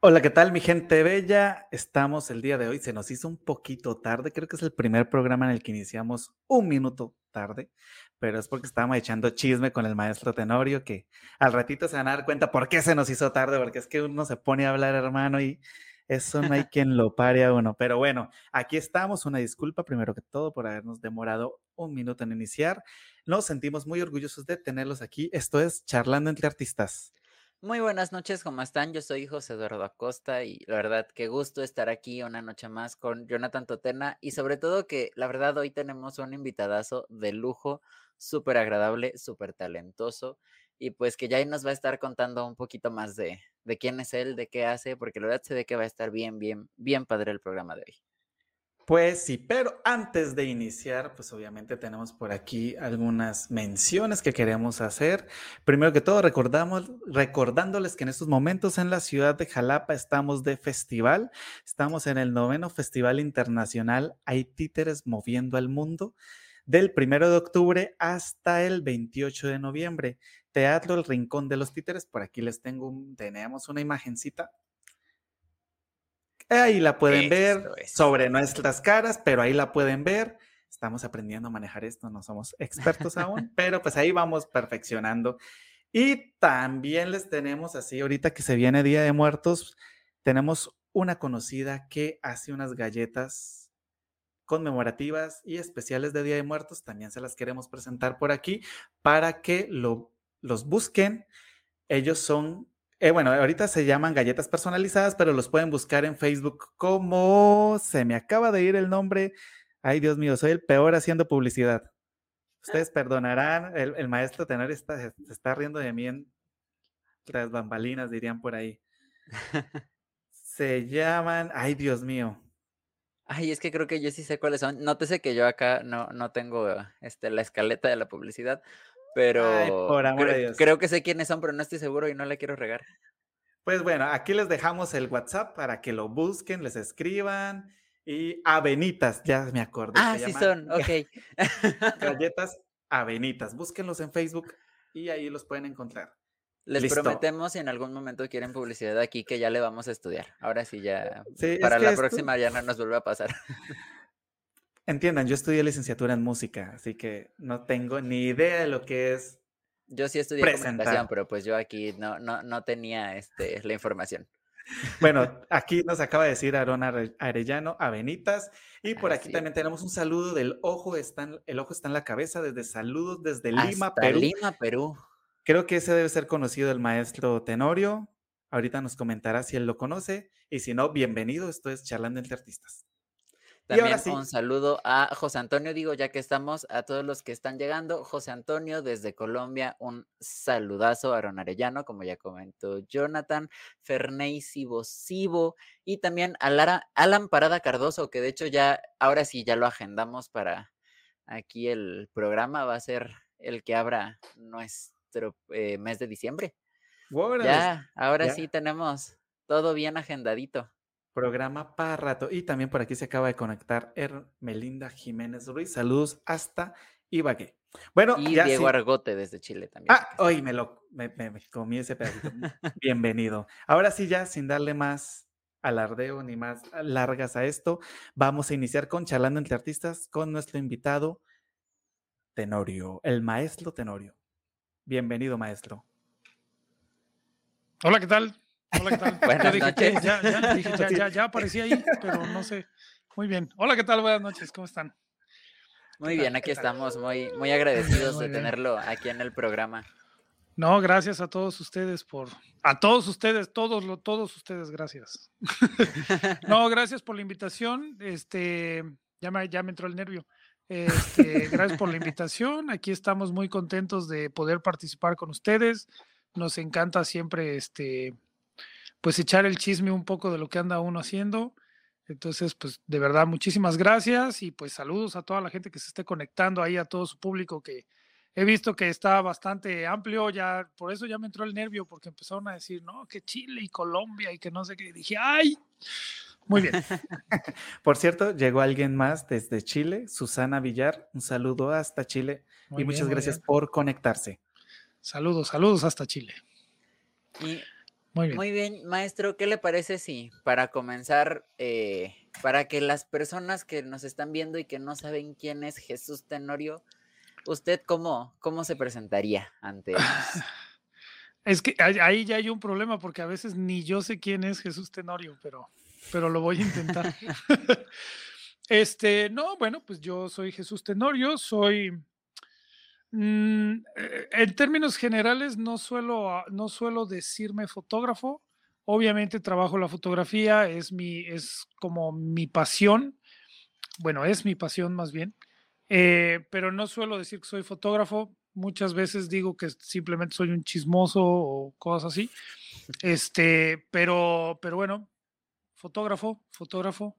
Hola, ¿qué tal mi gente bella? Estamos el día de hoy, se nos hizo un poquito tarde, creo que es el primer programa en el que iniciamos un minuto tarde, pero es porque estábamos echando chisme con el maestro Tenorio, que al ratito se van a dar cuenta por qué se nos hizo tarde, porque es que uno se pone a hablar, hermano, y eso no hay quien lo pare a uno. Pero bueno, aquí estamos, una disculpa primero que todo por habernos demorado un minuto en iniciar. Nos sentimos muy orgullosos de tenerlos aquí. Esto es Charlando entre Artistas. Muy buenas noches, ¿cómo están? Yo soy José Eduardo Acosta y la verdad, qué gusto estar aquí una noche más con Jonathan Totena y sobre todo que la verdad hoy tenemos un invitadazo de lujo, súper agradable, súper talentoso y pues que ya nos va a estar contando un poquito más de, de quién es él, de qué hace, porque la verdad sé de que va a estar bien, bien, bien padre el programa de hoy. Pues sí, pero antes de iniciar, pues obviamente tenemos por aquí algunas menciones que queremos hacer. Primero que todo, recordamos, recordándoles que en estos momentos en la ciudad de Jalapa estamos de festival. Estamos en el noveno Festival Internacional Hay Títeres Moviendo al Mundo del primero de octubre hasta el 28 de noviembre. Teatro El Rincón de los Títeres. Por aquí les tengo, tenemos una imagencita Ahí la pueden ver sobre nuestras caras, pero ahí la pueden ver. Estamos aprendiendo a manejar esto, no somos expertos aún, pero pues ahí vamos perfeccionando. Y también les tenemos así, ahorita que se viene Día de Muertos, tenemos una conocida que hace unas galletas conmemorativas y especiales de Día de Muertos. También se las queremos presentar por aquí para que lo, los busquen. Ellos son eh, bueno, ahorita se llaman galletas personalizadas, pero los pueden buscar en Facebook como se me acaba de ir el nombre. Ay, Dios mío, soy el peor haciendo publicidad. Ustedes perdonarán, el, maestro Tenor está, se está riendo de mí en las bambalinas, dirían por ahí. Se llaman, ay, Dios mío. Ay, es que creo que yo sí sé cuáles son. Nótese que yo acá no, no tengo este, la escaleta de la publicidad, pero creo, que sé quiénes son, pero no estoy seguro y no le quiero regar. Pues bueno, aquí les dejamos el WhatsApp para que lo busquen, les escriban. Y Avenitas, ya me acuerdo. Ah, sí son, ok. Galletas Avenitas, búsquenlos en Facebook y ahí los pueden encontrar. Les prometemos si en algún momento quieren publicidad aquí que ya le vamos a estudiar. Ahora sí ya, para la próxima ya no nos vuelve a pasar. Entiendan, yo estudié licenciatura en música, así que no tengo ni idea de lo que es. Yo sí estudié presentación, pero pues yo aquí no, no, no tenía este, la información. Bueno, aquí nos acaba de decir Aaron Arellano, Avenitas, y por aquí también tenemos un saludo del ojo, está el ojo está en la cabeza, desde saludos desde Lima, Perú. Lima, Perú. Creo que ese debe ser conocido el maestro Tenorio. Ahorita nos comentará si él lo conoce, y si no, bienvenido, esto es Charlando entre Artistas. También un saludo a José Antonio, digo, ya que estamos, a todos los que están llegando. José Antonio desde Colombia, un saludazo a Ron Arellano, como ya comentó Jonathan, Ferney Sibo y también a Lara, Alan Parada Cardoso, que de hecho ya, ahora sí, ya lo agendamos para aquí el programa, va a ser el que abra nuestro eh, mes de diciembre. ya, ahora sí tenemos todo bien agendadito programa para rato. Y también por aquí se acaba de conectar Melinda Jiménez Ruiz. Saludos hasta Ibagué. Bueno, y Diego Argote desde Chile también. Ah, hoy me lo me, comí ese pedacito. Bienvenido. Ahora sí, ya sin darle más alardeo ni más largas a esto, vamos a iniciar con charlando entre artistas con nuestro invitado Tenorio, el maestro Tenorio. Bienvenido, maestro. Hola, ¿qué tal? Hola, ¿qué tal? Buenas noches. ya, ya, dije, ya, ya, ya aparecí ahí, pero no sé. Muy bien. Hola, ¿qué tal? Buenas noches, ¿cómo están? Muy bien, aquí estamos, muy, muy agradecidos de tenerlo aquí en el programa. No, gracias a todos ustedes por, a todos ustedes, todos, todos ustedes, gracias. no, gracias por la invitación. Este, ya me, ya me entró el nervio. Este, gracias por la invitación. Aquí estamos muy contentos de poder participar con ustedes. Nos encanta siempre este, pues echar el chisme un poco de lo que anda uno haciendo. Entonces, pues de verdad, muchísimas gracias y pues saludos a toda la gente que se esté conectando ahí, a todo su público que he visto que está bastante amplio, ya por eso ya me entró el nervio porque empezaron a decir, no, que Chile y Colombia y que no sé qué. dije, ay, muy bien. por cierto, llegó alguien más desde Chile, Susana Villar, un saludo hasta Chile y muchas gracias por conectarse. Saludos, saludos hasta Chile. Y Muy bien. Muy bien, maestro, ¿qué le parece si para comenzar, eh, para que las personas que nos están viendo y que no saben quién es Jesús Tenorio, ¿usted cómo, cómo se presentaría ante ellos? Es que ahí ya hay un problema porque a veces ni yo sé quién es Jesús Tenorio, pero, pero lo voy a intentar. este, no, bueno, pues yo soy Jesús Tenorio, soy Mm, eh, en términos generales, no suelo, no suelo decirme fotógrafo. Obviamente trabajo la fotografía, es, mi, es como mi pasión. Bueno, es mi pasión más bien. Eh, pero no suelo decir que soy fotógrafo. Muchas veces digo que simplemente soy un chismoso o cosas así. Este, pero, pero bueno, fotógrafo, fotógrafo.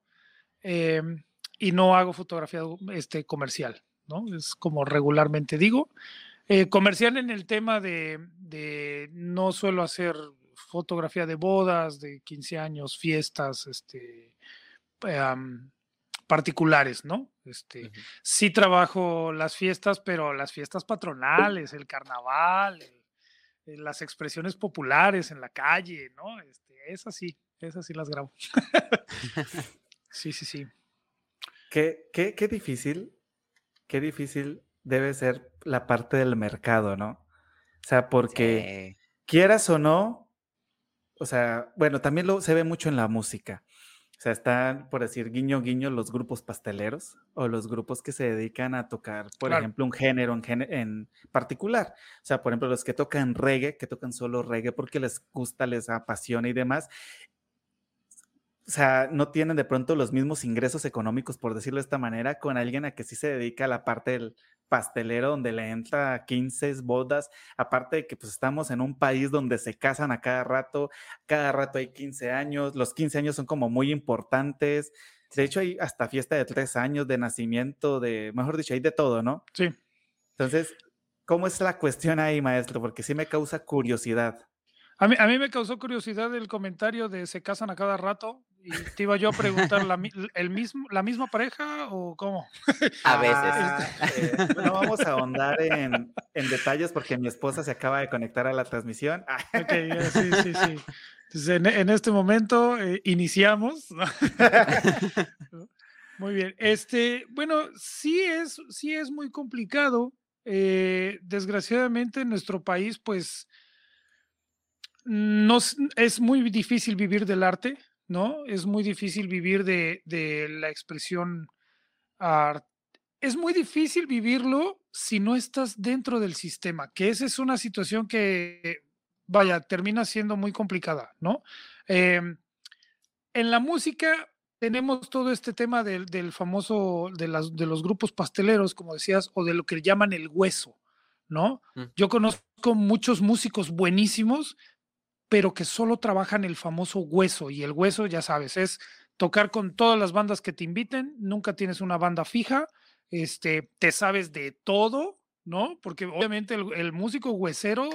Em, y no hago fotografía este, comercial. Es como regularmente digo. Eh, comercial en el tema de, no suelo hacer fotografía de bodas, de 15 años, fiestas, este, particulares, ¿no? Este, Sí trabajo las fiestas, pero las fiestas patronales, el carnaval, las expresiones populares en la calle, ¿no? Este, esas sí, esas sí las grabo. sí, sí, sí. Qué, qué, qué difícil qué difícil debe ser la parte del mercado, ¿no? O sea, porque quieras o no, o sea, bueno, también lo, se ve mucho en la música. O sea, están, por decir, guiño, guiño, los grupos pasteleros o los grupos que se dedican a tocar, por ejemplo, un género en, en, particular. O sea, por ejemplo, los que tocan reggae, que tocan solo reggae porque les gusta, les apasiona y demás o sea, no tienen de pronto los mismos ingresos económicos, por decirlo de esta manera, con alguien a que sí se dedica a la parte del pastelero, donde le entra 15 bodas, aparte de que pues estamos en un país donde se casan a cada rato, cada rato hay 15 años, los 15 años son como muy importantes, de hecho hay hasta fiesta de tres años de nacimiento, de, mejor dicho, hay de todo, ¿no? Sí. Entonces, ¿cómo es la cuestión ahí, maestro? Porque sí me causa curiosidad. A mí, a mí me causó curiosidad el comentario de se casan a cada rato y te iba yo a preguntar, ¿la, el mismo, ¿la misma pareja o cómo? A veces. Ah, eh, no vamos a ahondar en, en, detalles porque mi esposa se acaba de conectar a la transmisión. Ok, sí, sí, sí. Entonces, en, en este momento eh, iniciamos. Muy bien. Este, bueno, sí es, sí es muy complicado. Eh, desgraciadamente en nuestro país, pues, no, es muy difícil vivir del arte, ¿no? Es muy difícil vivir de, la expresión art. Es muy difícil vivirlo si no estás dentro del sistema, que esa es una situación que, vaya, termina siendo muy complicada, ¿no? Em, en la música tenemos todo este tema del, famoso, de, las, de los grupos pasteleros, como decías, o de lo que llaman el hueso, ¿no? Mm. Yo conozco muchos músicos buenísimos pero que solo trabajan el famoso hueso. Y el hueso, ya sabes, es tocar con todas las bandas que te inviten, nunca tienes una banda fija, este, te sabes de todo, ¿no? Porque obviamente el, músico huesero,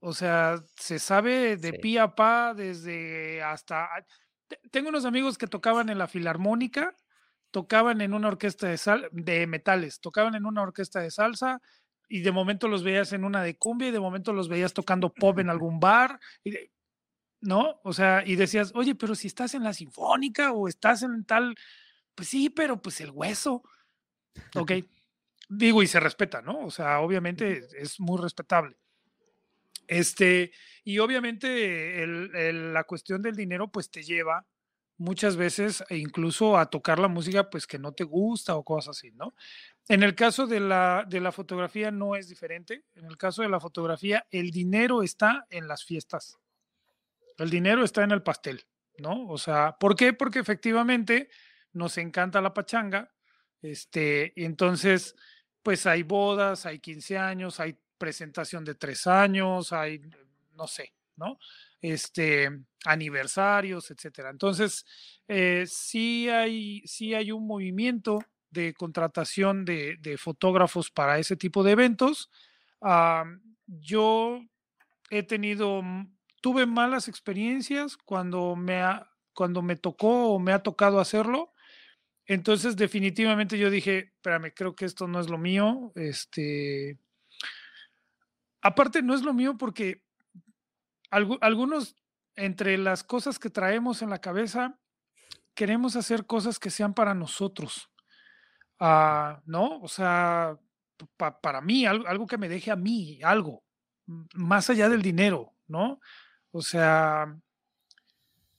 o sea, se sabe de pie a pa desde hasta... Tengo unos amigos que tocaban en la filarmónica, tocaban en una orquesta de, sal, de metales, tocaban en una orquesta de salsa, y de momento los veías en una de cumbia y de momento los veías tocando pop en algún bar, y ¿no? O sea, y decías, oye, pero si estás en la sinfónica o estás en tal, pues sí, pero pues el hueso, ok. Digo, y se respeta, ¿no? O sea, obviamente es muy respetable. Este, y obviamente la cuestión del dinero, pues te lleva muchas veces e incluso a tocar la música, pues que no te gusta o cosas así, ¿no? En el caso de la, de la fotografía no es diferente. En el caso de la fotografía, el dinero está en las fiestas. El dinero está en el pastel, ¿no? O sea, ¿por qué? Porque efectivamente nos encanta la pachanga. Este, entonces, pues hay bodas, hay 15 años, hay presentación de tres años, hay, no sé, ¿no? Este, aniversarios, etcétera. Entonces, eh, sí, hay, sí hay un movimiento de contratación de, fotógrafos para ese tipo de eventos. yo he tenido, tuve malas experiencias cuando me, cuando me tocó o me ha tocado hacerlo. Entonces, definitivamente yo dije, espérame, creo que esto no es lo mío. Este, aparte, no es lo mío porque algunos entre las cosas que traemos en la cabeza, queremos hacer cosas que sean para nosotros. Ah, ¿No? O sea, para mí, algo, que me deje a mí, algo, más allá del dinero, ¿no? O sea,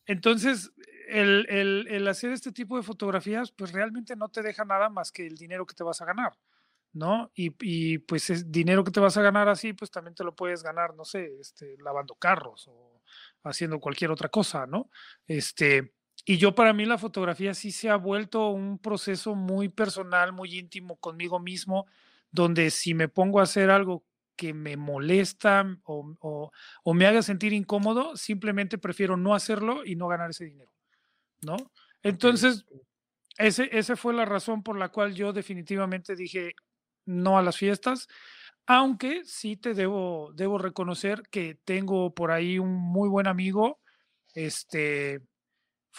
entonces, el, el, hacer este tipo de fotografías, pues realmente no te deja nada más que el dinero que te vas a ganar, ¿no? Y, y pues es dinero que te vas a ganar así, pues también te lo puedes ganar, no sé, este, lavando carros o haciendo cualquier otra cosa, ¿no? Este, y yo para mí la fotografía sí se ha vuelto un proceso muy personal, muy íntimo conmigo mismo, donde si me pongo a hacer algo que me molesta o, me haga sentir incómodo, simplemente prefiero no hacerlo y no ganar ese dinero, ¿no? Entonces, ese, esa fue la razón por la cual yo definitivamente dije no a las fiestas, aunque sí te debo, debo reconocer que tengo por ahí un muy buen amigo, este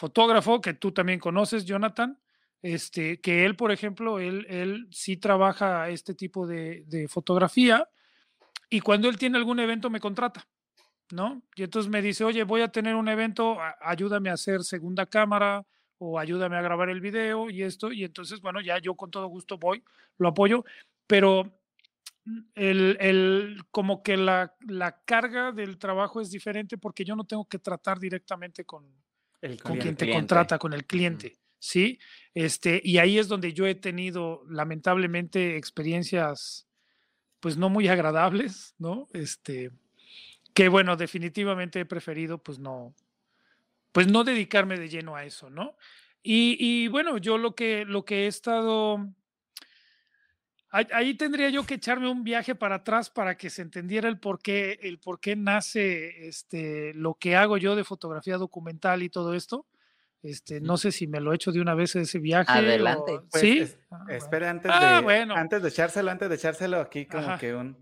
fotógrafo que tú también conoces, Jonathan, este, que él, por ejemplo, él, él sí trabaja este tipo de, fotografía y cuando él tiene algún evento me contrata, ¿no? Y entonces me dice, oye, voy a tener un evento, ayúdame a hacer segunda cámara o ayúdame a grabar el video y esto, y entonces, bueno, ya yo con todo gusto voy, lo apoyo, pero el, el, como que la, la carga del trabajo es diferente porque yo no tengo que tratar directamente con, con quien te contrata, con el cliente. ¿sí? Este, y ahí es donde yo he tenido, lamentablemente, experiencias, pues no muy agradables, ¿no? Este, que bueno, definitivamente he preferido, pues no, pues no dedicarme de lleno a eso, ¿no? Y, y bueno, yo lo que, lo que he estado, ahí, tendría yo que echarme un viaje para atrás para que se entendiera el por qué, el por qué nace este, lo que hago yo de fotografía documental y todo esto. Este, no sé si me lo he hecho de una vez ese viaje. Adelante. Pues, sí. Ah, espere, antes, ah, de, antes de echárselo, antes de echárselo aquí, como que un.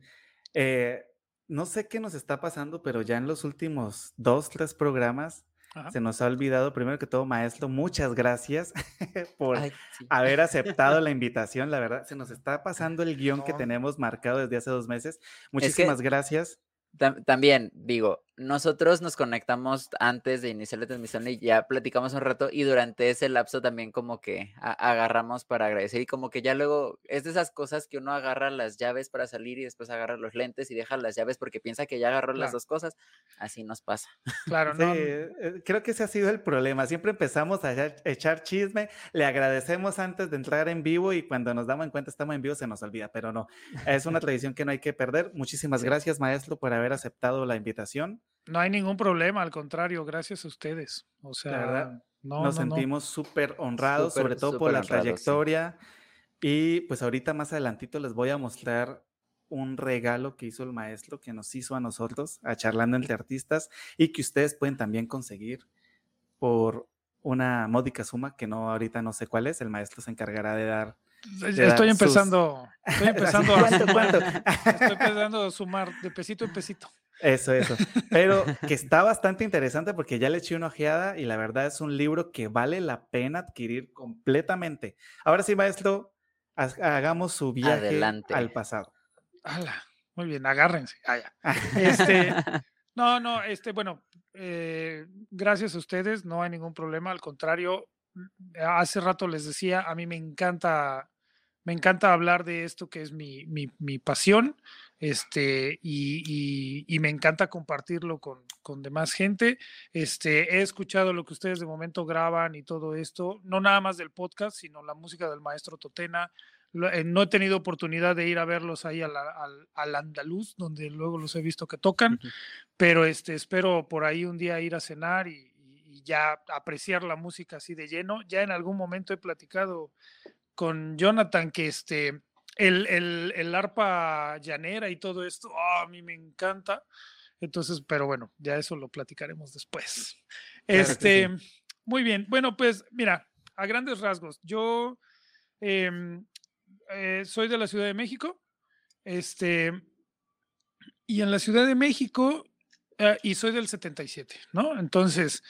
Eh, no sé qué nos está pasando, pero ya en los últimos dos, tres programas se nos ha olvidado, primero que todo, maestro, muchas gracias por haber aceptado la invitación. La verdad, se nos está pasando el guion que tenemos marcado desde hace dos meses. Muchísimas gracias. También digo, nosotros nos conectamos antes de iniciar la transmisión y ya platicamos un rato y durante ese lapso también como que agarramos para agradecer y como que ya luego es de esas cosas que uno agarra las llaves para salir y después agarra los lentes y deja las llaves porque piensa que ya agarró las dos cosas. Así nos pasa. Claro, no. Eh, creo que ese ha sido el problema. Siempre empezamos a echar chisme, le agradecemos antes de entrar en vivo y cuando nos damos cuenta estamos en vivo se nos olvida, pero no, es una tradición que no hay que perder. Muchísimas gracias, maestro, por haber aceptado la invitación. No hay ningún problema, al contrario, gracias a ustedes. O sea, nos sentimos súper honrados, sobre todo por la trayectoria. Y pues ahorita más adelantito les voy a mostrar un regalo que hizo el maestro, que nos hizo a nosotros, a Charlando entre Artistas, y que ustedes pueden también conseguir por una módica suma, que no ahorita no sé cuál es, el maestro se encargará de dar. estoy empezando, estoy empezando a estoy empezando a sumar de pesito en pesito. Eso, eso. Pero que está bastante interesante porque ya le eché una ojeada y la verdad es un libro que vale la pena adquirir completamente. Ahora sí, maestro, hagamos su viaje al pasado. muy bien, agárrense. Ah, este, no, no, este, bueno, eh, gracias a ustedes, no hay ningún problema, al contrario, hace rato les decía, a mí me encanta, me encanta hablar de esto que es mi, mi, mi pasión este, y, me encanta compartirlo con, con, demás gente. Este, he escuchado lo que ustedes de momento graban y todo esto, no nada más del podcast, sino la música del maestro Totena. Eh, no he tenido oportunidad de ir a verlos ahí al, al, andaluz, donde luego los he visto que tocan, pero este, espero por ahí un día ir a cenar y, y ya apreciar la música así de lleno. Ya en algún momento he platicado con Jonathan que este, el, el, el, arpa llanera y todo esto, ah, a mí me encanta. Entonces, pero bueno, ya eso lo platicaremos después. este, muy bien. Bueno, pues mira, a grandes rasgos, yo em, eh, soy de la Ciudad de México. Este, y en la Ciudad de México, eh, y soy del 77, ¿no? Entonces,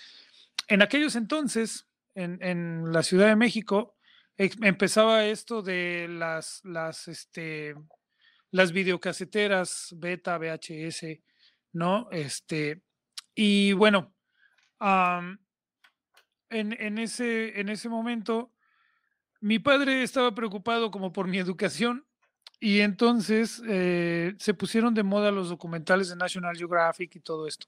en aquellos entonces, en, en la Ciudad de México, empezaba esto de las, las, este, las videocaseteras beta, VHS, ¿no? Este, y bueno, en, ese, en ese momento, mi padre estaba preocupado como por mi educación y entonces eh, se pusieron de moda los documentales de National Geographic y todo esto.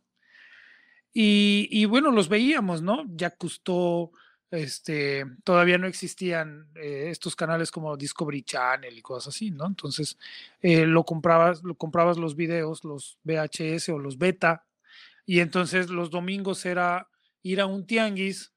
Y, bueno, los veíamos, ¿no? Ya Cousteau, este, todavía no existían eh, estos canales como Discovery Channel y cosas así, ¿no? Entonces, eh, lo comprabas, lo comprabas los videos, los VHS o los beta, y entonces los domingos era ir a un tianguis,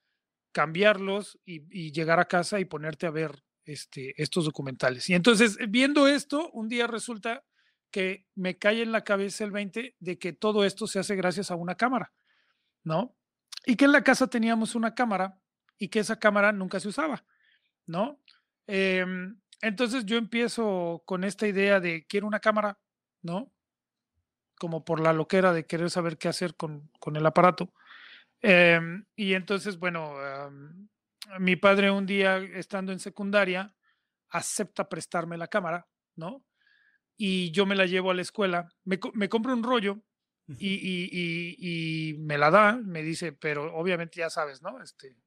cambiarlos y, llegar a casa y ponerte a ver este, estos documentales. Y entonces, viendo esto, un día resulta que me cae en la cabeza el 20 de que todo esto se hace gracias a una cámara, ¿no? Y que en la casa teníamos una cámara y que esa cámara nunca se usaba, ¿no? Em, entonces yo empiezo con esta idea de quiero una cámara, ¿no? Como por la loquera de querer saber qué hacer con, con el aparato. Em, y entonces, bueno, mi padre un día, estando en secundaria, acepta prestarme la cámara, ¿no? Y yo me la llevo a la escuela, me, me compro un rollo y, y, y, me la da, me dice, pero obviamente ya sabes, ¿no? Este,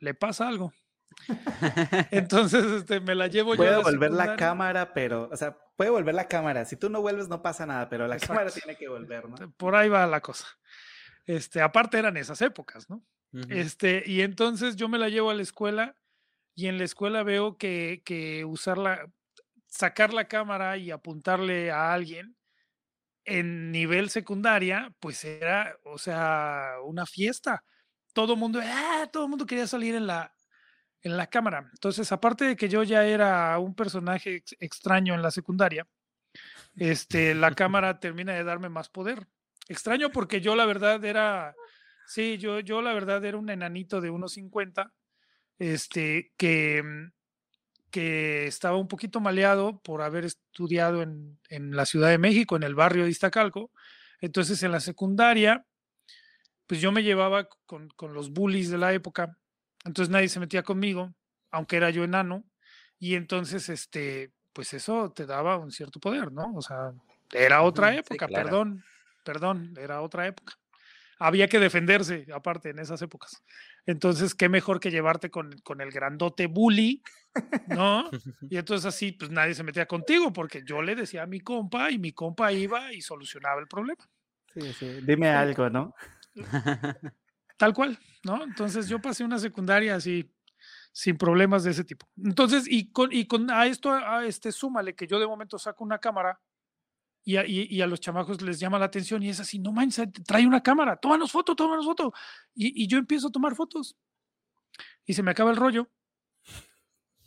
le pasa algo. Entonces, este, me la llevo puede yo. Puede volver la cámara, pero, o sea, puede volver la cámara. Si tú no vuelves, no pasa nada, pero la cámara tiene que volver, ¿no? Por ahí va la cosa. Este, aparte eran esas épocas, ¿no? Este, y entonces yo me la llevo a la escuela y en la escuela veo que, que usarla, sacar la cámara y apuntarle a alguien en nivel secundaria, pues era, o sea, una fiesta. Todo mundo, ¡ah! todo el mundo quería salir en la, en la cámara. Entonces, aparte de que yo ya era un personaje extraño en la secundaria, este, la cámara termina de darme más poder. Extraño porque yo la verdad era, sí, yo, yo la verdad era un enanito de 1,50, este, que, mm, que estaba un poquito maleado por haber estudiado en, en la Ciudad de México, en el barrio de Iztacalco. Entonces en la secundaria, pues yo me llevaba con, con los bullies de la época, entonces nadie se metía conmigo, aunque era yo enano, y entonces, este, pues eso te daba un cierto poder, ¿no? O sea, era otra época, perdón, perdón, era otra época. Había que defenderse, aparte, en esas épocas. Entonces, qué mejor que llevarte con, con el grandote bully, ¿no? Y entonces así, pues nadie se metía contigo, porque yo le decía a mi compa y mi compa iba y solucionaba el problema. Sí, sí, dime algo, ¿no? Tal cual, ¿no? Entonces yo pasé una secundaria así, sin problemas de ese tipo. Entonces, y con, y con a esto, a este, súmale que yo de momento saco una cámara y a, y, a, los chamacos les llama la atención y es así, no manches, trae una cámara, tómanos foto, tómanos foto. Y, y yo empiezo a tomar fotos y se me acaba el rollo.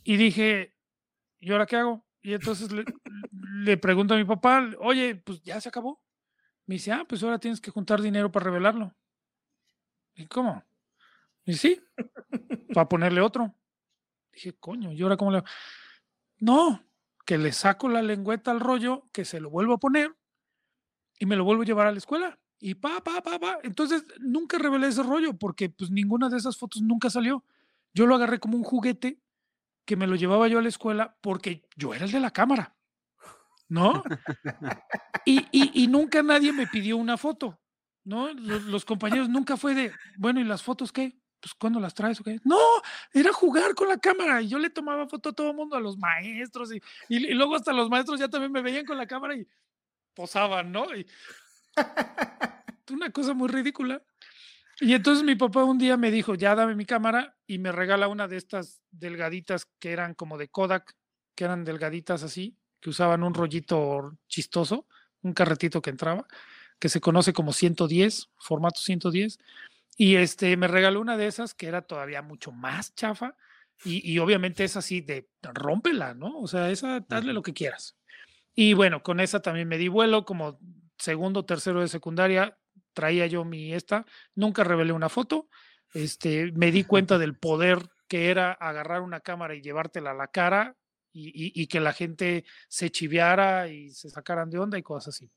Y dije, ¿y ahora qué hago? Y entonces le, le, pregunto a mi papá, oye, pues ya se acabó. Me dice, ah, pues ahora tienes que juntar dinero para revelarlo. ¿Y cómo? Y sí, para ponerle otro. Dije, coño, ¿y ahora cómo le.? No, que le saco la lengüeta al rollo, que se lo vuelvo a poner y me lo vuelvo a llevar a la escuela. Y pa, pa, pa, pa. Entonces nunca revelé ese rollo porque pues ninguna de esas fotos nunca salió. Yo lo agarré como un juguete que me lo llevaba yo a la escuela porque yo era el de la cámara. ¿No? Y, y, nunca nadie me pidió una foto. ¿No? Los, compañeros nunca fue de, bueno, ¿y las fotos qué? pues ¿cuándo las traes? Okay? No, era jugar con la cámara y yo le tomaba foto a todo el mundo, a los maestros y, y, luego hasta los maestros ya también me veían con la cámara y posaban, ¿no? Una cosa muy ridícula. Y entonces mi papá un día me dijo, ya dame mi cámara y me regala una de estas delgaditas que eran como de Kodak, que eran delgaditas así, que usaban un rollito chistoso, un carretito que entraba, que se conoce como 110, formato 110 y este, me regaló una de esas que era todavía mucho más chafa. Y, obviamente es así de rómpela, ¿no? O sea, esa, hazle lo que quieras. Y bueno, con esa también me di vuelo, como segundo, tercero de secundaria, traía yo mi esta, nunca revelé una foto, este, me di cuenta del poder que era agarrar una cámara y llevártela a la cara y, que la gente se chiviara y se sacaran de onda y cosas así.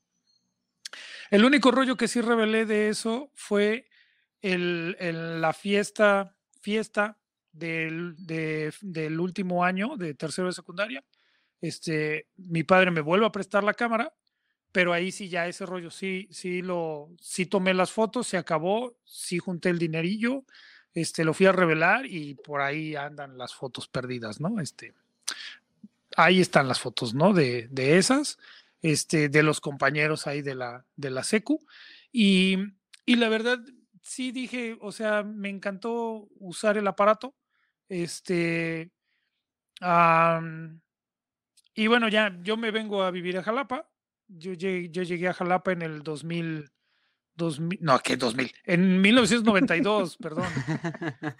El único rollo que sí revelé de eso fue el, la fiesta, fiesta del, del, último año de tercero de secundaria. Este, mi padre me vuelve a prestar la cámara pero ahí sí ya ese rollo, sí, sí lo, sí tomé las fotos, se acabó, sí junté el dinerillo, este, lo fui a revelar y por ahí andan las fotos perdidas, ¿no? Este, ahí están las fotos, ¿no? De, de esas, este, de los compañeros ahí de la, de la SECU. Y, y la verdad, sí dije, o sea, me encantó usar el aparato. Este, y bueno, ya yo me vengo a vivir a Jalapa. Yo llegué, yo llegué a Jalapa en el 2000, 2000 no, ¿qué 2000? En 1992, perdón.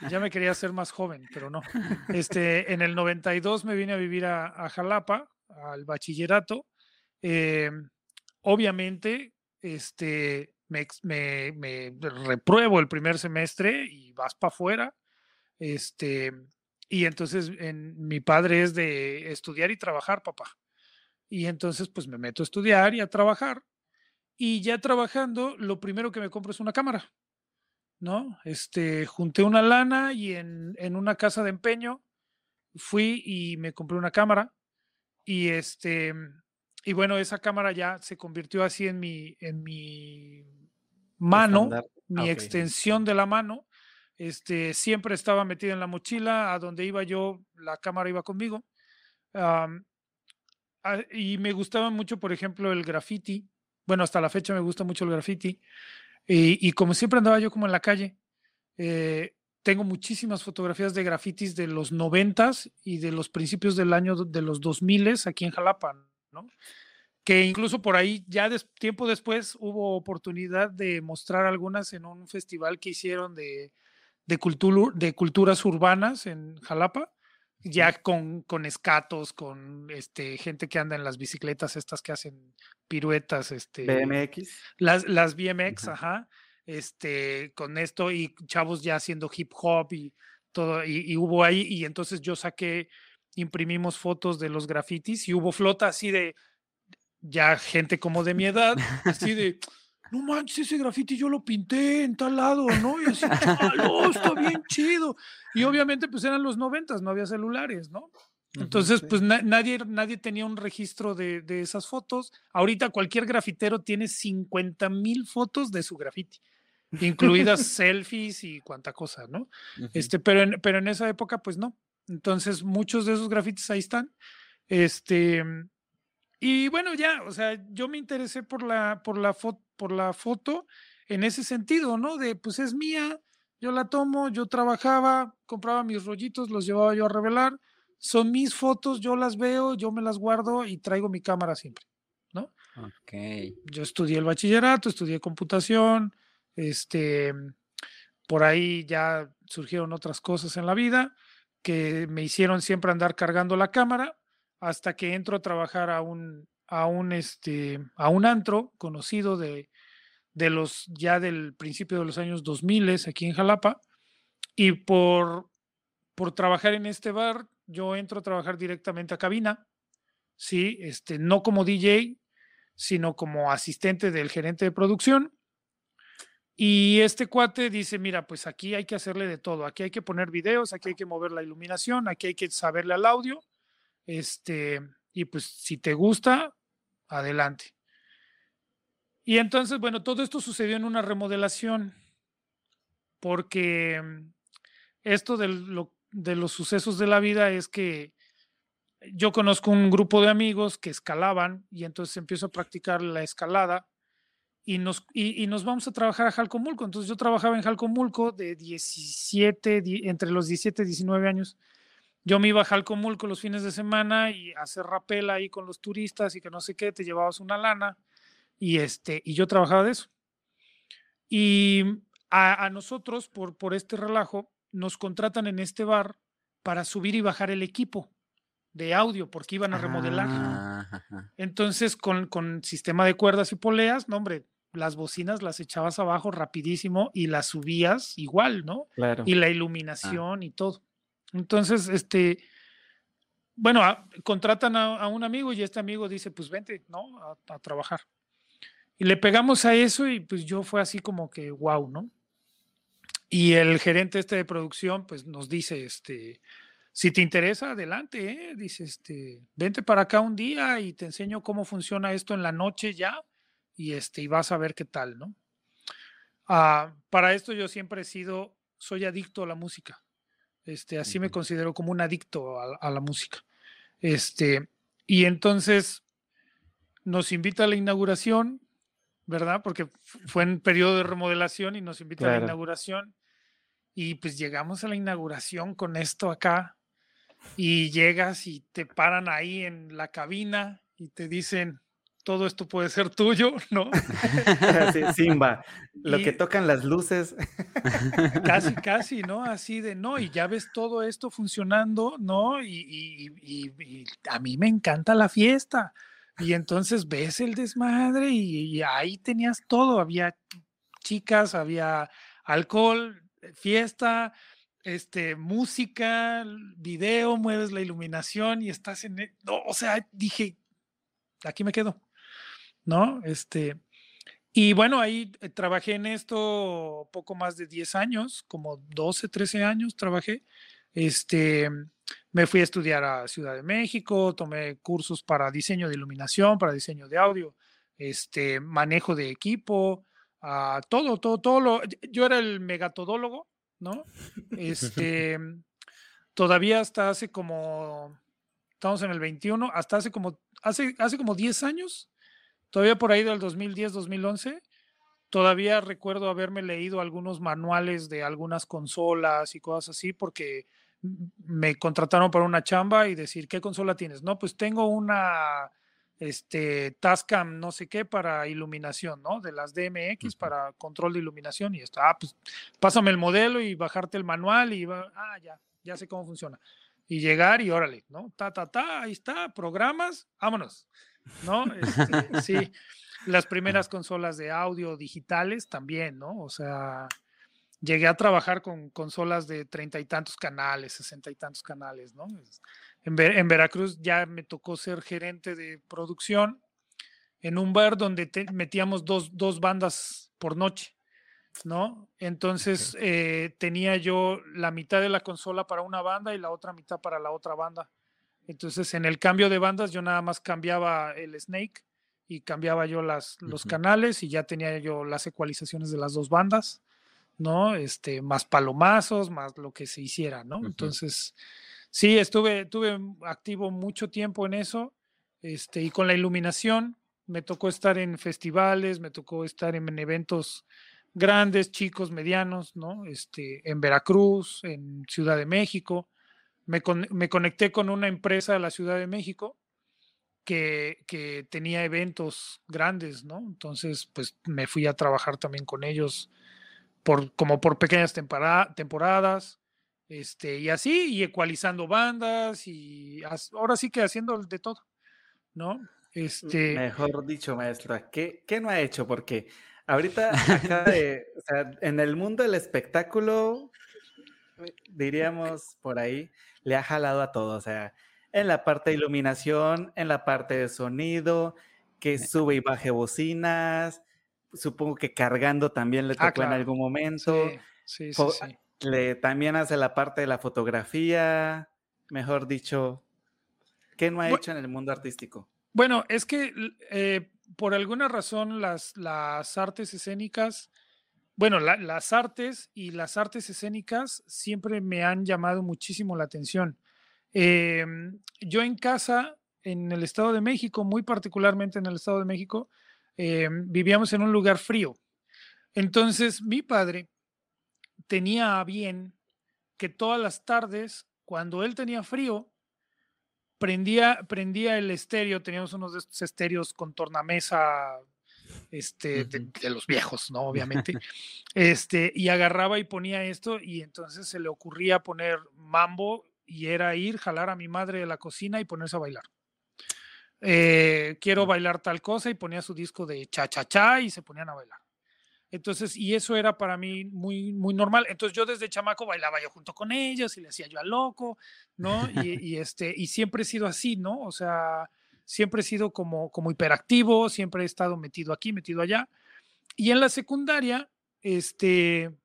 Ya me quería ser más joven, pero no. Este, en el 92 me vine a vivir a, Jalapa, al bachillerato. Em, obviamente, este, me, me, me, repruebo el primer semestre y vas para afuera. Este, y entonces en, mi padre es de estudiar y trabajar, papá. Y entonces pues me meto a estudiar y a trabajar. Y ya trabajando, lo primero que me compro es una cámara, ¿no? Este, junté una lana y en, en una casa de empeño fui y me compré una cámara. Y este, y bueno, esa cámara ya se convirtió así en mi, en mi mano, mi extensión de la mano. Este, siempre estaba metida en la mochila, a donde iba yo, la cámara iba conmigo. y me gustaba mucho, por ejemplo, el graffiti. Bueno, hasta la fecha me gusta mucho el graffiti. Y, como siempre andaba yo como en la calle, eh, tengo muchísimas fotografías de grafitis de los noventas y de los principios del año de los dos miles aquí en Jalapa, ¿no? que incluso por ahí ya tiempo después hubo oportunidad de mostrar algunas en un festival que hicieron de, de, de culturas urbanas en Jalapa, ya con, con escatos, con este, gente que anda en las bicicletas estas que hacen piruetas. Este, BMX. Las, las BMX, ajá. Este, con esto y chavos ya haciendo hip hop y todo, y, hubo ahí, y entonces yo saqué, imprimimos fotos de los grafitis y hubo flota así de ya gente como de mi edad, así de, no manches, ese graffiti yo lo pinté en tal lado, ¿no? Y así, está bien chido. Y obviamente, pues eran los noventas, no había celulares, ¿no? Entonces, pues nadie, nadie tenía un registro de, de, esas fotos. Ahorita cualquier grafitero tiene 50 mil fotos de su graffiti, incluidas selfies y cuanta cosa, ¿no? Este, pero en, pero en esa época, pues no. Entonces, muchos de esos grafitis ahí están. Este, y bueno, ya, o sea, yo me interesé por la, por la, foto, por la foto en ese sentido, ¿no? De, pues es mía, yo la tomo, yo trabajaba, compraba mis rollitos, los llevaba yo a revelar, son mis fotos, yo las veo, yo me las guardo y traigo mi cámara siempre, ¿no? Ok. Yo estudié el bachillerato, estudié computación, este, por ahí ya surgieron otras cosas en la vida que me hicieron siempre andar cargando la cámara hasta que entro a trabajar a un, a un, este, a un antro conocido de, de los ya del principio de los años 2000 aquí en Jalapa. Y por, por trabajar en este bar, yo entro a trabajar directamente a cabina, ¿sí? Este, no como DJ, sino como asistente del gerente de producción. Y este cuate dice, mira, pues aquí hay que hacerle de todo, aquí hay que poner videos, aquí hay que mover la iluminación, aquí hay que saberle al audio este, y pues si te gusta, adelante. Y entonces, bueno, todo esto sucedió en una remodelación, porque mm, esto de, de los sucesos de la vida es que yo conozco un grupo de amigos que escalaban y entonces empiezo a practicar la escalada y nos, y, nos vamos a trabajar a Jalcomulco. Entonces yo trabajaba en Jalcomulco de 17, entre los 17 y 19 años yo me iba a Jalcomulco los fines de semana y a hacer rapel ahí con los turistas y que no sé qué, te llevabas una lana y, este, y yo trabajaba de eso. Y a, nosotros, por, por este relajo, nos contratan en este bar para subir y bajar el equipo de audio porque iban a remodelar. Ah, Entonces, con, con sistema de cuerdas y poleas, no, hombre, las bocinas las echabas abajo rapidísimo y las subías igual, ¿no? Claro. Y la ah. iluminación y todo. Entonces, este, bueno, contratan a, un amigo y este amigo dice, pues vente, ¿no? A, trabajar. Y le pegamos a eso y pues yo fue así como que, wow, ¿no? Y el gerente este de producción, pues nos dice, este, si te interesa, adelante, ¿eh? dice, este, vente para acá un día y te enseño cómo funciona esto en la noche ya y, este, y vas a ver qué tal, ¿no? Ah, para esto yo siempre he sido, soy adicto a la música. Este, así me considero como un adicto a, la música. Este, y entonces nos invita a la inauguración, ¿verdad? Porque fue en periodo de remodelación y nos invita a la inauguración. Y pues llegamos a la inauguración con esto acá y llegas y te paran ahí en la cabina y te dicen, todo esto puede ser tuyo, ¿no? Simba, lo que tocan las luces. Casi, casi, ¿no? Así de, no, y ya ves todo esto funcionando, ¿no? Y, a mí me encanta la fiesta. Y entonces ves el desmadre y, ahí tenías todo, había chicas, había alcohol, fiesta, este, música, video, mueves la iluminación y estás en... E, no, o sea, dije, aquí me quedo. ¿No? Este, y bueno, ahí eh, trabajé en esto poco más de 10 años, como 12, 13 años trabajé. Este, me fui a estudiar a Ciudad de México, tomé cursos para diseño de iluminación, para diseño de audio, este, manejo de equipo, uh, todo, todo, todo lo. Yo era el megatodólogo, ¿no? Este, todavía hasta hace como, estamos en el 21, hasta hace como, hace, hace como 10 años, todavía por ahí del 2010, 2011, todavía recuerdo haberme leído algunos manuales de algunas consolas y cosas así, porque me contrataron para una chamba y decir, ¿qué consola tienes? No, pues tengo una este, Tascam, no sé qué, para iluminación, ¿no? De las DMX para control de iluminación y esto. Ah, pues pásame el modelo y bajarte el manual y va, ah, ya, ya sé cómo funciona. Y llegar y órale, ¿no? Ta, ta, ta, ahí está, programas, vámonos. ¿No? Este, sí, las primeras consolas de audio digitales también, ¿no? O sea, llegué a trabajar con consolas de treinta y tantos canales, sesenta y tantos canales, ¿no? En, en, Veracruz ya me tocó ser gerente de producción en un bar donde metíamos dos, dos, bandas por noche, ¿no? Entonces eh, tenía yo la mitad de la consola para una banda y la otra mitad para la otra banda. Entonces, en el cambio de bandas, yo nada más cambiaba el Snake y cambiaba yo las, los canales y ya tenía yo las ecualizaciones de las dos bandas, ¿no? Este, más palomazos, más lo que se hiciera, ¿no? Entonces, sí, estuve, estuve activo mucho tiempo en eso, este, y con la iluminación, me tocó estar en festivales, me tocó estar en, eventos grandes, chicos, medianos, ¿no? Este, en Veracruz, en Ciudad de México, me, conecté con una empresa de la Ciudad de México que, tenía eventos grandes, ¿no? Entonces, pues me fui a trabajar también con ellos por, como por pequeñas temporadas, este, y así, y ecualizando bandas, y ahora sí que haciendo de todo, ¿no? Este... Mejor dicho, maestra, ¿qué, ¿qué no ha hecho? Porque ahorita en el mundo del espectáculo, diríamos por ahí, le ha jalado a todo, o sea, en la parte de iluminación, en la parte de sonido, que sube y baje bocinas, supongo que cargando también le ah, tocó en algún momento. Sí, sí, sí, Le, también hace la parte de la fotografía, mejor dicho, ¿qué no ha hecho en el mundo artístico? Bueno, es que eh, por alguna razón las, las artes escénicas bueno, las artes y las artes escénicas siempre me han llamado muchísimo la atención. Em, yo en casa, en el Estado de México, muy particularmente en el Estado de México, em, vivíamos en un lugar frío. Entonces, mi padre tenía bien que todas las tardes, cuando él tenía frío, prendía, prendía el estéreo, teníamos unos de estos estéreos con tornamesa este, de, los viejos, ¿no? Obviamente, este, y agarraba y ponía esto y entonces se le ocurría poner mambo y era ir, jalar a mi madre de la cocina y ponerse a bailar. Eh, quiero bailar tal cosa y ponía su disco de cha cha cha y se ponían a bailar. Entonces, y eso era para mí muy, muy normal. Entonces yo desde chamaco bailaba yo junto con ellos y le hacía yo al loco, ¿no? Y, y, este, y siempre he sido así, ¿no? O sea, siempre he sido como, como hiperactivo, siempre he estado metido aquí, metido allá. Y en la secundaria, este,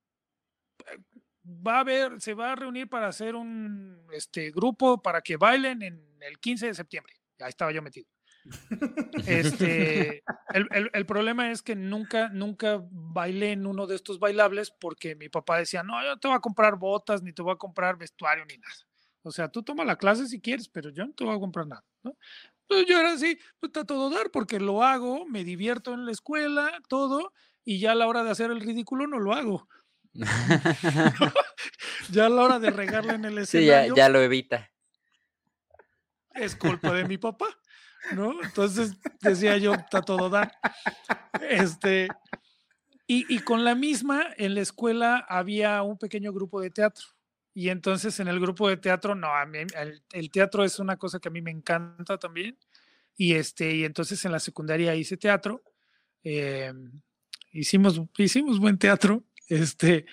va a haber, se va a reunir para hacer un este, grupo para que bailen en el 15 de septiembre. Ahí estaba yo metido. Este, el, problema es que nunca, nunca bailé en uno de estos bailables porque mi papá decía, no, yo te voy a comprar botas, ni te voy a comprar vestuario, ni nada. O sea, tú toma la clase si quieres, pero yo no te voy a comprar nada. ¿no? Entonces yo era así, pues está todo dar porque lo hago, me divierto en la escuela, todo, y ya a la hora de hacer el ridículo no lo hago. ya a la hora de regarle en el escenario. Sí, ya, ya lo evita. Es culpa de mi papá. ¿no? Entonces decía yo, está todo dar. Este, y, con la misma, en la escuela había un pequeño grupo de teatro. Y entonces en el grupo de teatro, no, a mí, el, teatro es una cosa que a mí me encanta también. Y, este, y entonces en la secundaria hice teatro. Em, hicimos, hicimos buen teatro. Este,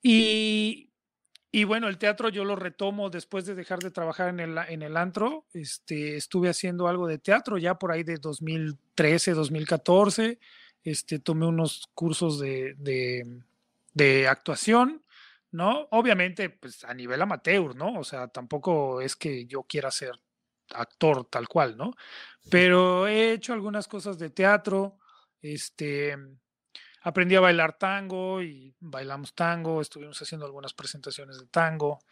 y, y bueno, el teatro yo lo retomo después de dejar de trabajar en el, en el antro. Este, estuve haciendo algo de teatro ya por ahí de 2013, 2014. Este, tomé unos cursos de, de, actuación, ¿no? Obviamente, pues a nivel amateur, ¿no? O sea, tampoco es que yo quiera ser actor tal cual, ¿no? Pero he hecho algunas cosas de teatro, este, aprendí a bailar tango y bailamos tango, estuvimos haciendo algunas presentaciones de tango.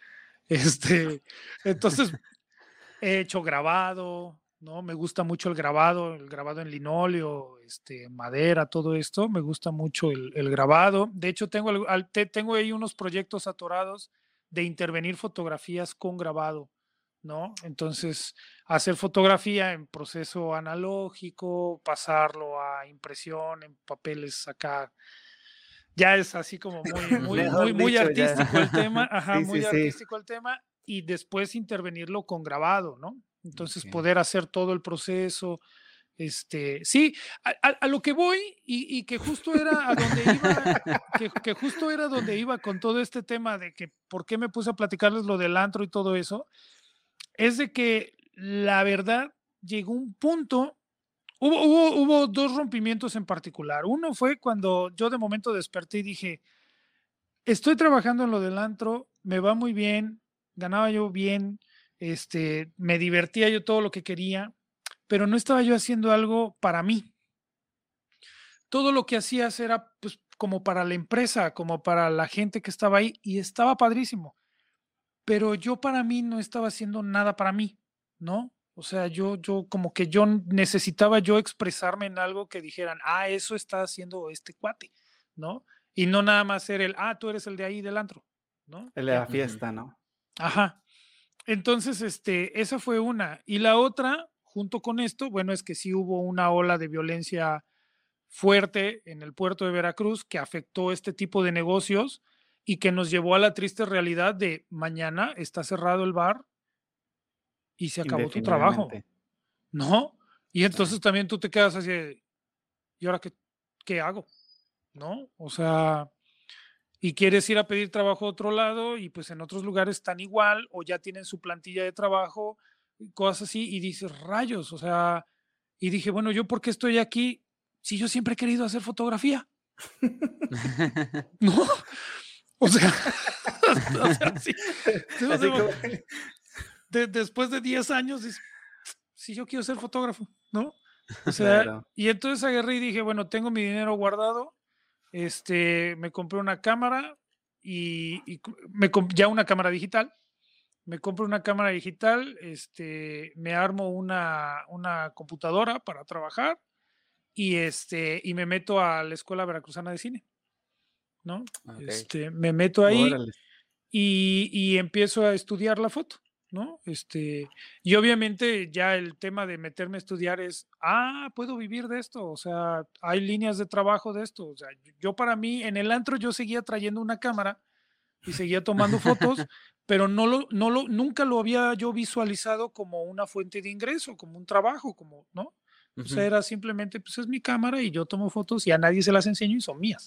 Este, entonces, he hecho grabado, ¿no? Me gusta mucho el grabado, el grabado en linóleo, este, madera, todo esto. Me gusta mucho el, grabado. De hecho, tengo, tengo ahí unos proyectos atorados de intervenir fotografías con grabado. ¿no? Entonces, hacer fotografía en proceso analógico, pasarlo a impresión en papeles acá, ya es así como muy, muy, muy, artístico el tema, ajá, muy artístico el tema, y después intervenirlo con grabado, ¿no? Entonces, poder hacer todo el proceso, este, sí, a, lo que voy y, que justo era a donde iba, que, que, justo era donde iba con todo este tema de que por qué me puse a platicarles lo del antro y todo eso, es de que la verdad llegó un punto, hubo, hubo, dos rompimientos en particular. Uno fue cuando yo de momento desperté y dije, estoy trabajando en lo del antro, me va muy bien, ganaba yo bien, este, me divertía yo todo lo que quería, pero no estaba yo haciendo algo para mí. Todo lo que hacías era pues como para la empresa, como para la gente que estaba ahí y estaba padrísimo pero yo para mí no estaba haciendo nada para mí, ¿no? O sea, yo, yo como que yo necesitaba yo expresarme en algo que dijeran, ah, eso está haciendo este cuate, ¿no? Y no nada más ser el, ah, tú eres el de ahí del antro, ¿no? El de la fiesta, ¿no? Ajá. Entonces, este, esa fue una. Y la otra, junto con esto, bueno, es que sí hubo una ola de violencia fuerte en el puerto de Veracruz que afectó este tipo de negocios y que nos llevó a la triste realidad de mañana está cerrado el bar y se acabó tu trabajo. ¿No? Y entonces también tú te quedas así, ¿y ahora qué, qué hago? ¿No? O sea, y quieres ir a pedir trabajo a otro lado y pues en otros lugares están igual o ya tienen su plantilla de trabajo, cosas así, y dices, rayos, o sea, y dije, bueno, ¿yo por qué estoy aquí si yo siempre he querido hacer fotografía? ¿No? O sea, después de 10 años, si yo quiero ser fotógrafo, ¿no? O sea, y entonces agarré y dije, bueno, tengo mi dinero guardado, este, me compré una cámara y, me ya una cámara digital, me compro una cámara digital, este, me armo una, una computadora para trabajar y, este, y me meto a la Escuela Veracruzana de Cine. ¿no? Este, me meto ahí y, empiezo a estudiar la foto, ¿no? Este, y obviamente ya el tema de meterme a estudiar es, ah, puedo vivir de esto, o sea, hay líneas de trabajo de esto, o sea, yo para mí en el antro yo seguía trayendo una cámara y seguía tomando fotos, pero no lo, no lo, nunca lo había yo visualizado como una fuente de ingreso, como un trabajo, como, ¿no? O sea, era simplemente, pues es mi cámara y yo tomo fotos y a nadie se las enseño y son mías.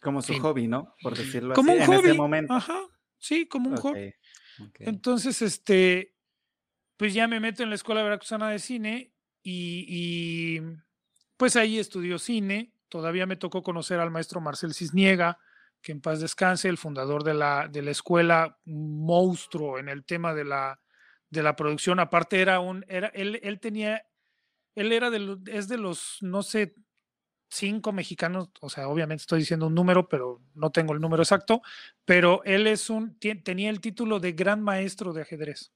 Como su hobby, ¿no? Por decirlo como así. Un hobby. En ese momento. Ajá. Sí, como un hobby. Entonces, este, pues ya me meto en la Escuela Veracruzana de Cine y, pues ahí estudió cine. Todavía me tocó conocer al maestro Marcel Cisniega, que en paz descanse, el fundador de la, de la escuela, monstruo en el tema de la, de la producción. Aparte era un, era, él, él tenía, él era de, es de los, no sé, cinco mexicanos, o sea, obviamente estoy diciendo un número, pero no tengo el número exacto, pero él es un, tenía el título de gran maestro de ajedrez,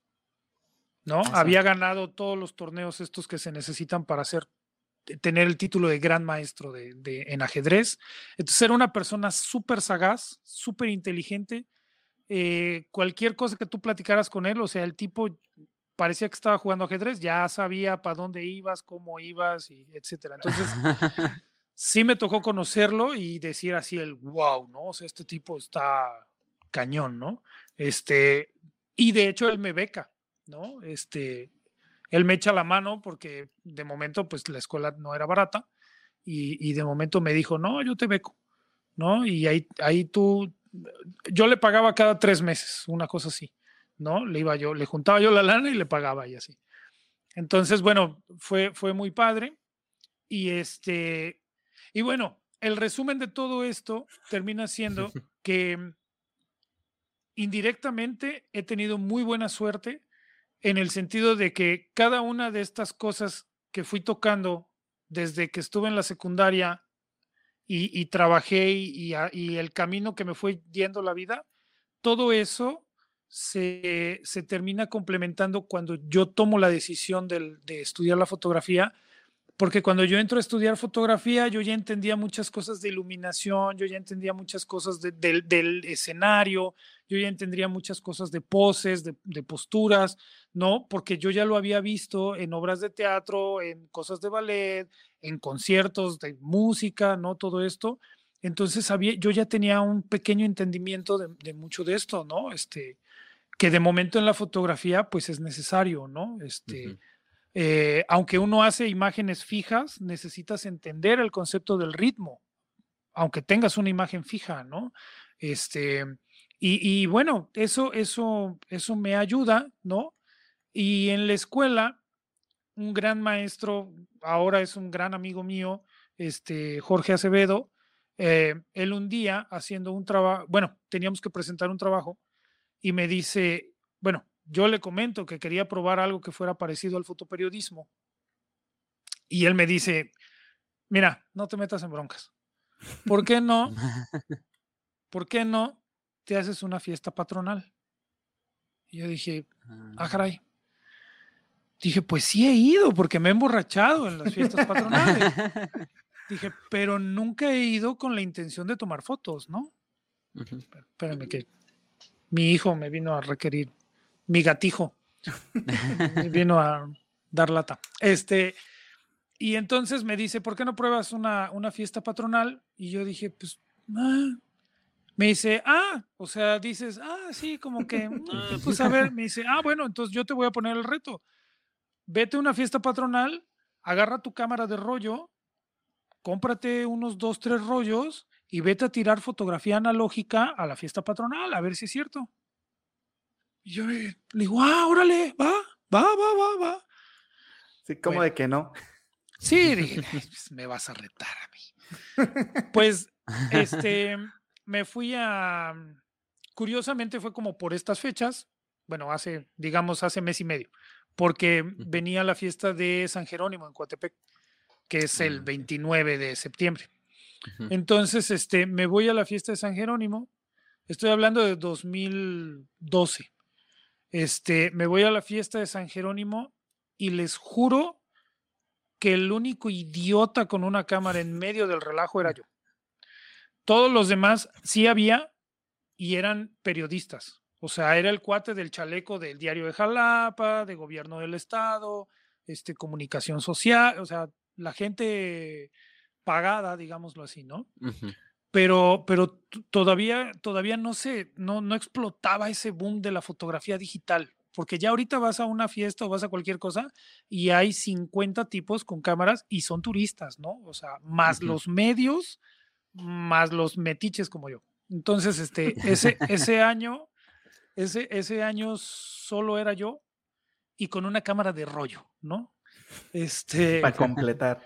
¿no? Había ganado todos los torneos estos que se necesitan para hacer, tener el título de gran maestro de, en ajedrez. Entonces era una persona súper sagaz, súper inteligente. Eh, cualquier cosa que tú platicaras con él, o sea, el tipo parecía que estaba jugando ajedrez, ya sabía para dónde ibas, cómo ibas, y etcétera. Entonces, sí me tocó conocerlo y decir así el wow, ¿no? O sea, este tipo está cañón, ¿no? Este, y de hecho él me beca, ¿no? Este, él me echa la mano porque de momento, pues la escuela no era barata y, y de momento me dijo, no, yo te beco, ¿no? Y ahí, ahí tú, yo le pagaba cada tres meses, una cosa así, ¿no? Le iba yo, le juntaba yo la lana y le pagaba y así. Entonces, bueno, fue, fue muy padre. Y este, y bueno, el resumen de todo esto termina siendo que mm, indirectamente he tenido muy buena suerte en el sentido de que cada una de estas cosas que fui tocando desde que estuve en la secundaria y, trabajé y, el camino que me fue yendo la vida, todo eso se, termina complementando cuando yo tomo la decisión de estudiar la fotografía porque cuando yo entro a estudiar fotografía, yo ya entendía muchas cosas de iluminación, yo ya entendía muchas cosas del escenario, yo ya entendía muchas cosas de poses, de, posturas, ¿no? Porque yo ya lo había visto en obras de teatro, en cosas de ballet, en conciertos de música, ¿no? Todo esto. Entonces había, yo ya tenía un pequeño entendimiento de, mucho de esto, ¿no? Este, que de momento en la fotografía, pues es necesario, ¿no? Este. Eh, aunque uno hace imágenes fijas, necesitas entender el concepto del ritmo, aunque tengas una imagen fija, ¿no? Este, y, bueno, eso, eso, eso me ayuda, ¿no? Y en la escuela, un gran maestro, ahora es un gran amigo mío, este, Jorge Acevedo, eh, él un día haciendo un trabajo, bueno, teníamos que presentar un trabajo y me dice, bueno, yo le comento que quería probar algo que fuera parecido al fotoperiodismo. Y él me dice, mira, no te metas en broncas. ¿Por qué no? ¿Por qué no te haces una fiesta patronal? Y yo dije, ah, ah. caray. Dije, pues sí he ido porque me he emborrachado en las fiestas patronales. Dije, pero nunca he ido con la intención de tomar fotos, ¿no? Espérame que mi hijo me vino a requerir mi gatijo vino a dar lata. Este, y entonces me dice, ¿por qué no pruebas una, una fiesta patronal? Y yo dije, pues, ah". me dice, ah, o sea, dices, ah, sí, como que, ah, pues a ver, me dice, ah, bueno, entonces yo te voy a poner el reto. Vete a una fiesta patronal, agarra tu cámara de rollo, cómprate unos dos, tres rollos y vete a tirar fotografía analógica a la fiesta patronal, a ver si es cierto. Y yo le digo, ah, órale, va, va, va, va, va. Sí, como de que no. Sí, dije, pues, me vas a retar a mí. Pues, este, me fui a, curiosamente fue como por estas fechas, bueno, hace, digamos, hace mes y medio, porque venía la fiesta de San Jerónimo en Coatepec, que es el 29 ah, de septiembre. Entonces, este, me voy a la fiesta de San Jerónimo, estoy hablando de 2012. Este, me voy a la fiesta de San Jerónimo y les juro que el único idiota con una cámara en medio del relajo era yo. Todos los demás sí había y eran periodistas. O sea, era el cuate del chaleco del diario de Jalapa, de gobierno del estado, este, comunicación social, o sea, la gente pagada, digámoslo así, ¿no? Pero, pero todavía, todavía no se, no, no explotaba ese boom de la fotografía digital, porque ya ahorita vas a una fiesta o vas a cualquier cosa y hay 50 tipos con cámaras y son turistas, ¿no? O sea, más los medios, más los metiches como yo. Entonces, este, ese, ese año, ese, ese año solo era yo y con una cámara de rollo, ¿no? Este. Para completar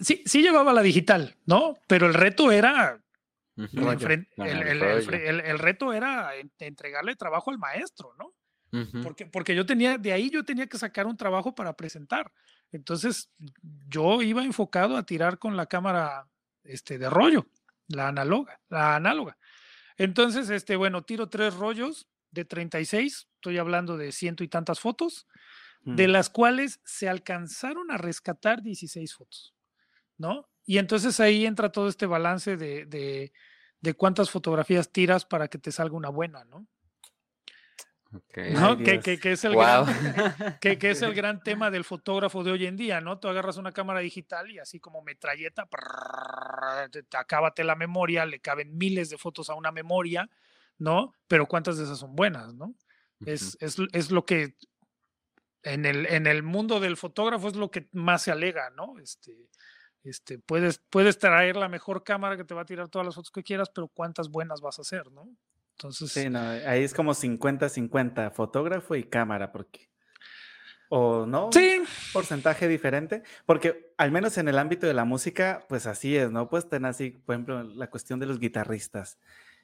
sí, sí llevaba la digital, ¿no? Pero el reto era el, reto era entregarle trabajo al maestro, ¿no? porque, porque yo tenía, de ahí yo tenía que sacar un trabajo para presentar. Entonces, yo iba enfocado a tirar con la cámara este, de rollo, la análoga, la análoga. Entonces, este, bueno, tiro tres rollos de 36, estoy hablando de ciento y tantas fotos, de las cuales se alcanzaron a rescatar 16 fotos, ¿no? Y entonces ahí entra todo este balance de, de, cuántas fotografías tiras para que te salga una buena, ¿no? ¿no? Que, que, es el gran, que, es el gran tema del fotógrafo de hoy en día, ¿no? Tú agarras una cámara digital y así como metralleta, te, acábate la memoria, le caben miles de fotos a una memoria, ¿no? Pero ¿cuántas de esas son buenas, no? es, es, es, lo que en el, en el mundo del fotógrafo es lo que más se alega, ¿no? Este, este, puedes, puedes traer la mejor cámara que te va a tirar todas las fotos que quieras, pero cuántas buenas vas a hacer, ¿no? Entonces. Sí, no, ahí es como 50-50, fotógrafo y cámara, porque. ¿O no? Sí. porcentaje diferente. Porque al menos en el ámbito de la música, pues así es, ¿no? Pues tener así, por ejemplo, la cuestión de los guitarristas.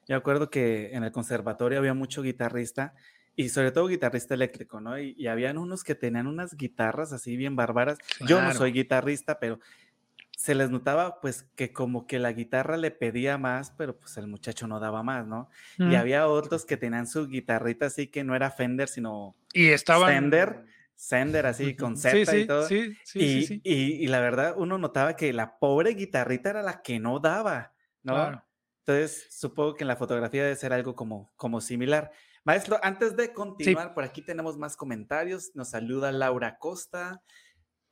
Yo acuerdo que en el conservatorio había mucho guitarrista y sobre todo guitarrista eléctrico, ¿no? Y, y habían unos que tenían unas guitarras así bien bárbaras. Yo no soy guitarrista, pero se les notaba pues que como que la guitarra le pedía más, pero pues el muchacho no daba más, ¿no? Y mm. había otros que tenían su guitarrita así que no era Fender, sino y estaban... Fender, Sender así con Z y todo. Sí, y, y, y, la verdad uno notaba que la pobre guitarrita era la que no daba, ¿no? Entonces supongo que en la fotografía debe ser algo como, como similar. Maestro, antes de continuar, por aquí tenemos más comentarios. Nos saluda Laura Costa.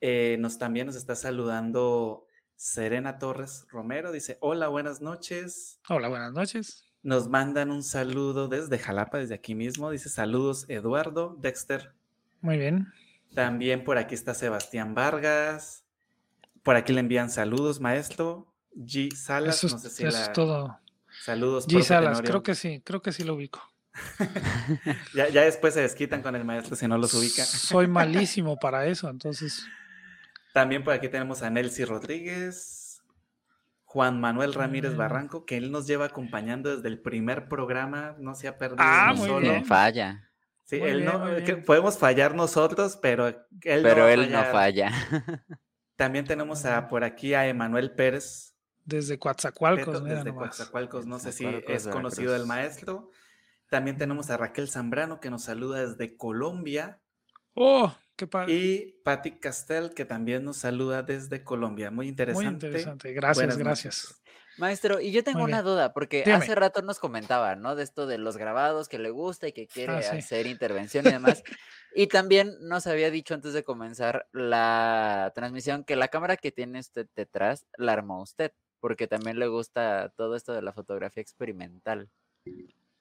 Eh, nos también nos está saludando Serena Torres Romero dice, hola, buenas noches. Hola, buenas noches. Nos mandan un saludo desde Jalapa, desde aquí mismo. Dice, saludos Eduardo, Dexter. Muy bien. También por aquí está Sebastián Vargas. Por aquí le envían saludos, maestro. G. Salas, eso, no sé si eso es todo. Saludos. G. Salas, creo que sí, creo que sí lo ubico. ya, ya después se desquitan con el maestro si no los ubica. Soy malísimo para eso, entonces. También por aquí tenemos a Nelcy Rodríguez, Juan Manuel Ramírez mm. Barranco, que él nos lleva acompañando desde el primer programa, no se ha perdido ah, muy Bien. Falla. Sí, él no, podemos fallar nosotros, pero él pero no él no falla. También tenemos a, por aquí a Emanuel Pérez. Desde Coatzacoalcos. desde Coatzacoalcos, no sé si es conocido el maestro. También tenemos a Raquel Zambrano que nos saluda desde Colombia. Oh, y Patti Castel, que también nos saluda desde Colombia. Muy interesante. Muy interesante. Gracias, gracias. Maestro, y yo tengo una duda, porque hace rato nos comentaba, ¿no? De esto de los grabados que le gusta y que quiere ah, hacer intervención y demás. y también nos había dicho antes de comenzar la transmisión que la cámara que tiene usted detrás la armó usted, porque también le gusta todo esto de la fotografía experimental.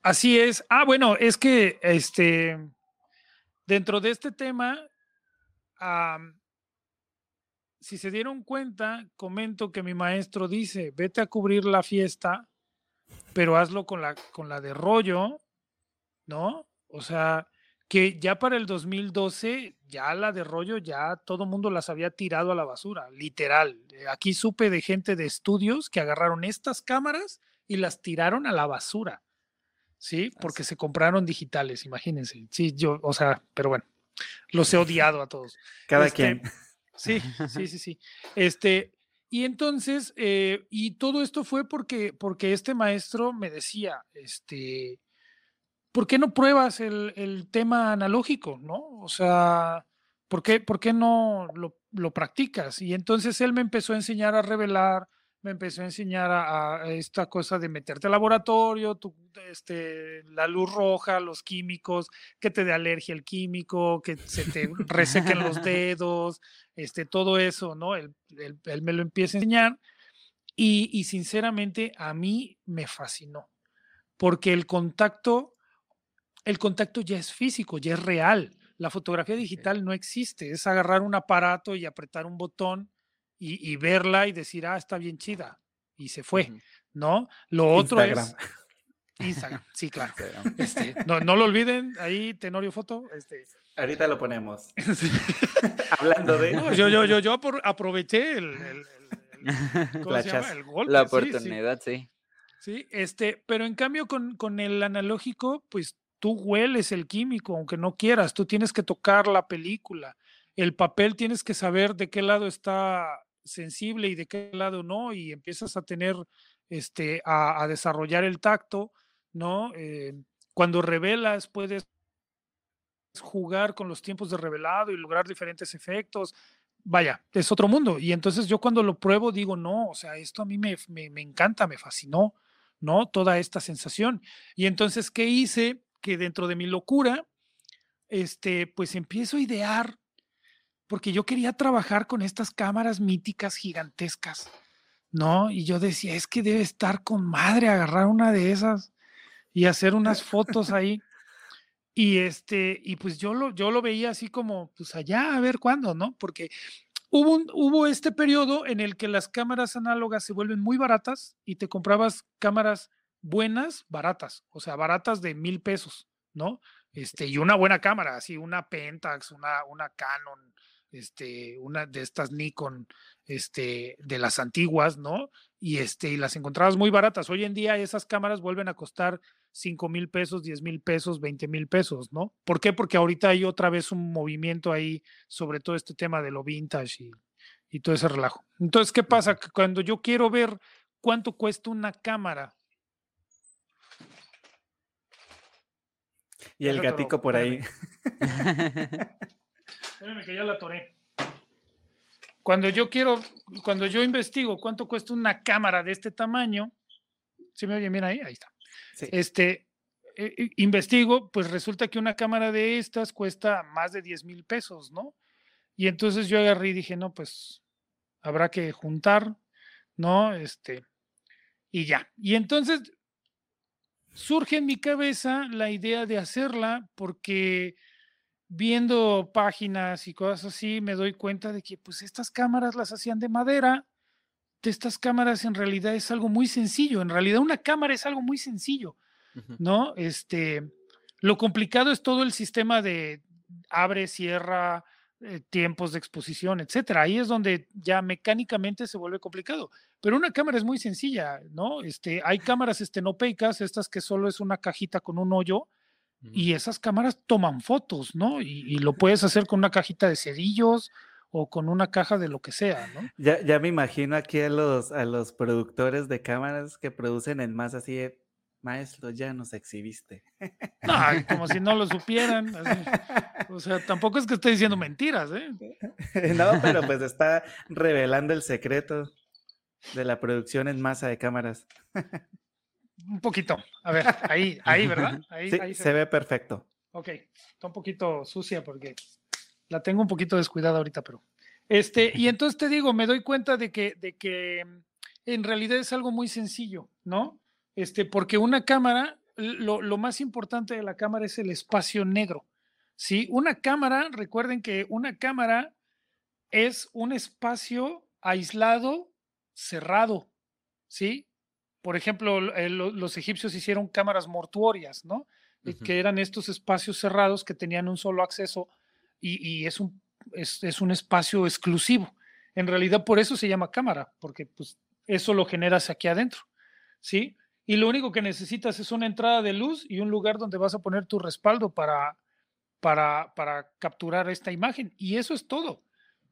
Así es. Ah, bueno, es que este dentro de este tema si se dieron cuenta, comento que mi maestro dice, vete a cubrir la fiesta, pero hazlo con la, con la de rollo, ¿no? O sea, que ya para el 2012, ya la de rollo, ya todo el mundo las había tirado a la basura, literal. Aquí supe de gente de estudios que agarraron estas cámaras y las tiraron a la basura, ¿sí? Porque se compraron digitales, imagínense. Sí, yo, o sea, pero bueno, los he odiado a todos. Cada este, quien. Sí, sí, sí, sí. Este, y entonces, eh, y todo esto fue porque, porque este maestro me decía, este, ¿por qué no pruebas el, el tema analógico, no? O sea, ¿por qué, por qué no lo, lo, practicas? Y entonces él me empezó a enseñar a revelar, me empezó a enseñar a, esta cosa de meterte al laboratorio, tu, este, la luz roja, los químicos, que te dé alergia el químico, que se te resequen los dedos, este, todo eso, ¿no? Él, me lo empieza a enseñar y, y sinceramente a mí me fascinó, porque el contacto, el contacto ya es físico, ya es real. La fotografía digital no existe, es agarrar un aparato y apretar un botón y, verla y decir, ah, está bien chida. Y se fue, ¿no? Lo otro es... Instagram, sí, claro. Este, no, no, lo olviden, ahí Tenorio Foto. Este. Ahorita lo ponemos. Hablando de. yo, yo, yo, yo aproveché el, el, ¿cómo se llama? el golpe. La oportunidad, sí. Sí, este, pero en cambio con, con el analógico, pues tú hueles el químico, aunque no quieras, tú tienes que tocar la película. El papel tienes que saber de qué lado está sensible y de qué lado no, y empiezas a tener, este, a, desarrollar el tacto, ¿no? Eh, cuando revelas, puedes jugar con los tiempos de revelado y lograr diferentes efectos. Vaya, es otro mundo. Y entonces yo cuando lo pruebo digo, no, o sea, esto a mí me, me, me encanta, me fascinó, ¿no? Toda esta sensación. Y entonces, ¿qué hice? Que dentro de mi locura, este, pues empiezo a idear, porque yo quería trabajar con estas cámaras míticas gigantescas, ¿no? Y yo decía, es que debe estar con madre agarrar una de esas y hacer unas fotos ahí. Y este, y pues yo lo, yo lo veía así como, pues allá, a ver cuándo, ¿no? Porque hubo, hubo este periodo en el que las cámaras análogas se vuelven muy baratas y te comprabas cámaras buenas, baratas, o sea, baratas de mil pesos, ¿no? Este, y una buena cámara, así, una Pentax, una, una Canon, este, una de estas Nikon, este, de las antiguas, ¿no? Y este, y las encontrabas muy baratas. Hoy en día esas cámaras vuelven a costar 5 mil pesos, 10 mil pesos, 20 mil pesos, ¿no? ¿Por qué? Porque ahorita hay otra vez un movimiento ahí sobre todo este tema de lo vintage y, y todo ese relajo. Entonces, ¿qué pasa? cuando yo quiero ver cuánto cuesta una cámara. Y el gatico por ahí. Espérame que ya la atoré. Cuando yo quiero, cuando yo investigo cuánto cuesta una cámara de este tamaño, ¿sí me oye bien ahí? Ahí está. Este, eh, eh, investigo, pues resulta que una cámara de estas cuesta más de 10 mil pesos, ¿no? Y entonces yo agarré y dije, no, pues habrá que juntar, ¿no? Este, y ya. Y entonces surge en mi cabeza la idea de hacerla porque viendo páginas y cosas así me doy cuenta de que pues estas cámaras las hacían de madera de estas cámaras en realidad es algo muy sencillo. En realidad una cámara es algo muy sencillo, ¿no? Este, lo complicado es todo el sistema de abre, cierra, eh, tiempos de exposición, etcétera. Ahí es donde ya mecánicamente se vuelve complicado. Pero una cámara es muy sencilla, ¿no? Este, hay cámaras estenopeicas, estas que solo es una cajita con un hoyo, y esas cámaras toman fotos, ¿no? Y, y, lo puedes hacer con una cajita de cerillos o con una caja de lo que sea, ¿no? Ya, ya me imagino aquí a los, a los productores de cámaras que producen en más así de, maestro, ya nos exhibiste. No, como si no lo supieran. O sea, tampoco es que esté diciendo mentiras, ¿eh? No, pero pues está revelando el secreto de la producción en masa de cámaras. Un poquito. A ver, ahí, ahí, ¿verdad? Ahí, sí, se, ve perfecto. Ok, está un poquito sucia porque la tengo un poquito descuidada ahorita, pero. Este, y entonces te digo, me doy cuenta de que, de que en realidad es algo muy sencillo, ¿no? Este, porque una cámara, lo, lo más importante de la cámara es el espacio negro. ¿sí? Una cámara, recuerden que una cámara es un espacio aislado, cerrado, ¿sí? Por ejemplo, los egipcios hicieron cámaras mortuorias, ¿no? Que eran estos espacios cerrados que tenían un solo acceso y, es, un, es, un espacio exclusivo. En realidad por eso se llama cámara, porque pues eso lo generas aquí adentro, ¿sí? Y lo único que necesitas es una entrada de luz y un lugar donde vas a poner tu respaldo para, para, para capturar esta imagen. Y eso es todo,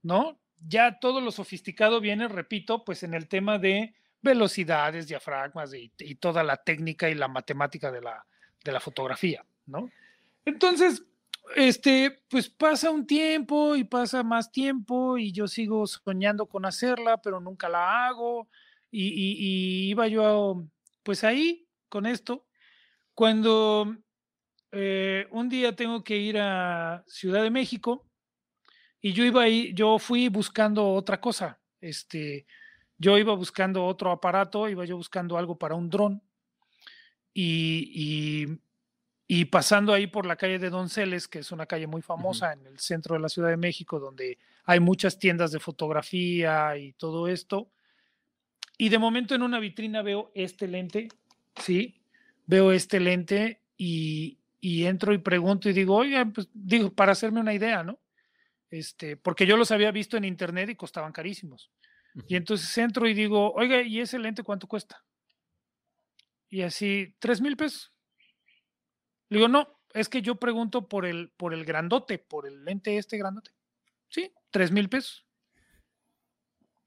¿no? Ya todo lo sofisticado viene, repito, pues en el tema de velocidades, diafragmas y, toda la técnica y la matemática de la, de la fotografía, ¿no? Entonces, este, pues pasa un tiempo y pasa más tiempo y yo sigo soñando con hacerla, pero nunca la hago. Y, iba yo, pues ahí, con esto, cuando eh, un día tengo que ir a Ciudad de México y yo iba ahí, yo fui buscando otra cosa. Este, yo iba buscando otro aparato, iba yo buscando algo para un dron. y y pasando ahí por la calle de Donceles, que es una calle muy famosa en el centro de la Ciudad de México, donde hay muchas tiendas de fotografía y todo esto. Y de momento en una vitrina veo este lente, ¿sí? Veo este lente y, entro y pregunto y digo, oiga, pues digo, para hacerme una idea, ¿no? Este, porque yo los había visto en internet y costaban carísimos. Y entonces entro y digo, oiga, ¿y ese lente cuánto cuesta? Y así, tres mil pesos. Le digo, no, es que yo pregunto por el, por el grandote, por el lente este grandote. Sí, tres mil pesos.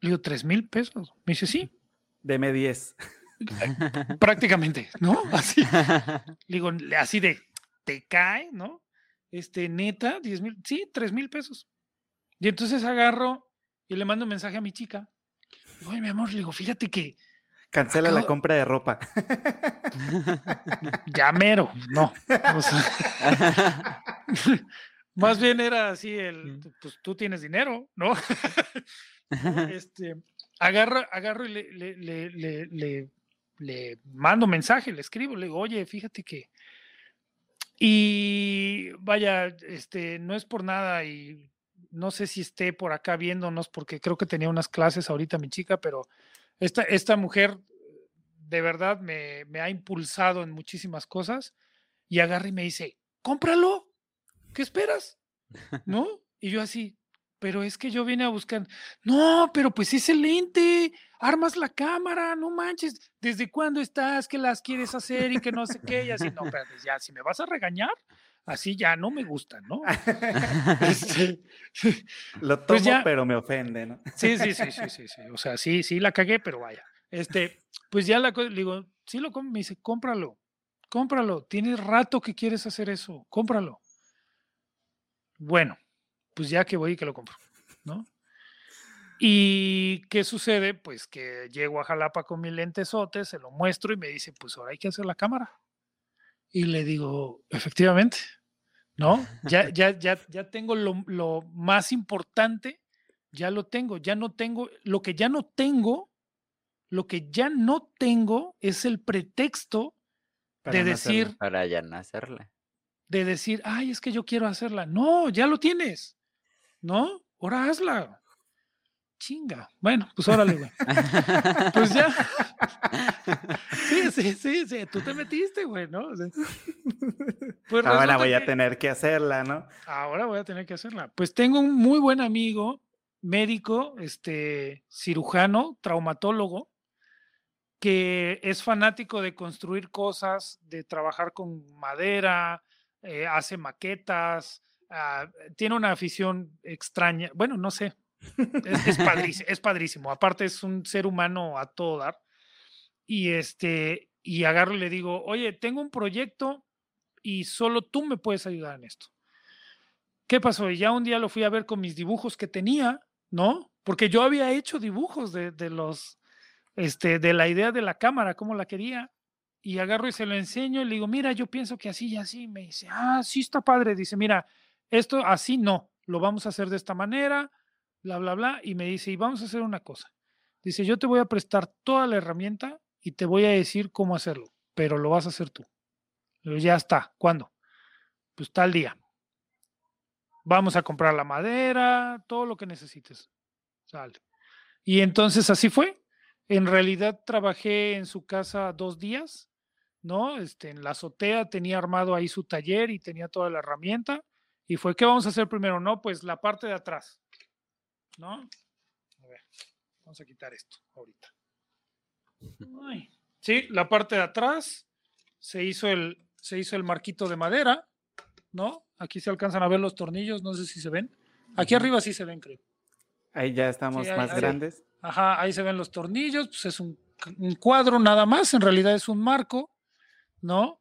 Le digo, tres mil pesos. Me dice, sí. Deme diez. Prácticamente, ¿no? Así. Le digo, así de, te cae, ¿no? Este, neta, diez mil, sí, tres mil pesos. Y entonces agarro y le mando un mensaje a mi chica. Oye, mi amor, le digo, fíjate que. Cancela la compra de ropa. Ya mero, no. más bien era así el, pues tú tienes dinero, ¿no? este, agarro, agarro y le, le, le, le, le mando mensaje, le escribo, le digo, oye, fíjate que. Y vaya, este, no es por nada y no sé si esté por acá viéndonos porque creo que tenía unas clases ahorita mi chica, pero esta, esta mujer de verdad me, me ha impulsado en muchísimas cosas y agarra y me dice, cómpralo, ¿qué esperas? ¿No? Y yo así, pero es que yo vine a buscar, no, pero pues es lente, armas la cámara, no manches, ¿desde cuándo estás? ¿Qué las quieres hacer y que no sé qué? Y así, no, pero ya, si me vas a regañar, así ya no me gusta, ¿no? Este, Lo pues tomo, pero me ofende, ¿no? sí, sí, sí, sí, sí, sí, o sea, sí, sí la cagué, pero vaya. Este, pues ya la le digo, sí lo compro, me dice, cómpralo, cómpralo, tienes rato que quieres hacer eso, cómpralo. Bueno, pues ya que voy y que lo compro, ¿no? ¿Y qué sucede? Pues que llego a Jalapa con mi lentesote, se lo muestro y me dice, pues ahora hay que hacer la cámara. Y le digo, efectivamente, ¿no? Ya, ya, ya, ya tengo lo, lo, más importante, ya lo tengo, ya no tengo, lo que ya no tengo, lo que ya no tengo es el pretexto de decir... para ya no hacerla. De decir, ay, es que yo quiero hacerla. No, ya lo tienes, ¿no? Ahora hazla chinga. Bueno, pues órale, güey. pues ya. sí, sí, sí, sí, tú te metiste, güey, ¿no? pues ahora voy a tener que hacerla, ¿no? Ahora voy a tener que hacerla. Pues tengo un muy buen amigo, médico, este, cirujano, traumatólogo, que es fanático de construir cosas, de trabajar con madera, eh, hace maquetas, ah, tiene una afición extraña, bueno, no sé, es, padrísimo, es padrísimo. Aparte es un ser humano a todo dar. Y este, y agarro y le digo, oye, tengo un proyecto y solo tú me puedes ayudar en esto. ¿Qué pasó? Y ya un día lo fui a ver con mis dibujos que tenía, ¿no? Porque yo había hecho dibujos de, de los, este, de la idea de la cámara, cómo la quería. Y agarro y se lo enseño y le digo, mira, yo pienso que así y así. Me dice, ah, sí está padre. Dice, mira, esto así no, lo vamos a hacer de esta manera bla, bla, bla, y me dice, y vamos a hacer una cosa. Dice, yo te voy a prestar toda la herramienta y te voy a decir cómo hacerlo, pero lo vas a hacer tú. ya está, ¿cuándo? Pues tal día. Vamos a comprar la madera, todo lo que necesites. Sale. Y entonces así fue. En realidad trabajé en su casa dos días, ¿no? Este, en la azotea tenía armado ahí su taller y tenía toda la herramienta. Y fue, ¿qué vamos a hacer primero? No, pues la parte de atrás. ¿No? A ver, vamos a quitar esto ahorita. sí, la parte de atrás se hizo el, se hizo el marquito de madera, ¿no? Aquí se alcanzan a ver los tornillos, no sé si se ven. Aquí arriba sí se ven, creo. Ahí ya estamos más grandes. Ajá, ahí se ven los tornillos, pues es un, un, cuadro nada más, en realidad es un marco, ¿no?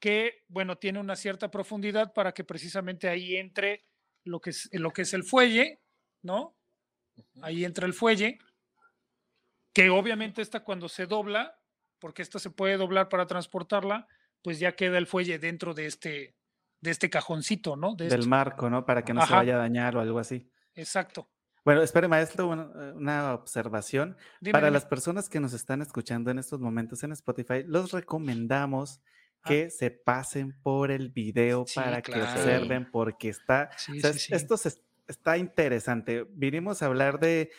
Que, bueno, tiene una cierta profundidad para que precisamente ahí entre lo que es, lo que es el fuelle, ¿no? Ahí entra el fuelle, que obviamente esta cuando se dobla, porque esta se puede doblar para transportarla, pues ya queda el fuelle dentro de este, de este cajoncito, ¿no? Del marco, ¿no? Para que no se vaya a dañar o algo así. Exacto. Bueno, espere, maestro, una, observación. Para las personas que nos están escuchando en estos momentos en Spotify, los recomendamos ah. que se pasen por el video para que observen, porque está. esto se, está interesante. Vinimos a hablar de,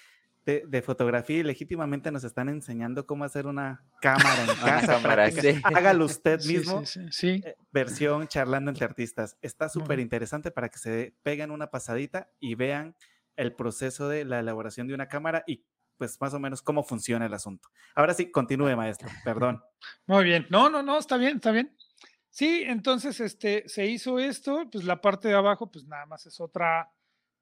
de, fotografía y legítimamente nos están enseñando cómo hacer una cámara en casa. Hágalo usted mismo. Sí, eh, versión charlando entre artistas. Está súper interesante para que se peguen una pasadita y vean el proceso de la elaboración de una cámara y pues más o menos cómo funciona el asunto. Ahora sí, continúe, maestro, perdón. Muy bien, no, no, no, está bien, está bien. Sí, entonces este, se hizo esto, pues la parte de abajo, pues nada más es otra,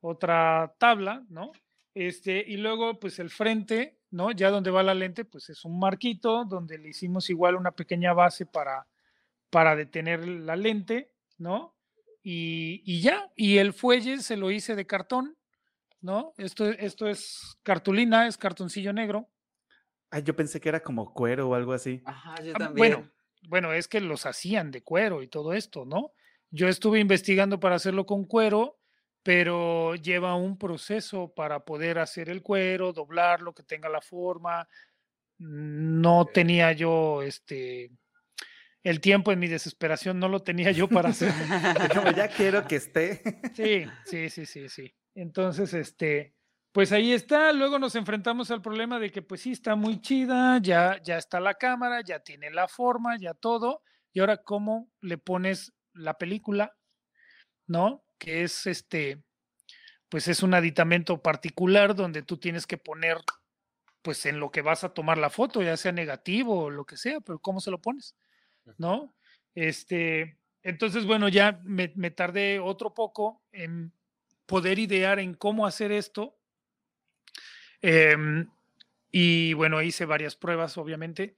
otra tabla, ¿no? Este, y luego, pues el frente, ¿no? Ya donde va la lente, pues es un marquito donde le hicimos igual una pequeña base para, para detener la lente, ¿no? Y, y ya, y el fuelle se lo hice de cartón, ¿no? Esto, esto es cartulina, es cartoncillo negro. Ay, yo pensé que era como cuero o algo así. Ajá, yo también. Bueno, bueno, es que los hacían de cuero y todo esto, ¿no? Yo estuve investigando para hacerlo con cuero, pero lleva un proceso para poder hacer el cuero, doblarlo, que tenga la forma. No tenía yo este el tiempo en mi desesperación, no lo tenía yo para hacer. Como ya quiero que esté. Sí, sí, sí, sí, sí. Entonces, este, pues ahí está. Luego nos enfrentamos al problema de que, pues sí, está muy chida, ya, ya está la cámara, ya tiene la forma, ya todo. Y ahora, ¿cómo le pones la película? ¿No? Que es este, pues es un aditamento particular donde tú tienes que poner, pues en lo que vas a tomar la foto, ya sea negativo o lo que sea, pero ¿cómo se lo pones? ¿No? Este, entonces, bueno, ya me, me tardé otro poco en poder idear en cómo hacer esto. Em, y bueno, hice varias pruebas, obviamente.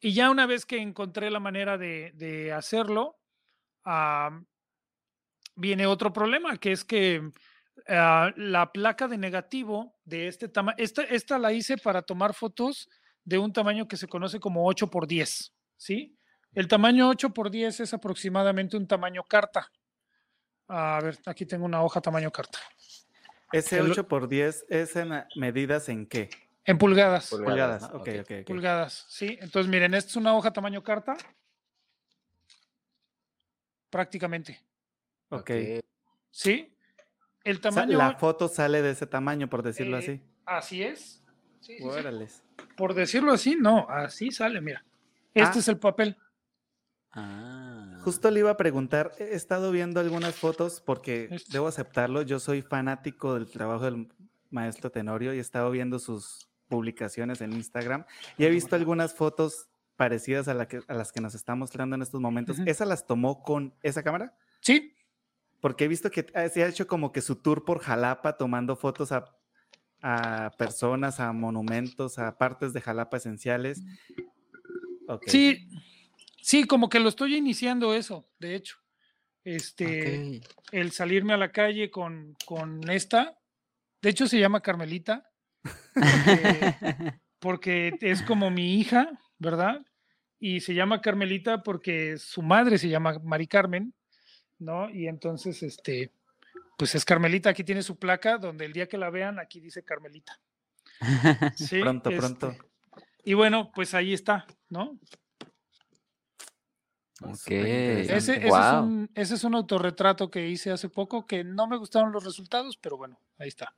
Y ya una vez que encontré la manera de, de hacerlo, viene otro problema, que es que ah, la placa de negativo de este tamaño, esta, esta la hice para tomar fotos de un tamaño que se conoce como 8 por 10, ¿sí? El tamaño 8 por 10 es aproximadamente un tamaño carta. A ver, aquí tengo una hoja tamaño carta. ¿Ese 8 por 10 es en medidas en qué? En pulgadas. Pulgadas, ok, ok. okay. Pulgadas, sí. Entonces, miren, esta es una hoja tamaño carta. Prácticamente. Ok. ¿Sí? El O sea, tamaño. la foto sale de ese tamaño, por decirlo eh, así. Así es. Sí, sí, sí. Por decirlo así, no, así sale, mira. Este Ah. es el papel. Ah. Justo le iba a preguntar, he estado viendo algunas fotos porque Este. debo aceptarlo, yo soy fanático del trabajo del maestro Tenorio y he estado viendo sus publicaciones en Instagram y he visto algunas fotos parecidas a, la que- a las que nos está mostrando en estos momentos. Ujú. ¿Esa las tomó con esa cámara? Sí, Porque he visto que se ha hecho como que su tour por Jalapa tomando fotos a, a personas, a monumentos, a partes de Jalapa esenciales. Sí, sí, como que lo estoy iniciando eso, de hecho. Este, el salirme a la calle con, con esta, de hecho se llama Carmelita, porque, porque es como mi hija, ¿verdad? Y se llama Carmelita porque su madre se llama Mari Carmen, ¿no? Y entonces, este, pues es Carmelita, aquí tiene su placa, donde el día que la vean, aquí dice Carmelita. Sí, Pronto, este, pronto. Y bueno, pues ahí está, ¿no? Ok. Superinteresante. Ese, ese es un, ese es un autorretrato que hice hace poco que no me gustaron los resultados, pero bueno, ahí está.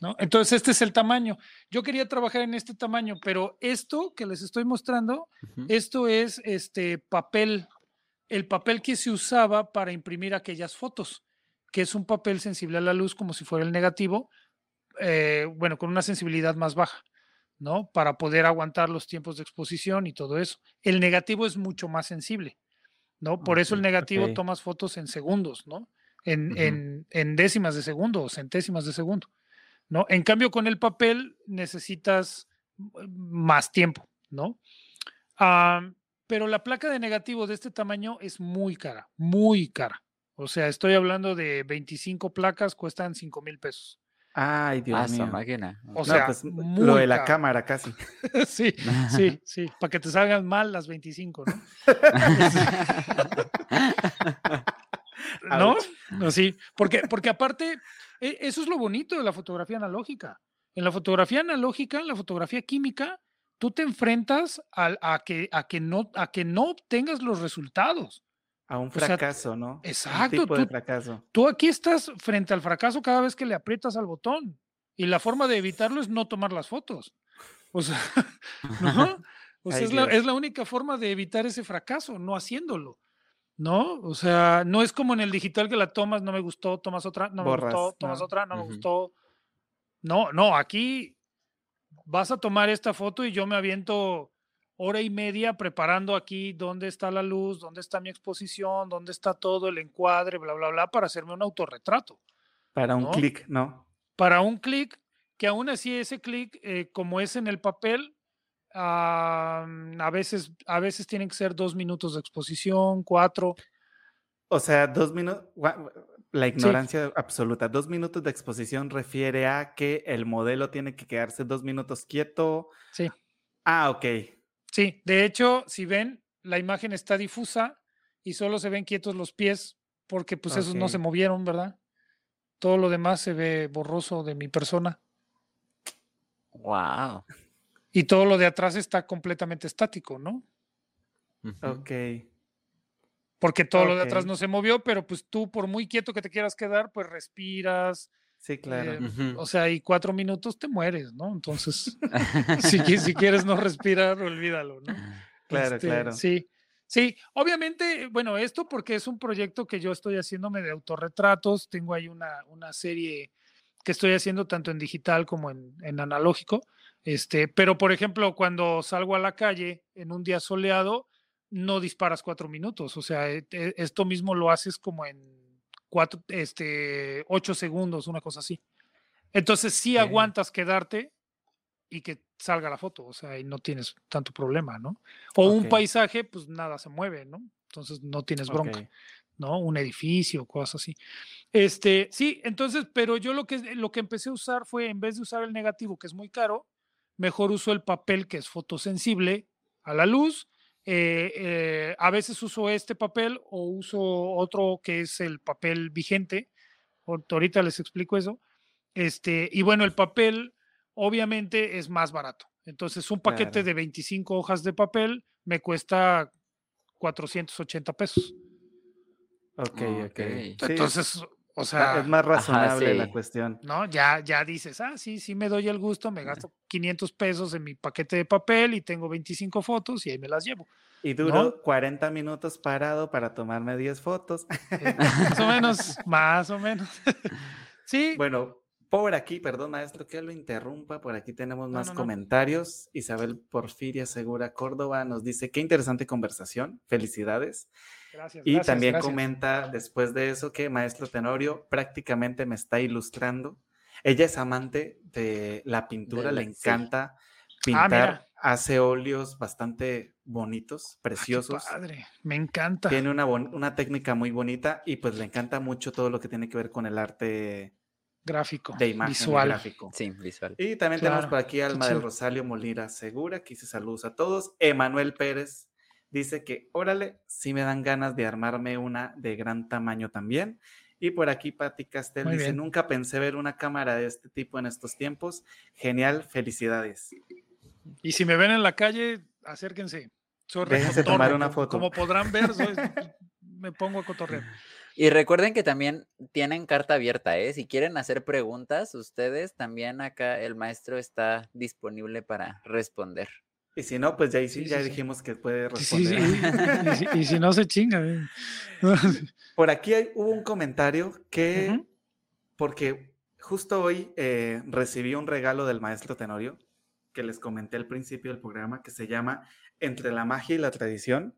¿no? Entonces, este es el tamaño. Yo quería trabajar en este tamaño, pero esto que les estoy mostrando, esto es este papel, el papel que se usaba para imprimir aquellas fotos, que es un papel sensible a la luz como si fuera el negativo, eh, bueno, con una sensibilidad más baja, ¿no? Para poder aguantar los tiempos de exposición y todo eso. El negativo es mucho más sensible, ¿no? Por eso el negativo ok. tomas fotos en segundos, ¿no? En, en- en décimas de segundo o centésimas de segundo, ¿no? En cambio, con el papel necesitas eh, más tiempo, ¿no? Ah, pero la placa de negativo de este tamaño es muy cara, muy cara. O sea, estoy hablando de 25 placas, cuestan 5 mil pesos. Ay, Dios Ah, mío. máquina. O No, sea, pues, muy lo de la caro. cámara casi. sí, sí, sí, para que te salgan mal las 25, ¿no? ¿No? No, sí, porque, porque aparte, e- eso es lo bonito de la fotografía analógica. En la fotografía analógica, en la fotografía química, tú te enfrentas a, que, a, que no, a que no obtengas los resultados. A un sea, fracaso, ¿no? Un exacto, de tú- fracaso. Tú aquí estás frente al fracaso cada vez que le aprietas al botón. Y la forma de evitarlo es no tomar las fotos. O sea, ¿no? O sea, Ay, es, la, es la única forma de evitar ese fracaso, no haciéndolo. ¿No? O sea, no es como en el digital que la tomas, no me gustó, tomas otra, no me gustó, tomas no. otra, no me gustó. No, no, aquí vas a tomar esta foto y yo me aviento hora y media preparando aquí dónde está la luz, dónde está mi exposición, dónde está todo el encuadre, bla, bla, bla, para hacerme un autorretrato. Para un clic, ¿no? Para un clic, que aún así ese clic, eh, como es en el papel, a veces, a veces tienen que ser dos minutos de exposición, cuatro. O sea, dos minutos, la ignorancia absoluta. Dos minutos de exposición refiere a que el modelo tiene que quedarse dos minutos quieto. Sí. Ah, ok. Sí, de hecho, si ven, la imagen está difusa y solo se ven quietos los pies porque pues esos no se movieron, ¿verdad? Todo lo demás se ve borroso de mi persona. Wow. Y todo lo de atrás está completamente estático, ¿no? Ok. Porque todo lo de atrás no se movió, pero pues tú, por muy quieto que te quieras quedar, pues respiras. Sí, claro. Eh, o sea, y cuatro minutos te mueres, ¿no? Entonces, si, si, quieres no respirar, olvídalo, ¿no? Claro, este, claro. Sí. Sí, obviamente, bueno, esto porque es un proyecto que yo estoy haciéndome de autorretratos, tengo ahí una, una serie que estoy haciendo tanto en digital como en, en, analógico, este, pero por ejemplo, cuando salgo a la calle en un día soleado, no disparas cuatro minutos. O sea, e, e, esto mismo lo haces como en cuatro, este, ocho segundos, una cosa así. Entonces sí aguantas quedarte y que salga la foto, o sea, y no tienes tanto problema, ¿no? O un paisaje, pues nada se mueve, ¿no? Entonces no tienes bronca, ¿no? Un edificio, cosas así. Este, sí, entonces, pero yo lo que, lo que empecé a usar fue, en vez de usar el negativo, que es muy caro, mejor uso el papel que es fotosensible a la luz eh, eh, a veces uso este papel o uso otro que es el papel vigente. Ahorita les explico eso. Este, y bueno, el papel obviamente es más barato. Entonces, un paquete de 25 hojas de papel me cuesta 480 pesos. Ok, ok. Entonces, o sea, es más razonable la cuestión. ¿No? Ya, ya dices, ah, sí, sí me doy el gusto, me gasto 500 pesos en mi paquete de papel y tengo 25 fotos y ahí me las llevo. Y duro 40 minutos parado para tomarme 10 fotos. Eh, más o menos, más o menos. sí. Bueno, por aquí, perdón, maestro, que lo interrumpa. Por aquí tenemos más comentarios. Isabel Porfiria Segura Córdoba nos dice: Qué interesante conversación. Felicidades. Y también comenta después de eso que Maestro Tenorio prácticamente me está ilustrando. Ella es amante de la pintura, le encanta ah, pintar, hace óleos bastante bonitos, ah, preciosos. padre, me encanta. Tiene una, una técnica muy bonita y pues le encanta mucho todo lo que tiene que ver con el arte gráfico, de imagen visual. Gráfico. Sí, visual. Y también tenemos por aquí Alma del Rosario Molira Segura, que dice saludos a todos. Emanuel Pérez dice que, órale, sí me dan ganas de armarme una de gran tamaño también. Y por aquí Patti Castel dice, nunca pensé ver una cámara de este tipo en estos tiempos. Genial, felicidades. Y si me ven en la calle, acérquense. Déjense tomar una foto. Como podrán ver, me pongo a cotorrear. Y recuerden que también tienen carta abierta, ¿eh? Si quieren hacer preguntas, ustedes también acá el maestro está disponible para responder. Y si no, pues ya, ya dijimos que puede responder. y, si, no, se chinga. ¿eh? Por aquí hay, hubo un comentario que, porque justo hoy eh, recibí un regalo del maestro Tenorio, que les comenté al principio del programa, que se llama Entre la magia y la tradición.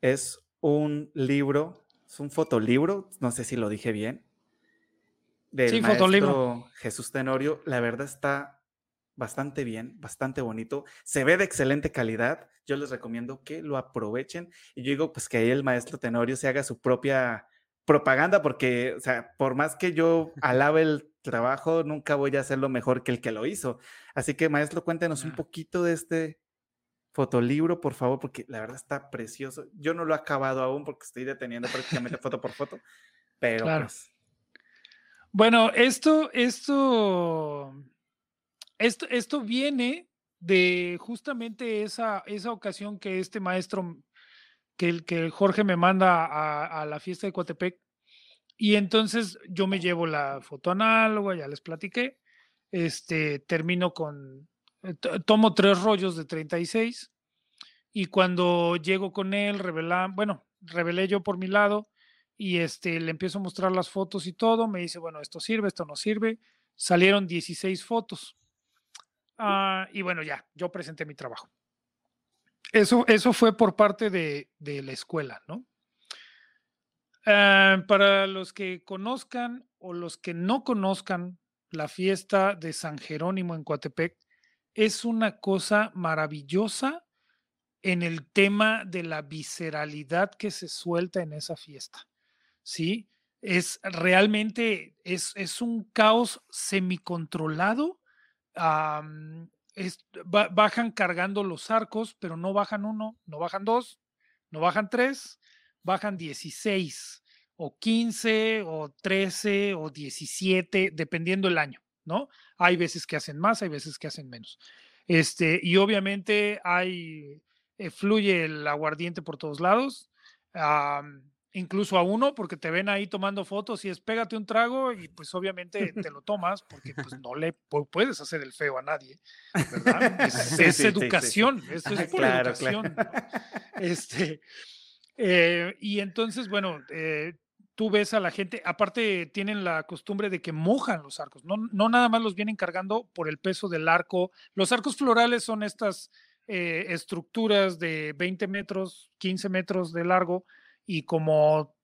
Es un libro, es un fotolibro, no sé si lo dije bien, del sí, maestro fotolibro. Jesús Tenorio. La verdad está bastante bien, bastante bonito, se ve de excelente calidad. Yo les recomiendo que lo aprovechen y yo digo pues que ahí el maestro Tenorio se haga su propia propaganda porque, o sea, por más que yo alabe el trabajo, nunca voy a hacerlo mejor que el que lo hizo. Así que maestro, cuéntenos un poquito de este fotolibro, por favor, porque la verdad está precioso. Yo no lo he acabado aún porque estoy deteniendo prácticamente foto por foto, pero pues Bueno, esto, esto esto, viene de justamente esa, esa ocasión que este maestro, que, el, que Jorge me manda a, la fiesta de Coatepec, y entonces yo me llevo la foto análoga, ya les platiqué, este, termino con, eh, tomo tres rollos de 36, y cuando llego con él, revela, bueno, revelé yo por mi lado, y este, le empiezo a mostrar las fotos y todo, me dice, bueno, esto sirve, esto no sirve, salieron 16 fotos Ah, y bueno, ya, yo presenté mi trabajo. Eso, eso fue por parte de, la escuela, ¿no? Ah, para los que conozcan o los que no conozcan la fiesta de San Jerónimo en Coatepec, es una cosa maravillosa en el tema de la visceralidad que se suelta en esa fiesta. ¿Sí? Es realmente, es, es un caos semicontrolado. Bajan cargando los arcos, pero no bajan uno, no bajan dos, no bajan tres, bajan 16 o 15 o 13 o 17, dependiendo el año, ¿no? Hay veces que hacen más, hay veces que hacen menos. Este, y obviamente hay eh, fluye el aguardiente por todos lados, incluso a uno, porque te ven ahí tomando fotos y es pégate un trago y pues obviamente te lo tomas porque pues no le puedes hacer el feo a nadie, ¿verdad? Es, educación, eso es por educación. Este, eh, y entonces, bueno, eh, tú ves a la gente, aparte tienen la costumbre de que mojan los arcos, no, no nada más los vienen cargando por el peso del arco. Los arcos florales son estas eh, estructuras de 20 metros, 15 metros de largo y como,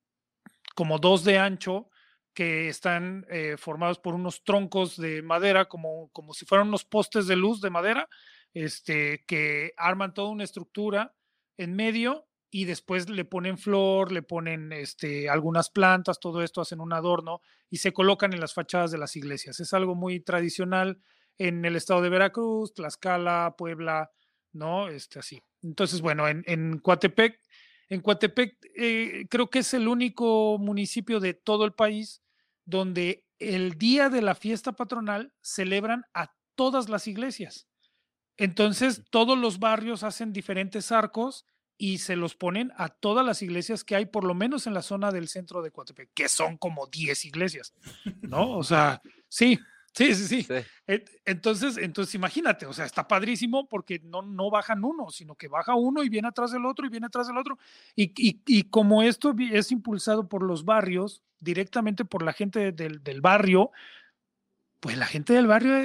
como dos de ancho que están eh, formados por unos troncos de madera, como, como si fueran unos postes de luz de madera, este, que arman toda una estructura en medio y después le ponen flor, le ponen este, algunas plantas, todo esto hacen un adorno y se colocan en las fachadas de las iglesias. Es algo muy tradicional en el estado de Veracruz, Tlaxcala, Puebla, ¿no? Este, así. Entonces, bueno, en, en Coatepec, en Coatepec eh, creo que es el único municipio de todo el país donde el día de la fiesta patronal celebran a todas las iglesias. Entonces, todos los barrios hacen diferentes arcos y se los ponen a todas las iglesias que hay, por lo menos en la zona del centro de Coatepec, que son como 10 iglesias, ¿no? O sea, sí, Sí, sí, sí, Entonces, entonces imagínate, o sea, está padrísimo porque no, no bajan uno, sino que baja uno y viene atrás del otro y viene atrás del otro. Y, y, como esto es impulsado por los barrios, directamente por la gente del, del barrio, pues la gente del barrio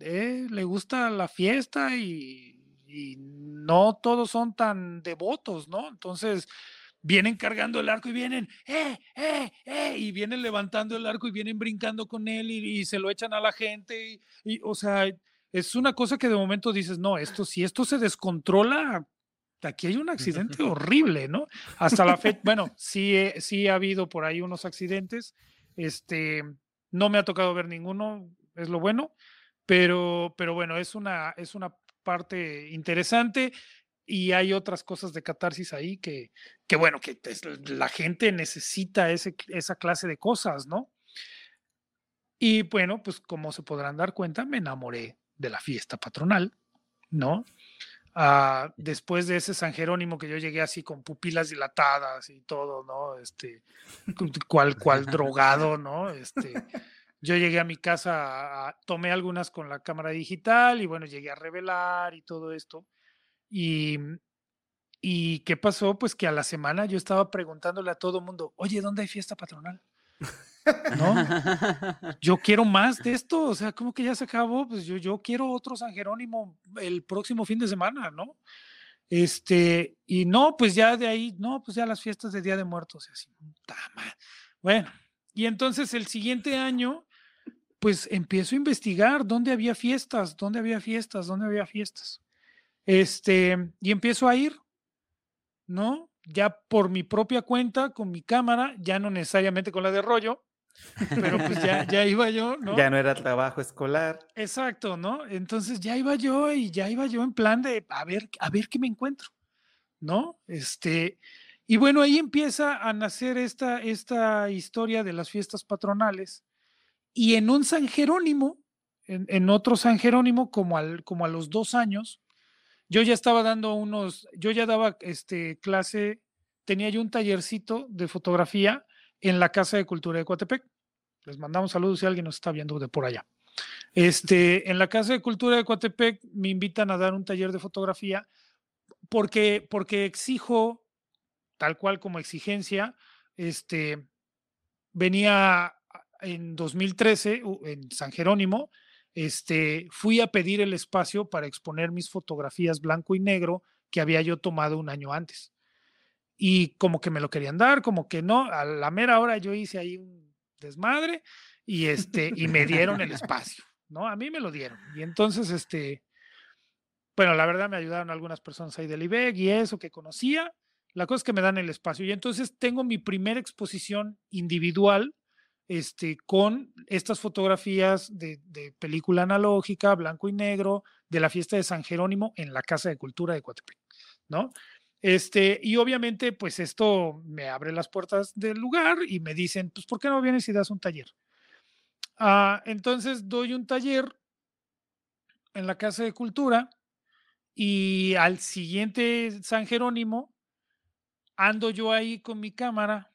eh, le gusta la fiesta y, y no todos son tan devotos, ¿no? Entonces, vienen cargando el arco y vienen, eh, eh, eh, y vienen levantando el arco y vienen brincando con él y, se lo echan a la gente. Y, o sea, es una cosa que de momento dices, no, esto, si esto se descontrola, aquí hay un accidente horrible, ¿no? Hasta la fecha, bueno, sí, sí ha habido por ahí unos accidentes, este, no me ha tocado ver ninguno, es lo bueno, pero, pero bueno, es una, es una parte interesante y hay otras cosas de catarsis ahí que, que bueno, que la gente necesita ese, esa clase de cosas, ¿no? Y bueno, pues como se podrán dar cuenta, me enamoré de la fiesta patronal, ¿no? Ah, después de ese San Jerónimo que yo llegué así con pupilas dilatadas y todo, ¿no? Este, cual, cual drogado, ¿no? Este, yo llegué a mi casa, tomé algunas con la cámara digital y bueno, llegué a revelar y todo esto. Y, ¿Y qué pasó? Pues que a la semana yo estaba preguntándole a todo mundo, oye, ¿dónde hay fiesta patronal? ¿No? Yo quiero más de esto, o sea, como que ya se acabó, pues yo, yo quiero otro San Jerónimo el próximo fin de semana, ¿no? Este, y no, pues ya de ahí, no, pues ya las fiestas de Día de Muertos, y así, bueno, y entonces el siguiente año, pues empiezo a investigar dónde había fiestas, dónde había fiestas, dónde había fiestas. Este, y empiezo a ir, ¿no? Ya por mi propia cuenta, con mi cámara, ya no necesariamente con la de rollo, pero pues ya, ya iba yo, ¿no? Ya no era trabajo escolar. Exacto, ¿no? Entonces ya iba yo y ya iba yo en plan de a ver, a ver qué me encuentro, ¿no? Este, y bueno, ahí empieza a nacer esta, esta historia de las fiestas patronales. Y en un San Jerónimo, en, en otro San Jerónimo, como, al, como a los dos años, yo ya estaba dando unos, yo ya daba este, clase, tenía yo un tallercito de fotografía en la Casa de Cultura de Coatepec. Les mandamos saludos si alguien nos está viendo de por allá. Este, en la Casa de Cultura de Coatepec me invitan a dar un taller de fotografía porque, porque exijo, tal cual como exigencia, este, venía en 2013 en San Jerónimo, este, fui a pedir el espacio para exponer mis fotografías blanco y negro que había yo tomado un año antes. Y como que me lo querían dar, como que no, a la mera hora yo hice ahí un desmadre y, este, y me dieron el espacio, ¿no? A mí me lo dieron. Y entonces, este, bueno, la verdad me ayudaron algunas personas ahí del IBEG y eso que conocía. La cosa es que me dan el espacio. Y entonces tengo mi primera exposición individual este, con estas fotografías de, película analógica, blanco y negro, de la fiesta de San Jerónimo en la Casa de Cultura de Coatepec, ¿no? Este, y obviamente, pues esto me abre las puertas del lugar y me dicen, pues, ¿por qué no vienes y das un taller? Ah, entonces doy un taller en la Casa de Cultura y al siguiente San Jerónimo ando yo ahí con mi cámara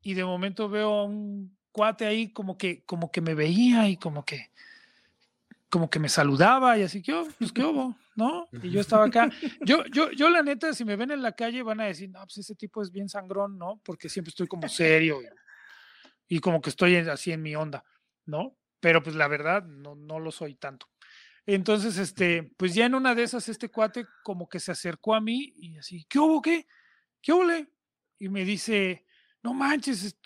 y de momento veo un cuate ahí como que, como que me veía y como que, como que me saludaba y así que, oh, pues qué hubo, ¿no? Y yo estaba acá. Yo, yo, yo la neta, si me ven en la calle van a decir, no, pues ese tipo es bien sangrón, ¿no? Porque siempre estoy como serio y, como que estoy así en mi onda, ¿no? Pero pues la verdad, no, no lo soy tanto. Entonces, este, pues ya en una de esas, este cuate como que se acercó a mí y así, ¿qué hubo, qué? ¿Qué hubo? Y me dice, no manches,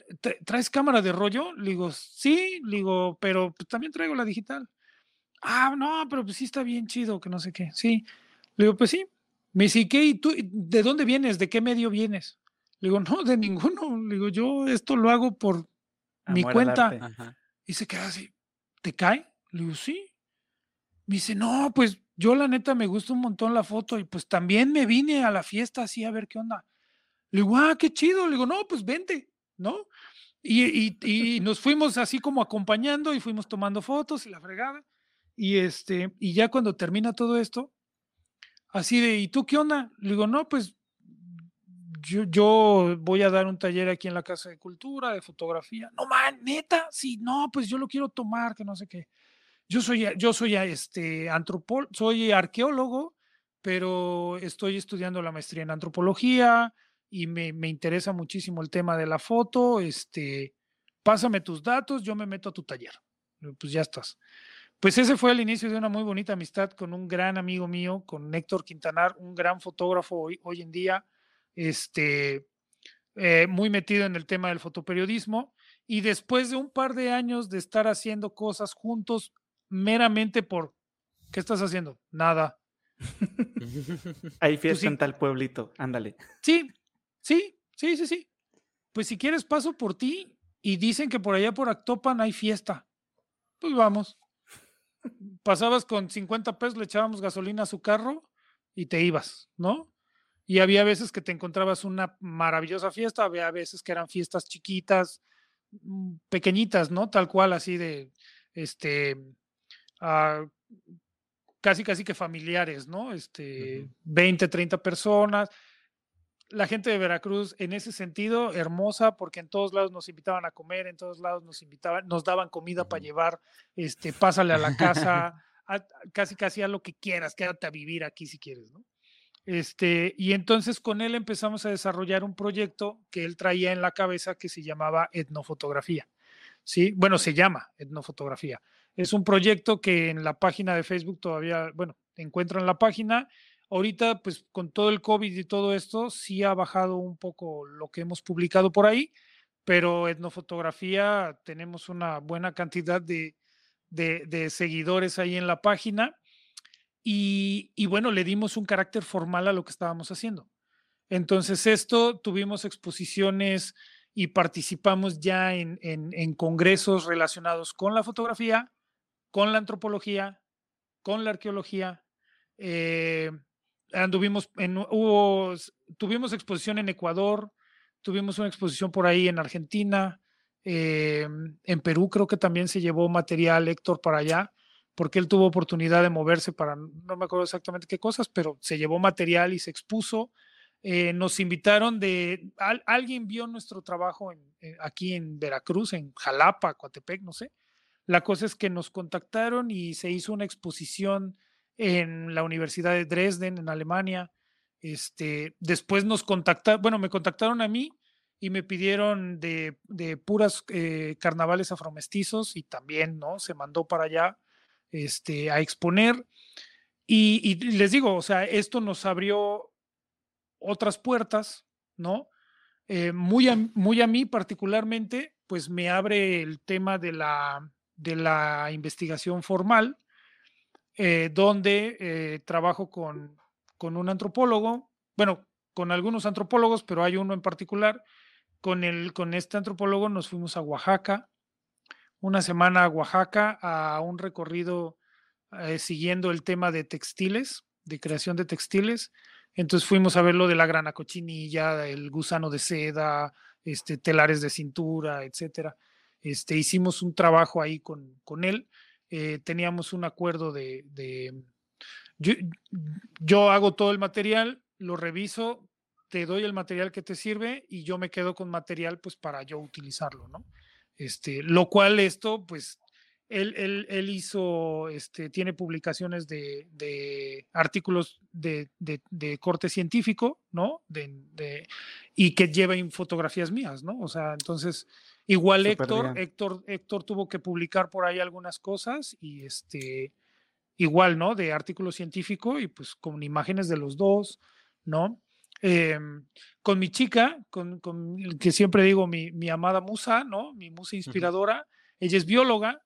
¿traes cámara de rollo? Le digo, sí, le digo, pero pues, también traigo la digital. Ah, no, pero pues sí está bien chido, que no sé qué. Sí. Le digo, pues sí. Me dice, ¿qué? ¿Y tú de dónde vienes? ¿De qué medio vienes? Le digo, no, de ninguno. Le digo, yo esto lo hago por mi cuenta. Y se queda así, ¿te cae? Le digo, sí. Me dice, no, pues yo la neta me gusta un montón la foto y pues también me vine a la fiesta así a ver qué onda. Le digo, ah, qué chido. Le digo, no, pues vente, ¿no? Y, nos fuimos así como acompañando y fuimos tomando fotos y la fregada. Y este, y ya cuando termina todo esto, así de, ¿y tú qué onda? Le digo, no, pues yo, yo, voy a dar un taller aquí en la Casa de Cultura, de fotografía. No, man, neta, sí, no, pues yo lo quiero tomar, que no sé qué. Yo soy, yo soy este, antropólogo, soy arqueólogo, pero estoy estudiando la maestría en antropología, y me, me, interesa muchísimo el tema de la foto, este, pásame tus datos, yo me meto a tu taller. Pues ya estás. Pues ese fue el inicio de una muy bonita amistad con un gran amigo mío, con Héctor Quintanar, un gran fotógrafo hoy, hoy en día, este, eh, muy metido en el tema del fotoperiodismo. Y después de un par de años de estar haciendo cosas juntos meramente por, ¿qué estás haciendo? Nada. Hay fiesta en tal pueblito, ándale. Sí, Sí, sí, sí, sí. Pues si quieres paso por ti y dicen que por allá por Actopan hay fiesta. Pues vamos. Pasabas con 50 pesos, le echábamos gasolina a su carro y te ibas, ¿no? Y había veces que te encontrabas una maravillosa fiesta, había veces que eran fiestas chiquitas, mm, pequeñitas, ¿no? Tal cual, así de, este, ah, casi, casi que familiares, ¿no? Este, 20, 30 personas la gente de Veracruz en ese sentido hermosa porque en todos lados nos invitaban a comer, en todos lados nos invitaban, nos daban comida para llevar, este, pásale a la casa, casi casi a lo que quieras, quédate a vivir aquí si quieres, ¿no? Este, y entonces con él empezamos a desarrollar un proyecto que él traía en la cabeza que se llamaba etnofotografía. ¿sí? Bueno, se llama etnofotografía. Es un proyecto que en la página de Facebook todavía, bueno, encuentran la página Ahorita, pues con todo el COVID y todo esto, sí ha bajado un poco lo que hemos publicado por ahí, pero etnofotografía tenemos una buena cantidad de, seguidores ahí en la página. Y, bueno, le dimos un carácter formal a lo que estábamos haciendo. Entonces, esto tuvimos exposiciones y participamos ya en, en, congresos relacionados con la fotografía, con la antropología, con la arqueología. Eh, anduvimos en, hubo, tuvimos exposición en Ecuador, tuvimos una exposición por ahí en Argentina, eh, en Perú creo que también se llevó material Héctor para allá, porque él tuvo oportunidad de moverse para, no me acuerdo exactamente qué cosas, pero se llevó material y se expuso. Eh, nos invitaron de, alguien vio nuestro trabajo eh, aquí en Veracruz, en Jalapa, Coatepec, no sé. La cosa es que nos contactaron y se hizo una exposición en la Universidad de Dresden, en Alemania. Este, después nos contactaron, bueno, me contactaron a mí y me pidieron de, de puras eh, carnavales afromestizos y también, ¿no? Se mandó para allá. este, a exponer. Y, les digo, o sea, esto nos abrió otras puertas, ¿no? Eh, muy, a, muy a mí particularmente, pues me abre el tema de la, de la investigación formal, eh, donde eh, trabajo con, con un antropólogo, bueno, con algunos antropólogos, pero hay uno en particular. Con, el, con este antropólogo nos fuimos a Oaxaca, una semana a Oaxaca, a un recorrido eh, siguiendo el tema de textiles, de creación de textiles. Entonces fuimos a ver lo de la grana cochinilla, el gusano de seda, este, telares de cintura, etcétera. Este, hicimos un trabajo ahí con, con él. Eh, teníamos un acuerdo de, de yo, hago todo el material, lo reviso, te doy el material que te sirve y yo me quedo con material pues para yo utilizarlo, ¿no? Este, lo cual esto pues él, él, hizo, este, tiene publicaciones de, artículos de, corte científico, ¿no? De, y que lleva fotografías mías, ¿no? O sea, entonces, igual Héctor, Héctor, Héctor tuvo que publicar por ahí algunas cosas y este, igual, ¿no? De artículo científico y pues con imágenes de los dos, ¿no? Em, con mi chica, con, con, que siempre digo mi, mi amada musa, ¿no? Mi musa inspiradora, ella es bióloga,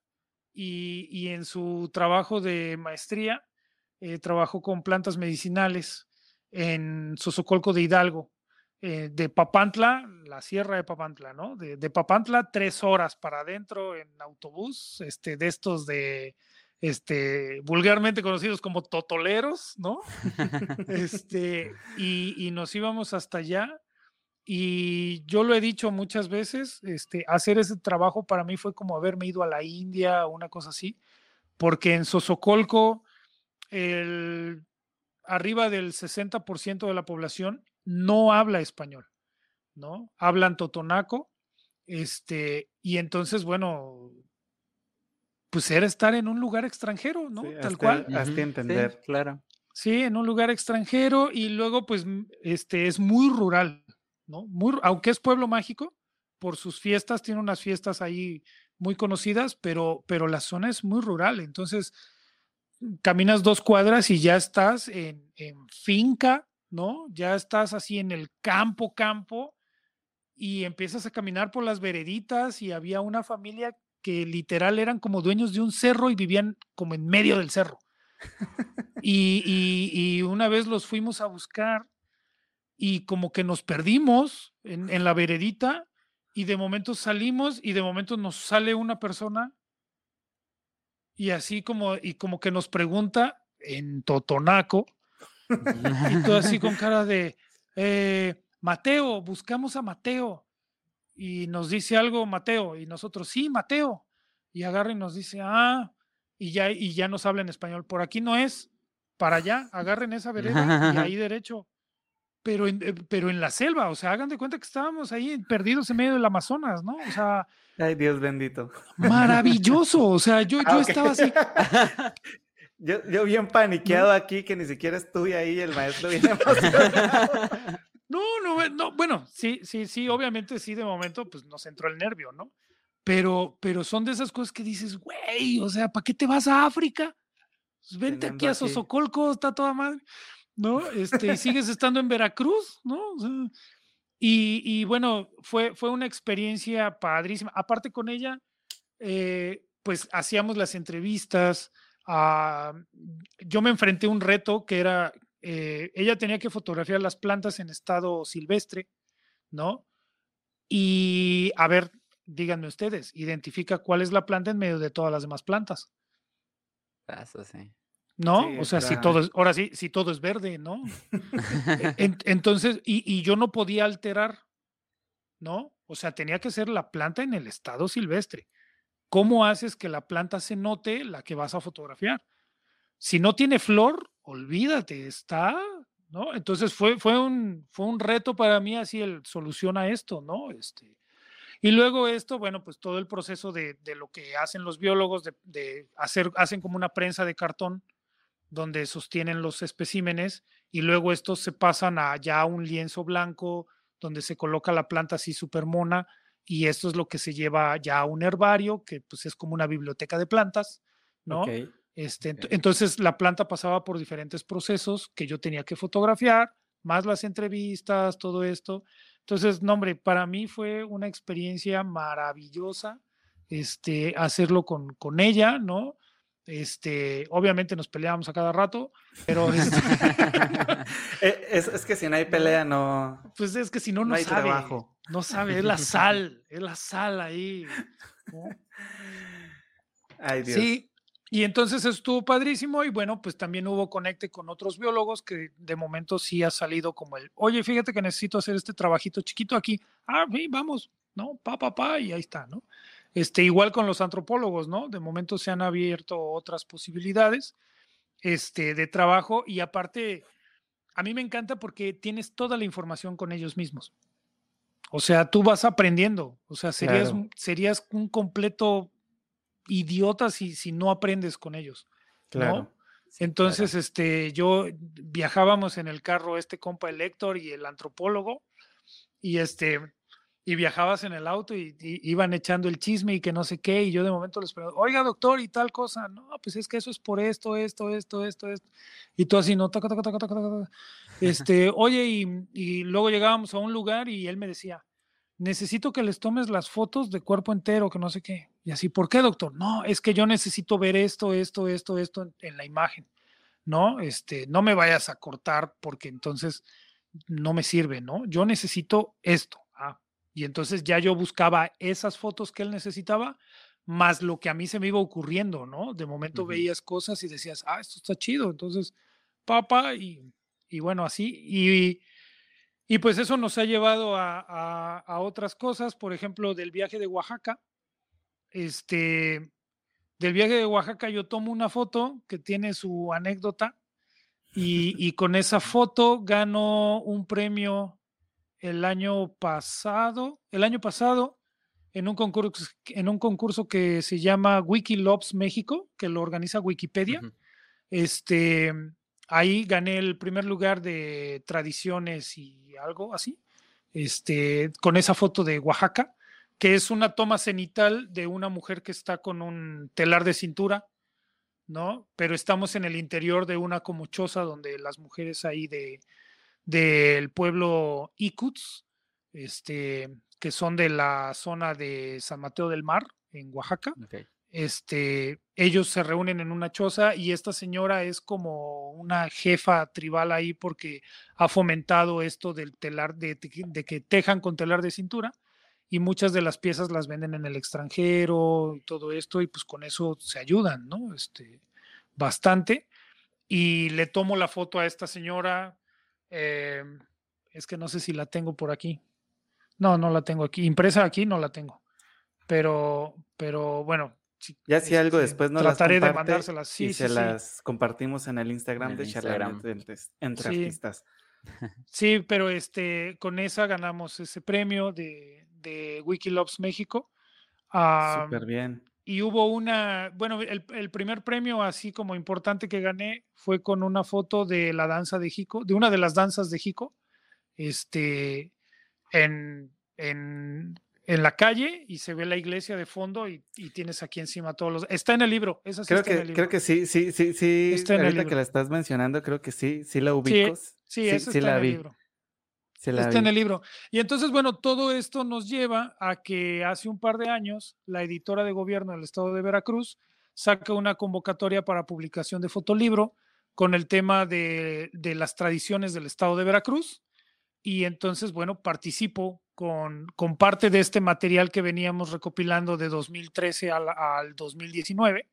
y, en su trabajo de maestría eh, trabajó con plantas medicinales en Sosocolco de Hidalgo, eh, de Papantla, la sierra de Papantla, ¿no? De, Papantla, tres horas para adentro en autobús, este, de estos de, este, vulgarmente conocidos como totoleros, ¿no? este, y, y, nos íbamos hasta allá y yo lo he dicho muchas veces, este, hacer ese trabajo para mí fue como haberme ido a la India o una cosa así, porque en Sosocolco el, arriba del 60% de la población no habla español, ¿no? Hablan totonaco, este, y entonces, bueno, pues era estar en un lugar extranjero, ¿no? Tal cual. Hasta entender, claro. Sí, en un lugar extranjero y luego, pues, este, es muy rural, ¿no? aunque es pueblo mágico, por sus fiestas, tiene unas fiestas ahí muy conocidas, pero, pero la zona es muy rural, entonces caminas dos cuadras y ya estás en, finca, ¿no? Ya estás así en el campo, campo, y empiezas a caminar por las vereditas y había una familia que literal eran como dueños de un cerro y vivían como en medio del cerro. y, una vez los fuimos a buscar y como que nos perdimos en, la veredita y de momento salimos y de momento nos sale una persona y así como, y como que nos pregunta en Totonaco y todo así con cara de, eh, Mateo, buscamos a Mateo. Y nos dice algo Mateo y nosotros, sí, Mateo. Y agarra y nos dice, ah, y ya, y ya nos habla en español, por aquí no es, para allá, agarren esa vereda y ahí derecho pero en, eh, pero en la selva, o sea, hagan de cuenta que estábamos ahí perdidos en medio del Amazonas, ¿no? O sea. Ay, Dios bendito. Maravilloso, o sea, yo, yo ah, estaba así. yo, yo bien paniqueado aquí, que ni siquiera estuve ahí, el maestro bien emocionado. No, no, no, bueno, sí, sí, sí, obviamente sí, de momento, pues nos entró el nervio, ¿no? Pero, pero son de esas cosas que dices, güey, o sea, ¿para qué te vas a África? Pues vente aquí a Sosocolco, está toda madre. ¿no? Este, y sigues estando en Veracruz, ¿no? y, bueno, fue, fue una experiencia padrísima. Aparte con ella, eh, pues hacíamos las entrevistas. Ah, yo me enfrenté a un reto que era, eh, ella tenía que fotografiar las plantas en estado silvestre, ¿no? Y a ver, díganme ustedes, identifica cuál es la planta en medio de todas las demás plantas. Eso sí. ¿no? o sea, si todo es, ahora sí, si todo es verde, ¿no? E, entonces, y, yo no podía alterar, ¿no? O sea, tenía que ser la planta en el estado silvestre. ¿Cómo haces que la planta se note la que vas a fotografiar? Si no tiene flor, olvídate, está, ¿no? Entonces fue, fue, un, fue un reto para mí así el solución a esto, ¿no? Este, y luego esto, bueno, pues todo el proceso de, de lo que hacen los biólogos, de, de, hacer, hacen como una prensa de cartón, donde sostienen los especímenes y luego estos se pasan a ya un lienzo blanco donde se coloca la planta así super mona y esto es lo que se lleva ya a un herbario que pues es como una biblioteca de plantas, ¿no? Este, Entonces la planta pasaba por diferentes procesos que yo tenía que fotografiar, más las entrevistas, todo esto. Entonces, no, hombre, para mí fue una experiencia maravillosa este, hacerlo con, con ella, ¿no? Este, obviamente nos peleábamos a cada rato, pero este eh, es, que si no hay pelea, no. Pues es que si no, no, sabe. Trabajo. No sabe, es la sal, es la sal ahí. Ay, Dios. Sí, y entonces estuvo padrísimo y bueno, pues también hubo conecte con otros biólogos que de momento sí ha salido como el, oye, fíjate que necesito hacer este trabajito chiquito aquí. Ah, sí, vamos, ¿no? Pa, pa, pa, y ahí está, ¿no? Este, igual con los antropólogos, ¿no? De momento se han abierto otras posibilidades este, de trabajo y aparte, a mí me encanta porque tienes toda la información con ellos mismos. O sea, tú vas aprendiendo, o sea, serías, serías un completo idiota si, si no aprendes con ellos. Claro. Entonces, este, yo viajábamos en el carro, este compa el Héctor y el antropólogo, y este, y viajabas en el auto y, iban echando el chisme y que no sé qué, y yo de momento les pregunto, oiga doctor, y tal cosa, no, pues es que eso es por esto, esto, esto, esto, esto, y tú así, no, taca, taca, taca, taca, este, oye, y, y, luego llegábamos a un lugar y él me decía, necesito que les tomes las fotos de cuerpo entero, que no sé qué, y así, ¿por qué doctor? No, es que yo necesito ver esto, esto, esto, esto en, en la imagen, ¿no? Este, no me vayas a cortar porque entonces no me sirve, ¿no? Yo necesito esto y entonces ya yo buscaba esas fotos que él necesitaba, más lo que a mí se me iba ocurriendo, ¿no? De momento veías cosas y decías, ah, esto está chido. Entonces, papá, y, y bueno, así. Y, y, pues eso nos ha llevado a, a, otras cosas, por ejemplo, del viaje de Oaxaca. Este, del viaje de Oaxaca yo tomo una foto que tiene su anécdota y, y con esa foto gano un premio el año pasado, el año pasado, en un concurso, en un concurso que se llama Wikilops México, que lo organiza Wikipedia. Este, ahí gané el primer lugar de tradiciones y algo así. Este, con esa foto de Oaxaca, que es una toma cenital de una mujer que está con un telar de cintura, ¿no? Pero estamos en el interior de una como choza donde las mujeres ahí de, del pueblo Icuts, este, que son de la zona de San Mateo del Mar, en Oaxaca. Este, ellos se reúnen en una choza y esta señora es como una jefa tribal ahí porque ha fomentado esto del telar, de, que tejan con telar de cintura y muchas de las piezas las venden en el extranjero y todo esto y pues con eso se ayudan, ¿no? Este, bastante. Y le tomo la foto a esta señora, eh, es que no sé si la tengo por aquí. No, no la tengo aquí. Impresa aquí no la tengo. Pero, pero bueno. Ya si algo después no trataré de mandárselas. Sí, y se las compartimos en el Instagram de Instagram. entre artistas. Sí, pero este, con esa ganamos ese premio de, de México. Súper bien y hubo una, bueno, el, primer premio así como importante que gané fue con una foto de la danza de Jico, de una de las danzas de Jico, este, en, en, en la calle y se ve la iglesia de fondo y, tienes aquí encima todos los... Está en el libro, esa sí creo que, Creo que sí, sí, sí, sí. Está en Ahorita que la estás mencionando, creo que sí, sí la ubico. Sí, sí, sí, la vi. libro está en el libro. Y entonces, bueno, todo esto nos lleva a que hace un par de años la editora de gobierno del estado de Veracruz saca una convocatoria para publicación de fotolibro con el tema de, las tradiciones del estado de Veracruz. Y entonces, bueno, participo con, con parte de este material que veníamos recopilando de 2013 al, al 2019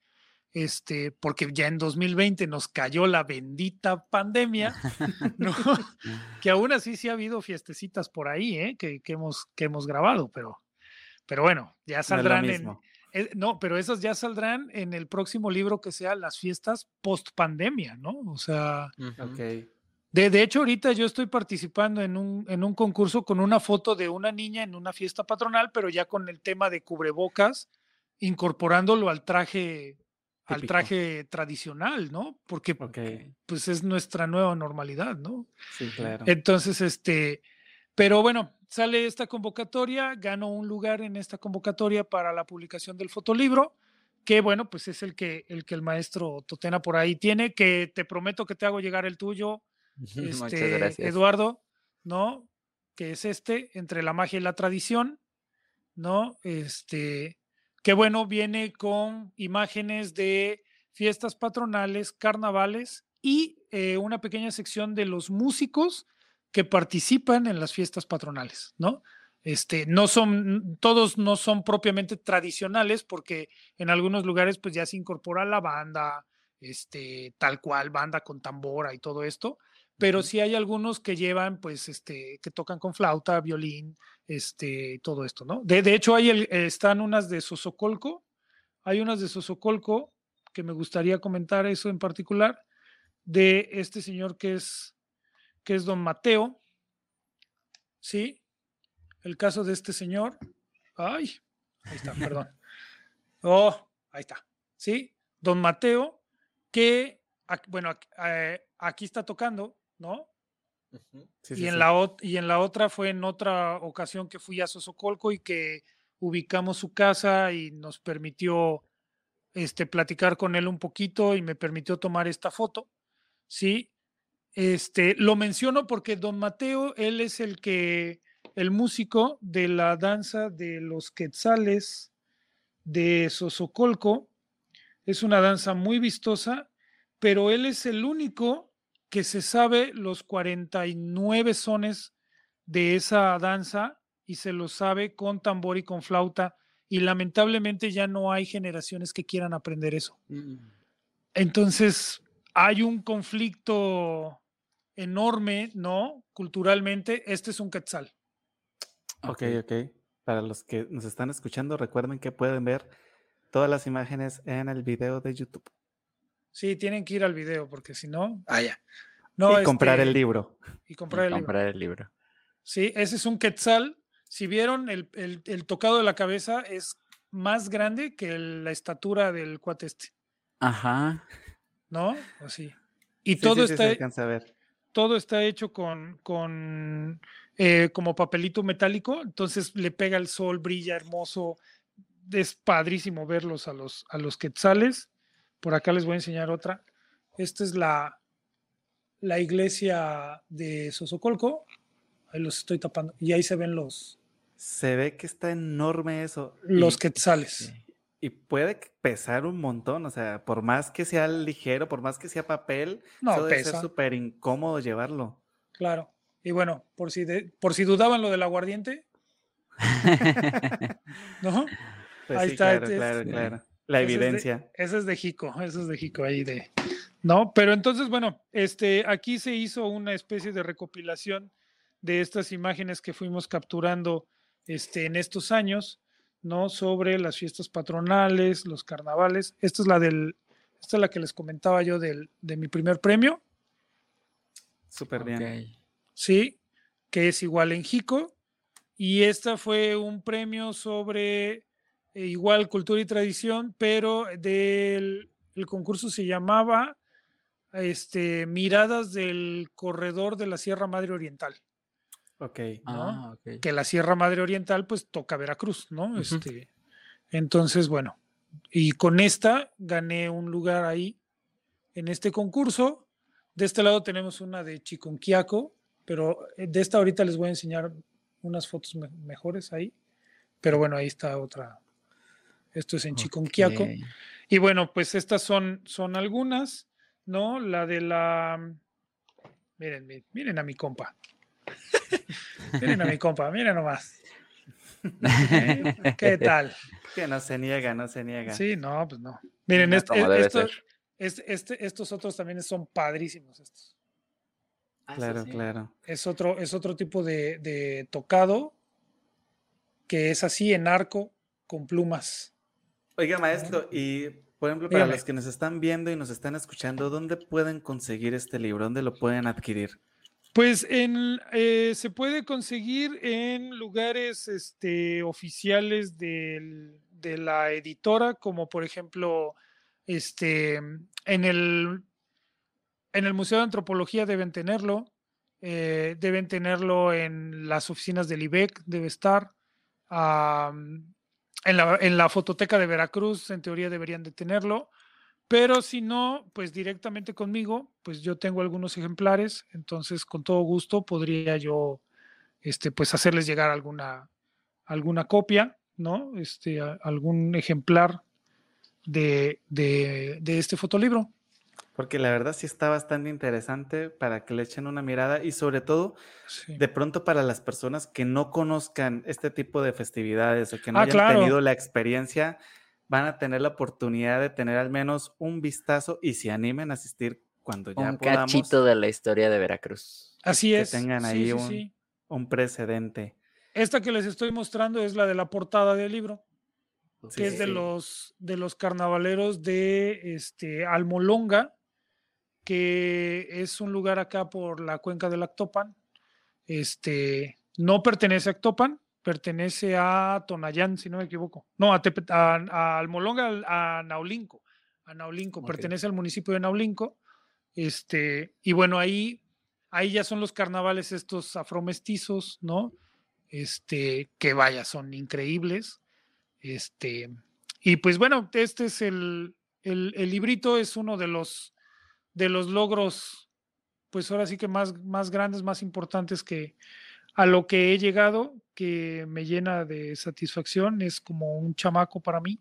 este, porque ya en 2020 nos cayó la bendita pandemia, que aún así sí ha habido fiestecitas por ahí, ¿eh? que, hemos, que hemos grabado, pero, pero bueno, ya saldrán en... Eh, no, pero esas ya saldrán en el próximo libro que sea las fiestas post pandemia, ¿no? O sea, de, de, hecho, ahorita yo estoy participando en un, en un concurso con una foto de una niña en una fiesta patronal, pero ya con el tema de cubrebocas, incorporándolo al traje al traje tradicional, ¿no? Porque pues es nuestra nueva normalidad, ¿no? Sí, claro. Entonces, este, pero bueno, sale esta convocatoria, gano un lugar en esta convocatoria para la publicación del fotolibro que bueno, pues es el que el, que el maestro Totena por ahí tiene, que te prometo que te hago llegar el tuyo, este, Eduardo, ¿no? Que es este, entre la magia y la tradición, ¿no? Este, que bueno, viene con imágenes de fiestas patronales, carnavales y eh, una pequeña sección de los músicos que participan en las fiestas patronales, ¿no? Este, no son, todos no son propiamente tradicionales porque en algunos lugares pues ya se incorpora la banda, este, tal cual, banda con tambora y todo esto, pero sí hay algunos que llevan pues este, que tocan con flauta, violín, este, todo esto, ¿no? De, de hecho, hay están unas de Sosocolco, hay unas de Sosocolco que me gustaría comentar eso en particular, de este señor que es, que es don Mateo, ¿sí? el caso de este señor. Ay, ahí está, perdón. Oh, ahí está. ¿Sí? Don Mateo, que, bueno, eh, aquí está tocando, ¿no? y, en La, y en la otra fue en otra ocasión que fui a Sosocolco y que ubicamos su casa y nos permitió este, platicar con él un poquito y me permitió tomar esta foto. Sí, este, lo menciono porque don Mateo, él es el que el músico de la danza de los quetzales de Sosocolco. Es una danza muy vistosa, pero él es el único que se sabe los 49 sones de esa danza y se lo sabe con tambor y con flauta y lamentablemente ya no hay generaciones que quieran aprender eso. Mm. Entonces, hay un conflicto enorme, ¿no? Culturalmente, este es un quetzal. Ok, ok. Para los que nos están escuchando, recuerden que pueden ver todas las imágenes en el video de YouTube. Sí, tienen que ir al video porque si no, ah, ya. No, y comprar el este, libro. Y comprar, el, comprar libro. el libro. Sí, ese es un quetzal. Si vieron, el, tocado de la cabeza es más grande que la estatura del cuate este. Ajá. ¿No? Así. Y todo está. Todo está hecho con, con eh, como papelito metálico, entonces le pega el sol, brilla hermoso, es padrísimo verlos a los, a los quetzales. Por acá les voy a enseñar otra. Esta es la, la iglesia de Sosocolco. Ahí los estoy tapando. Y ahí se ven los. Se ve que está enorme eso. Los quetzales. Y puede pesar un montón. O sea, por más que sea ligero, por más que sea papel, no, debe ser súper incómodo llevarlo. Claro. Y bueno, por si, por si dudaban lo del aguardiente. ¿No? Pues ahí está. Claro, claro, claro. La evidencia. Ese es de Jico, ese es de Jico ahí de. ¿No? Pero entonces, bueno, este, aquí se hizo una especie de recopilación de estas imágenes que fuimos capturando este, en estos años, ¿no? Sobre las fiestas patronales, los carnavales. Esta es la del, esta es la que les comentaba yo del, de mi primer premio. Súper bien. ¿sí? Que es igual en Jico. Y esta fue un premio sobre eh, igual cultura y tradición, pero del el concurso se llamaba este, Miradas del Corredor de la Sierra Madre Oriental. Ok. Ah, que la Sierra Madre Oriental pues toca Veracruz, ¿no? este, entonces, bueno, y con esta gané un lugar ahí en este concurso. De este lado tenemos una de Chiconquiaco, pero eh, de esta ahorita les voy a enseñar unas fotos mejores ahí. Pero bueno, ahí está otra. Esto es en Chiconquiaco. Y bueno, pues estas son, son algunas, ¿no? La de la. Miren, miren a mi compa. miren a mi compa, miren nomás. ¿Qué tal? Que no se niega, no se niega. Sí, no, pues no. Miren, este, este, estos otros también son padrísimos estos. Ah, claro, claro. Es otro, es otro tipo de, tocado que es así en arco con plumas. Oiga, maestro, y por ejemplo, para los que nos están viendo y nos están escuchando, ¿dónde pueden conseguir este libro? ¿Dónde lo pueden adquirir? Pues en, eh, se puede conseguir en lugares este, oficiales de la editora, como por ejemplo este, en el en el Museo de Antropología deben tenerlo, eh, deben tenerlo en las oficinas del IBEC, debe estar. En, la, en la fototeca de Veracruz, en teoría deberían de tenerlo. Pero si no, pues directamente conmigo, pues yo tengo algunos ejemplares, entonces con todo gusto podría yo, este, pues hacerles llegar alguna, alguna copia, ¿no? Este, algún ejemplar de, de, de este fotolibro. Porque la verdad sí está bastante interesante para que le echen una mirada y sobre todo, de pronto para las personas que no conozcan este tipo de festividades o que no ah, hayan tenido la experiencia, van a tener la oportunidad de tener al menos un vistazo y se animen a asistir cuando ya un cachito de la historia de Veracruz. Así es. Que tengan ahí un, un, precedente. Esta que les estoy mostrando es la de la portada del libro, que es de los de los carnavaleros de este Almolonga, que es un lugar acá por la cuenca del Actopan. Este no pertenece a Actopan, pertenece a Tonayán, si no me equivoco. No, a, a, Almolonga, a Naulinco. A Naulinco, pertenece al municipio de Naulinco. Este, y bueno, ahí, ahí ya son los carnavales estos afromestizos, ¿no? Este, que vaya, son increíbles. Este, y pues bueno, este es el, el, el librito, es uno de los, de los logros, pues ahora sí que más, más grandes, más importantes que, a lo que he llegado, que me llena de satisfacción, es como un chamaco para mí.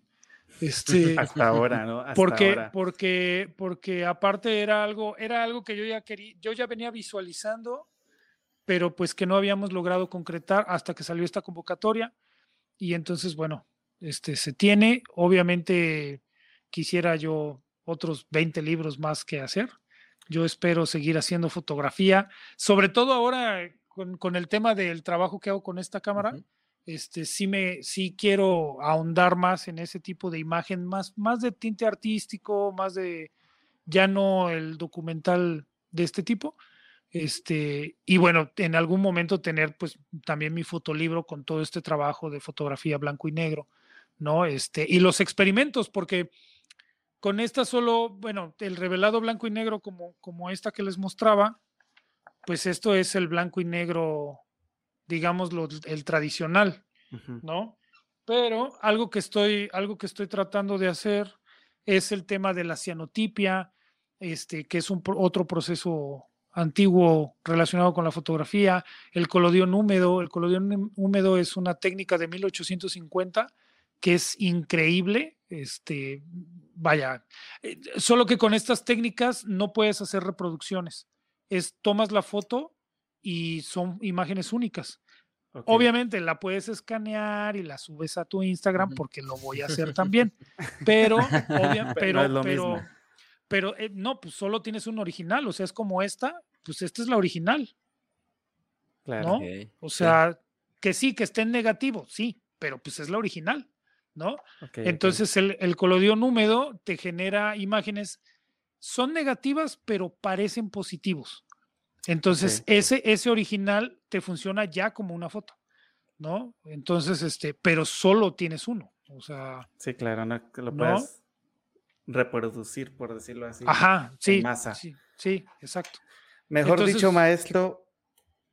Este, hasta ahora, ¿no? porque, porque, porque aparte era algo, era algo que yo ya quería, yo ya venía visualizando, pero pues que no habíamos logrado concretar hasta que salió esta convocatoria. Y entonces, bueno, este se tiene. Obviamente quisiera yo otros 20 libros más que hacer. Yo espero seguir haciendo fotografía, sobre todo ahora con, el tema del trabajo que hago con esta cámara, este, sí, me, sí quiero ahondar más en ese tipo de imagen, más, más de tinte artístico, más de ya no el documental de este tipo. Este, y bueno, en algún momento tener pues también mi fotolibro con todo este trabajo de fotografía blanco y negro, ¿no? Este, y los experimentos, porque con esta solo, bueno, el revelado blanco y negro como, como esta que les mostraba, pues esto es el blanco y negro, digamos, el tradicional, ¿no? Pero algo que estoy, algo que estoy tratando de hacer es el tema de la cianotipia, este, que es un, otro proceso antiguo relacionado con la fotografía, el colodión húmedo. El colodión húmedo es una técnica de 1850 que es increíble. Este, vaya, eh, solo que con estas técnicas no puedes hacer reproducciones es tomas la foto y son imágenes únicas. Obviamente la puedes escanear y la subes a tu Instagram porque lo voy a hacer también. Pero, pero, no pero, pero eh, no, pues solo tienes un original. O sea, es como esta, pues esta es la original. Claro. ¿no? O sea, que sí, que esté en negativo, sí, pero pues es la original, ¿no? Entonces el, el colodión húmedo te genera imágenes son negativas, pero parecen positivos. Entonces, ese, ese original te funciona ya como una foto, ¿no? Entonces, este, pero solo tienes uno. O sea. Sí, claro, no lo puedes reproducir, por decirlo así. Ajá, sí. Sí, exacto. Mejor dicho, maestro,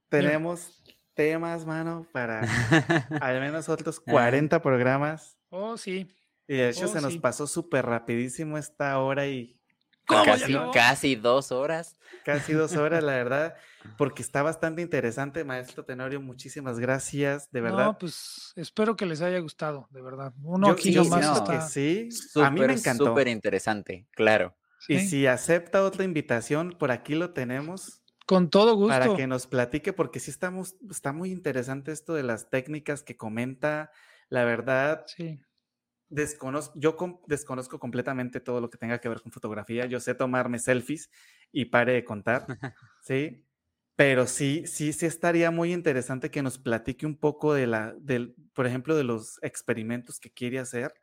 tenemos temas, mano, para al menos otros 40 programas. Oh, sí. Y de hecho oh, se nos pasó súper rapidísimo esta hora y Casi, casi dos horas. Casi dos horas, la verdad, porque está bastante interesante, maestro Tenorio. Muchísimas gracias, de verdad. No, pues espero que les haya gustado, de verdad. Uno aquí más sí, a mí me encantó. Súper interesante, claro. Y si acepta otra invitación, por aquí lo tenemos. Con todo gusto. Para que nos platique, porque sí estamos, está muy interesante esto de las técnicas que comenta. La verdad, sí desconozco, yo desconozco completamente todo lo que tenga que ver con fotografía. Yo sé tomarme selfies y pare de contar, ¿sí? Pero sí, sí, sí estaría muy interesante que nos platique un poco de la, del, por ejemplo, de los experimentos que quiere hacer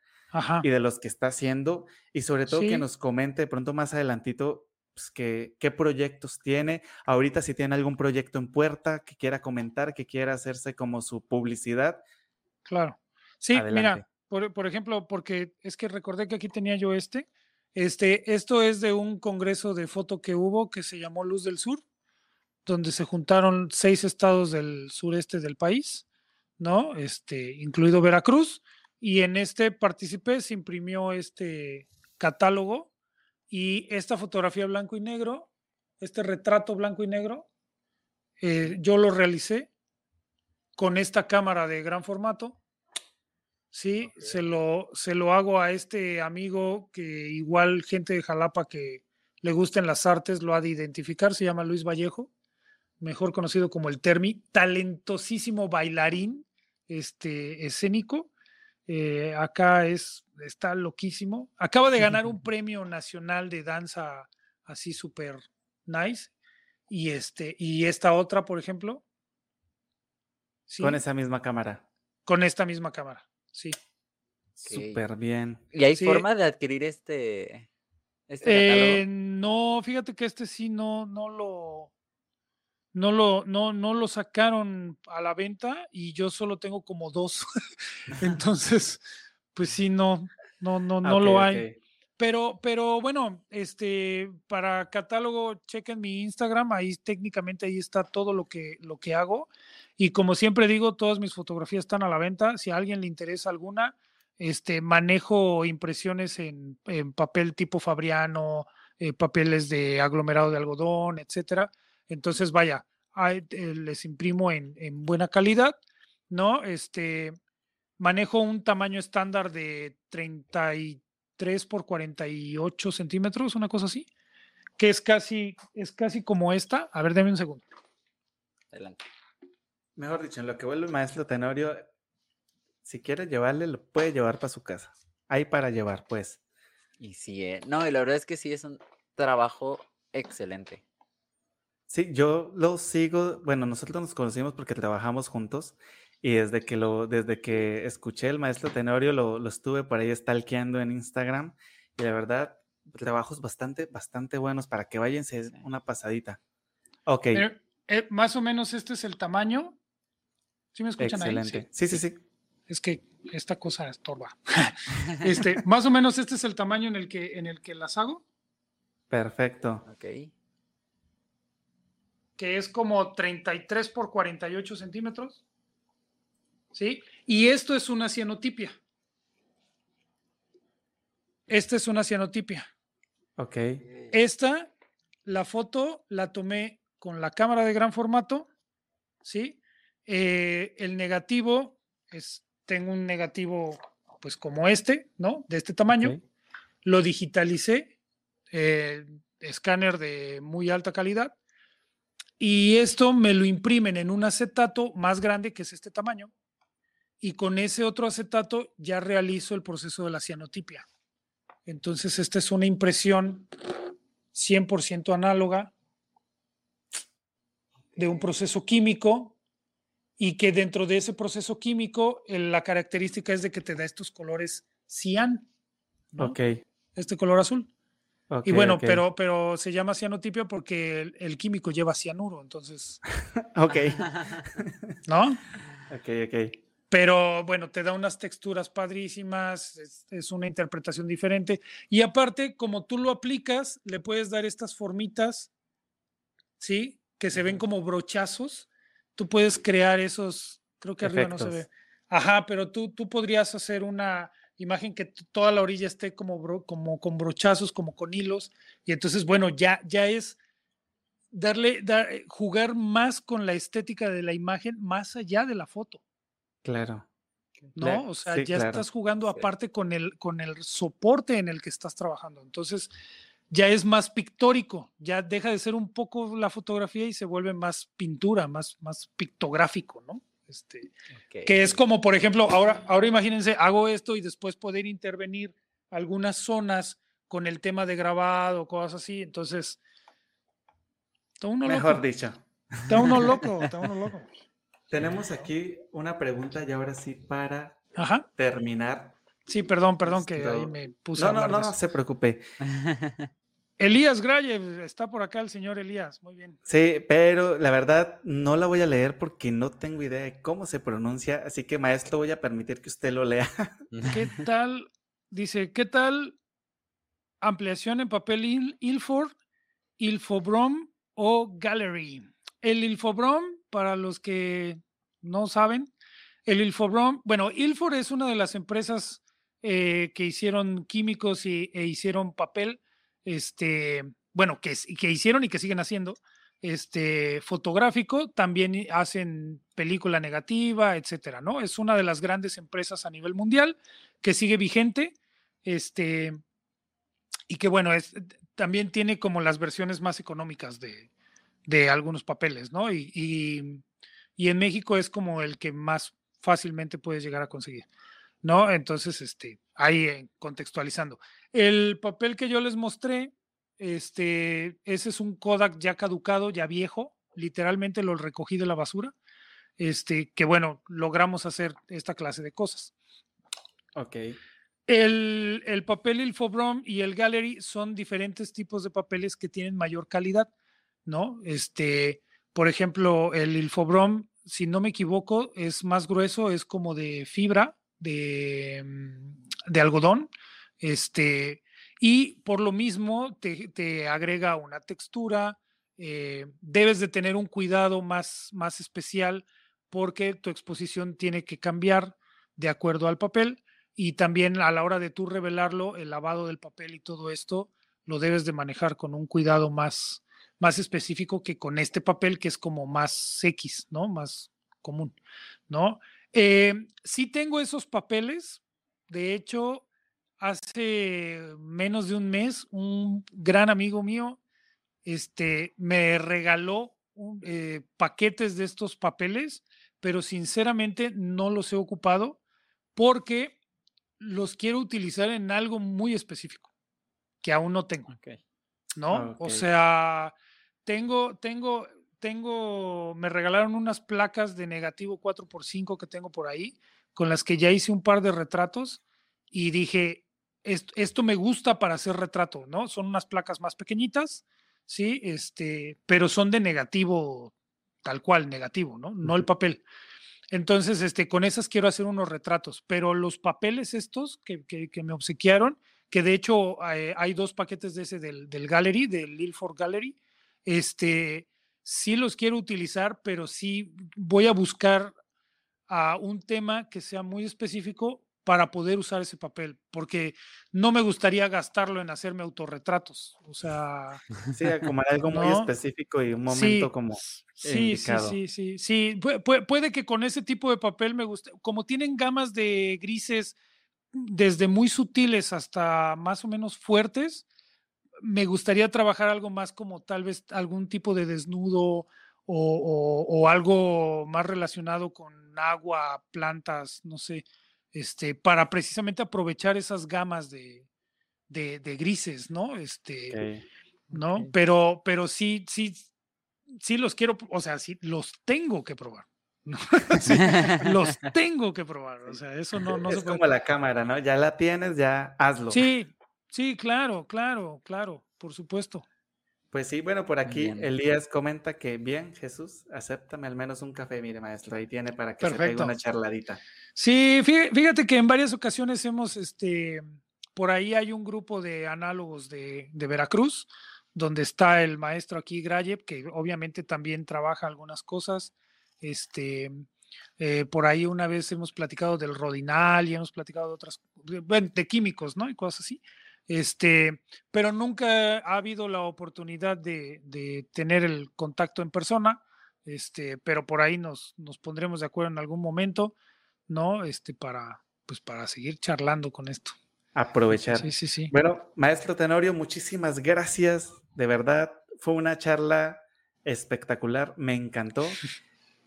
y de los que está haciendo y sobre todo que nos comente de pronto más adelantito pues, qué proyectos tiene. Ahorita si tiene algún proyecto en puerta que quiera comentar, que quiera hacerse como su publicidad. Claro. Sí, mira, por, ejemplo, porque es que recordé que aquí tenía yo este. Este, esto es de un congreso de foto que hubo que se llamó Luz del Sur, donde se juntaron seis estados del sureste del país, ¿no? Este, incluido Veracruz, y en este participé, se imprimió este catálogo y esta fotografía blanco y negro, este retrato blanco y negro, eh, yo lo realicé con esta cámara de gran formato. Sí, se, lo, se lo hago a este amigo que igual gente de Jalapa que le gusten las artes lo ha de identificar, se llama Luis Vallejo, mejor conocido como el Termi, talentosísimo bailarín este, escénico. Eh, acá es, está loquísimo. Acaba de ganar un premio nacional de danza así súper nice. Y, este, y esta otra, por ejemplo. Con esa misma cámara. Con esta misma cámara, sí. Súper bien. ¿Y hay forma de adquirir este, este eh, no, fíjate que este sí no, no lo, no lo, no, no lo sacaron a la venta y yo solo tengo como dos. Entonces, pues sí, no, no, no, no lo hay. Pero, pero bueno, este, para catálogo, chequen mi Instagram, ahí técnicamente ahí está todo lo que, lo que hago. Y como siempre digo, todas mis fotografías están a la venta. Si a alguien le interesa alguna, este, manejo impresiones en, papel tipo Fabriano, eh, papeles de aglomerado de algodón, etcétera. Entonces, vaya, les imprimo en, buena calidad, ¿no? Este, manejo un tamaño estándar de 33 por 48 centímetros, una cosa así, que es casi, es casi como esta. A ver, déme un segundo. Adelante. Mejor dicho, en lo que vuelve el maestro Tenorio, si quiere llevarle, lo puede llevar para su casa. Hay para llevar, pues. Y sí, eh, no, y la verdad es que sí es un trabajo excelente. Sí, yo lo sigo, bueno, nosotros nos conocimos porque trabajamos juntos y desde que lo, desde que escuché el maestro Tenorio lo, lo estuve por ahí stalkeando en Instagram y la verdad, trabajos bastante, bastante buenos para que váyanse una pasadita. Ok. Eh, más o menos este es el tamaño. ¿Sí me escuchan Excelente. ahí? Sí, sí, sí. Es que esta cosa estorba. este, más o menos este es el tamaño en el que, en el que las hago. Perfecto. Ok que es como 33 por 48 centímetros. ¿Sí? Y esto es una cianotipia. Esta es una cianotipia. Ok. Esta, la foto la tomé con la cámara de gran formato. ¿Sí? Eh, el negativo es, tengo un negativo pues como este, ¿no? De este tamaño. Lo digitalicé, eh, escáner de muy alta calidad y esto me lo imprimen en un acetato más grande, que es este tamaño, y con ese otro acetato ya realizo el proceso de la cianotipia. Entonces, esta es una impresión 100% análoga de un proceso químico y que dentro de ese proceso químico la característica es de que te da estos colores cian. Ok. Este color azul y bueno, pero, pero se llama cianotipia porque el, químico lleva cianuro, entonces. ok. ¿No? Ok, ok. Pero bueno, te da unas texturas padrísimas, es, una interpretación diferente. Y aparte, como tú lo aplicas, le puedes dar estas formitas, ¿sí? Que se ven como brochazos. Tú puedes crear esos, creo que arriba no se ve. Ajá, pero tú, tú podrías hacer una, imagen que toda la orilla esté como, como con brochazos, como con hilos, y entonces, bueno, ya, ya es darle, dar, eh, jugar más con la estética de la imagen más allá de la foto. Claro. ¿No? O sea, ya estás jugando aparte con el, con el soporte en el que estás trabajando. Entonces, ya es más pictórico, ya deja de ser un poco la fotografía y se vuelve más pintura, más, más pictográfico, ¿no? Este, Que es como, por ejemplo, ahora, ahora imagínense, hago esto y después poder intervenir algunas zonas con el tema de grabado, cosas así. Entonces, está uno Mejor dicho. Está uno loco, está uno loco. Tenemos aquí una pregunta y ahora sí para terminar. Sí, perdón, perdón que ahí me puse. No, no, no, no se preocupe. Elías Grayev, está por acá el señor Elías, muy bien. Sí, pero la verdad no la voy a leer porque no tengo idea de cómo se pronuncia, así que maestro voy a permitir que usted lo lea. ¿Qué tal? Dice, ¿qué tal ampliación en papel Ilford, Ilfobrom o Gallery? El Ilfobrom, para los que no saben, El Ilfobrom, bueno, Ilfor es una de las empresas eh, que hicieron químicos y, e hicieron papel, este, bueno, que, que hicieron y que siguen haciendo, este, fotográfico, también hacen película negativa, etcétera, ¿no? Es una de las grandes empresas a nivel mundial que sigue vigente, este, y que bueno, es, también tiene como las versiones más económicas de, de algunos papeles, ¿no? Y, y, y, en México es como el que más fácilmente puedes llegar a conseguir, ¿no? Entonces, este, ahí eh, contextualizando. El papel que yo les mostré, este, ese es un Kodak ya caducado, ya viejo, literalmente lo recogí de la basura, este, que bueno, logramos hacer esta clase de cosas. Ok. El, el papel Ilfobrom y el Gallery son diferentes tipos de papeles que tienen mayor calidad, ¿no? Este, por ejemplo, el Ilfobrom, si no me equivoco, es más grueso, es como de fibra, de, mm, de algodón, este, y por lo mismo te, agrega una textura, eh, debes de tener un cuidado más, más especial porque tu exposición tiene que cambiar de acuerdo al papel y también a la hora de tú revelarlo, el lavado del papel y todo esto lo debes de manejar con un cuidado más, más específico que con este papel que es como más X, ¿no? Más común, ¿no? Eh, sí tengo esos papeles, de hecho, hace menos de un mes, un gran amigo mío este, me regaló eh, paquetes de estos papeles, pero sinceramente no los he ocupado porque los quiero utilizar en algo muy específico que aún no tengo. ¿No? O sea, tengo, tengo, tengo, me regalaron unas placas de negativo 4x5 que tengo por ahí, con las que ya hice un par de retratos y dije, esto, me gusta para hacer retrato, ¿no? Son unas placas más pequeñitas, ¿sí? Este, pero son de negativo, tal cual, negativo, ¿no? No el papel. Entonces, este, con esas quiero hacer unos retratos, pero los papeles estos que, me obsequiaron, que de hecho eh, hay dos paquetes de ese del, del Gallery, del Ilford Gallery, este, sí los quiero utilizar, pero sí voy a buscar a un tema que sea muy específico para poder usar ese papel, porque no me gustaría gastarlo en hacerme autorretratos. O sea. Sí, como algo muy específico y un momento como. Sí, sí, sí, sí, sí. puede que con ese tipo de papel me guste. Como tienen gamas de grises desde muy sutiles hasta más o menos fuertes, me gustaría trabajar algo más como tal vez algún tipo de desnudo o, o algo más relacionado con agua, plantas, no sé este, para precisamente aprovechar esas gamas de, grises, ¿no? Este, ¿no? Pero, pero sí, sí, sí los quiero, o sea, sí los tengo que probar. los tengo que probar, o sea, eso no, no es como la cámara, ¿no? Ya la tienes, ya hazlo. Sí, sí, claro, claro, claro, por supuesto. Pues sí, bueno, por aquí Elías comenta que bien, Jesús, acéptame al menos un café, mire maestro, ahí tiene para que se pegue una charladita. Sí, fíjate que en varias ocasiones hemos, este, por ahí hay un grupo de análogos de, Veracruz, donde está el maestro aquí, Grayev, que obviamente también trabaja algunas cosas. Este, eh, por ahí una vez hemos platicado del rodinal y hemos platicado de otras, de, de químicos, ¿no? Y cosas así. Este, pero nunca ha habido la oportunidad de, de, tener el contacto en persona. Este, pero por ahí nos, nos pondremos de acuerdo en algún momento. ¿no? Este, para, pues para seguir charlando con esto. Aprovechar. Sí, sí, sí. Bueno, maestro Tenorio, muchísimas gracias. De verdad, fue una charla espectacular. Me encantó.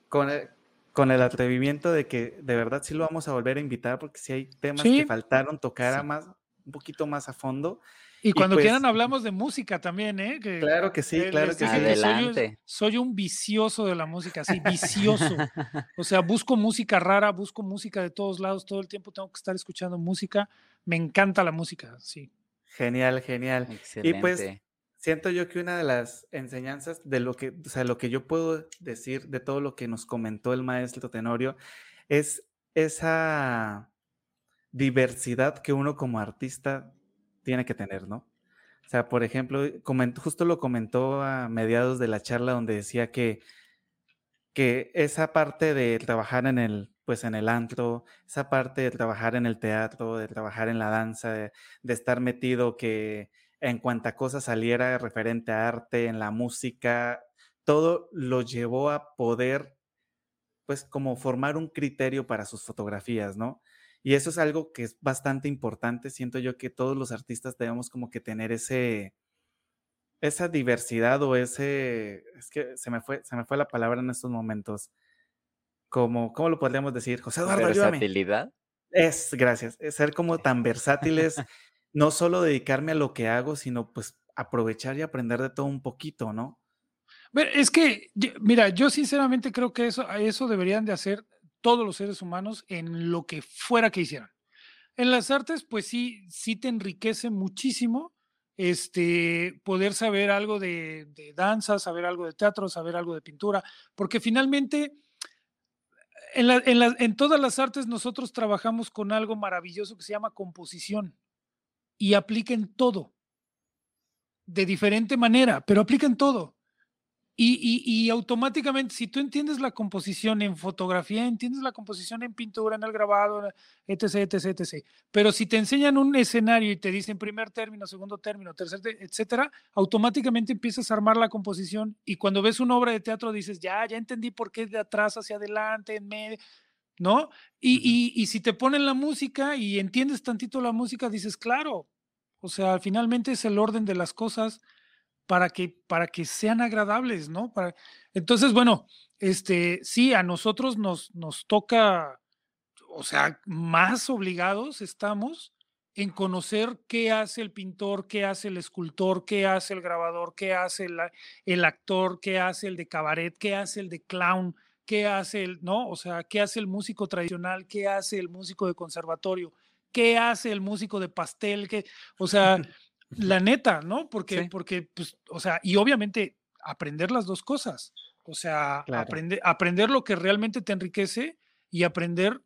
Con el, con el atrevimiento de que de verdad sí lo vamos a volver a invitar porque si hay temas que faltaron tocar a más, un poquito más a fondo. Y cuando pues quieran hablamos de música también, ¿eh? claro que sí, claro que sí. Adelante. Soy, un vicioso de la música, sí, vicioso. o sea, busco música rara, busco música de todos lados, todo el tiempo tengo que estar escuchando música. Me encanta la música, sí. Genial, genial. Y pues siento yo que una de las enseñanzas de lo que, o sea, lo que yo puedo decir de todo lo que nos comentó el maestro Tenorio es esa diversidad que uno como artista tiene que tener, ¿no? O sea, por ejemplo, justo lo comentó a mediados de la charla donde decía que, que esa parte de trabajar en el, pues en el antro, esa parte de trabajar en el teatro, de trabajar en la danza, de, estar metido que en cuanta cosa saliera referente a arte, en la música, todo lo llevó a poder, pues como formar un criterio para sus fotografías, ¿no? Y eso es algo que es bastante importante. Siento yo que todos los artistas debemos como que tener ese, esa diversidad o ese, es que se me fue, se me fue la palabra en estos momentos. Como, ¿cómo lo podríamos decir? José Eduardo, ¿Versatilidad? Es, gracias. Es ser como tan versátiles, no solo dedicarme a lo que hago, sino pues aprovechar y aprender de todo un poquito, ¿no? Es que, mira, yo sinceramente creo que eso, eso deberían de hacer todos los seres humanos en lo que fuera que hicieran. En las artes, pues sí, sí te enriquece muchísimo este, poder saber algo de, danza, saber algo de teatro, saber algo de pintura, porque finalmente en, todas las artes nosotros trabajamos con algo maravilloso que se llama composición y aplica en todo, de diferente manera, pero aplica en todo. Y, automáticamente, si tú entiendes la composición en fotografía, entiendes la composición en pintura, en el grabado, etc., etc., etc. Pero si te enseñan un escenario y te dicen primer término, segundo término, tercer, etcétera, automáticamente empiezas a armar la composición y cuando ves una obra de teatro dices, ya, ya entendí por qué de atrás hacia adelante, en medio, ¿no? Y, y si te ponen la música y entiendes tantito la música, dices, claro, o sea, finalmente es el orden de las cosas para que, para que sean agradables, ¿no? Para, entonces, bueno, este, sí, a nosotros nos, nos toca, o sea, más obligados estamos en conocer qué hace el pintor, qué hace el escultor, qué hace el grabador, qué hace el, el actor, qué hace el de cabaret, qué hace el de clown, qué hace el, ¿no? O sea, qué hace el músico tradicional, qué hace el músico de conservatorio, qué hace el músico de pastel, qué, o sea, la neta, ¿no? Porque, porque, pues, o sea, y obviamente aprender las dos cosas. O sea, aprender, aprender lo que realmente te enriquece y aprender,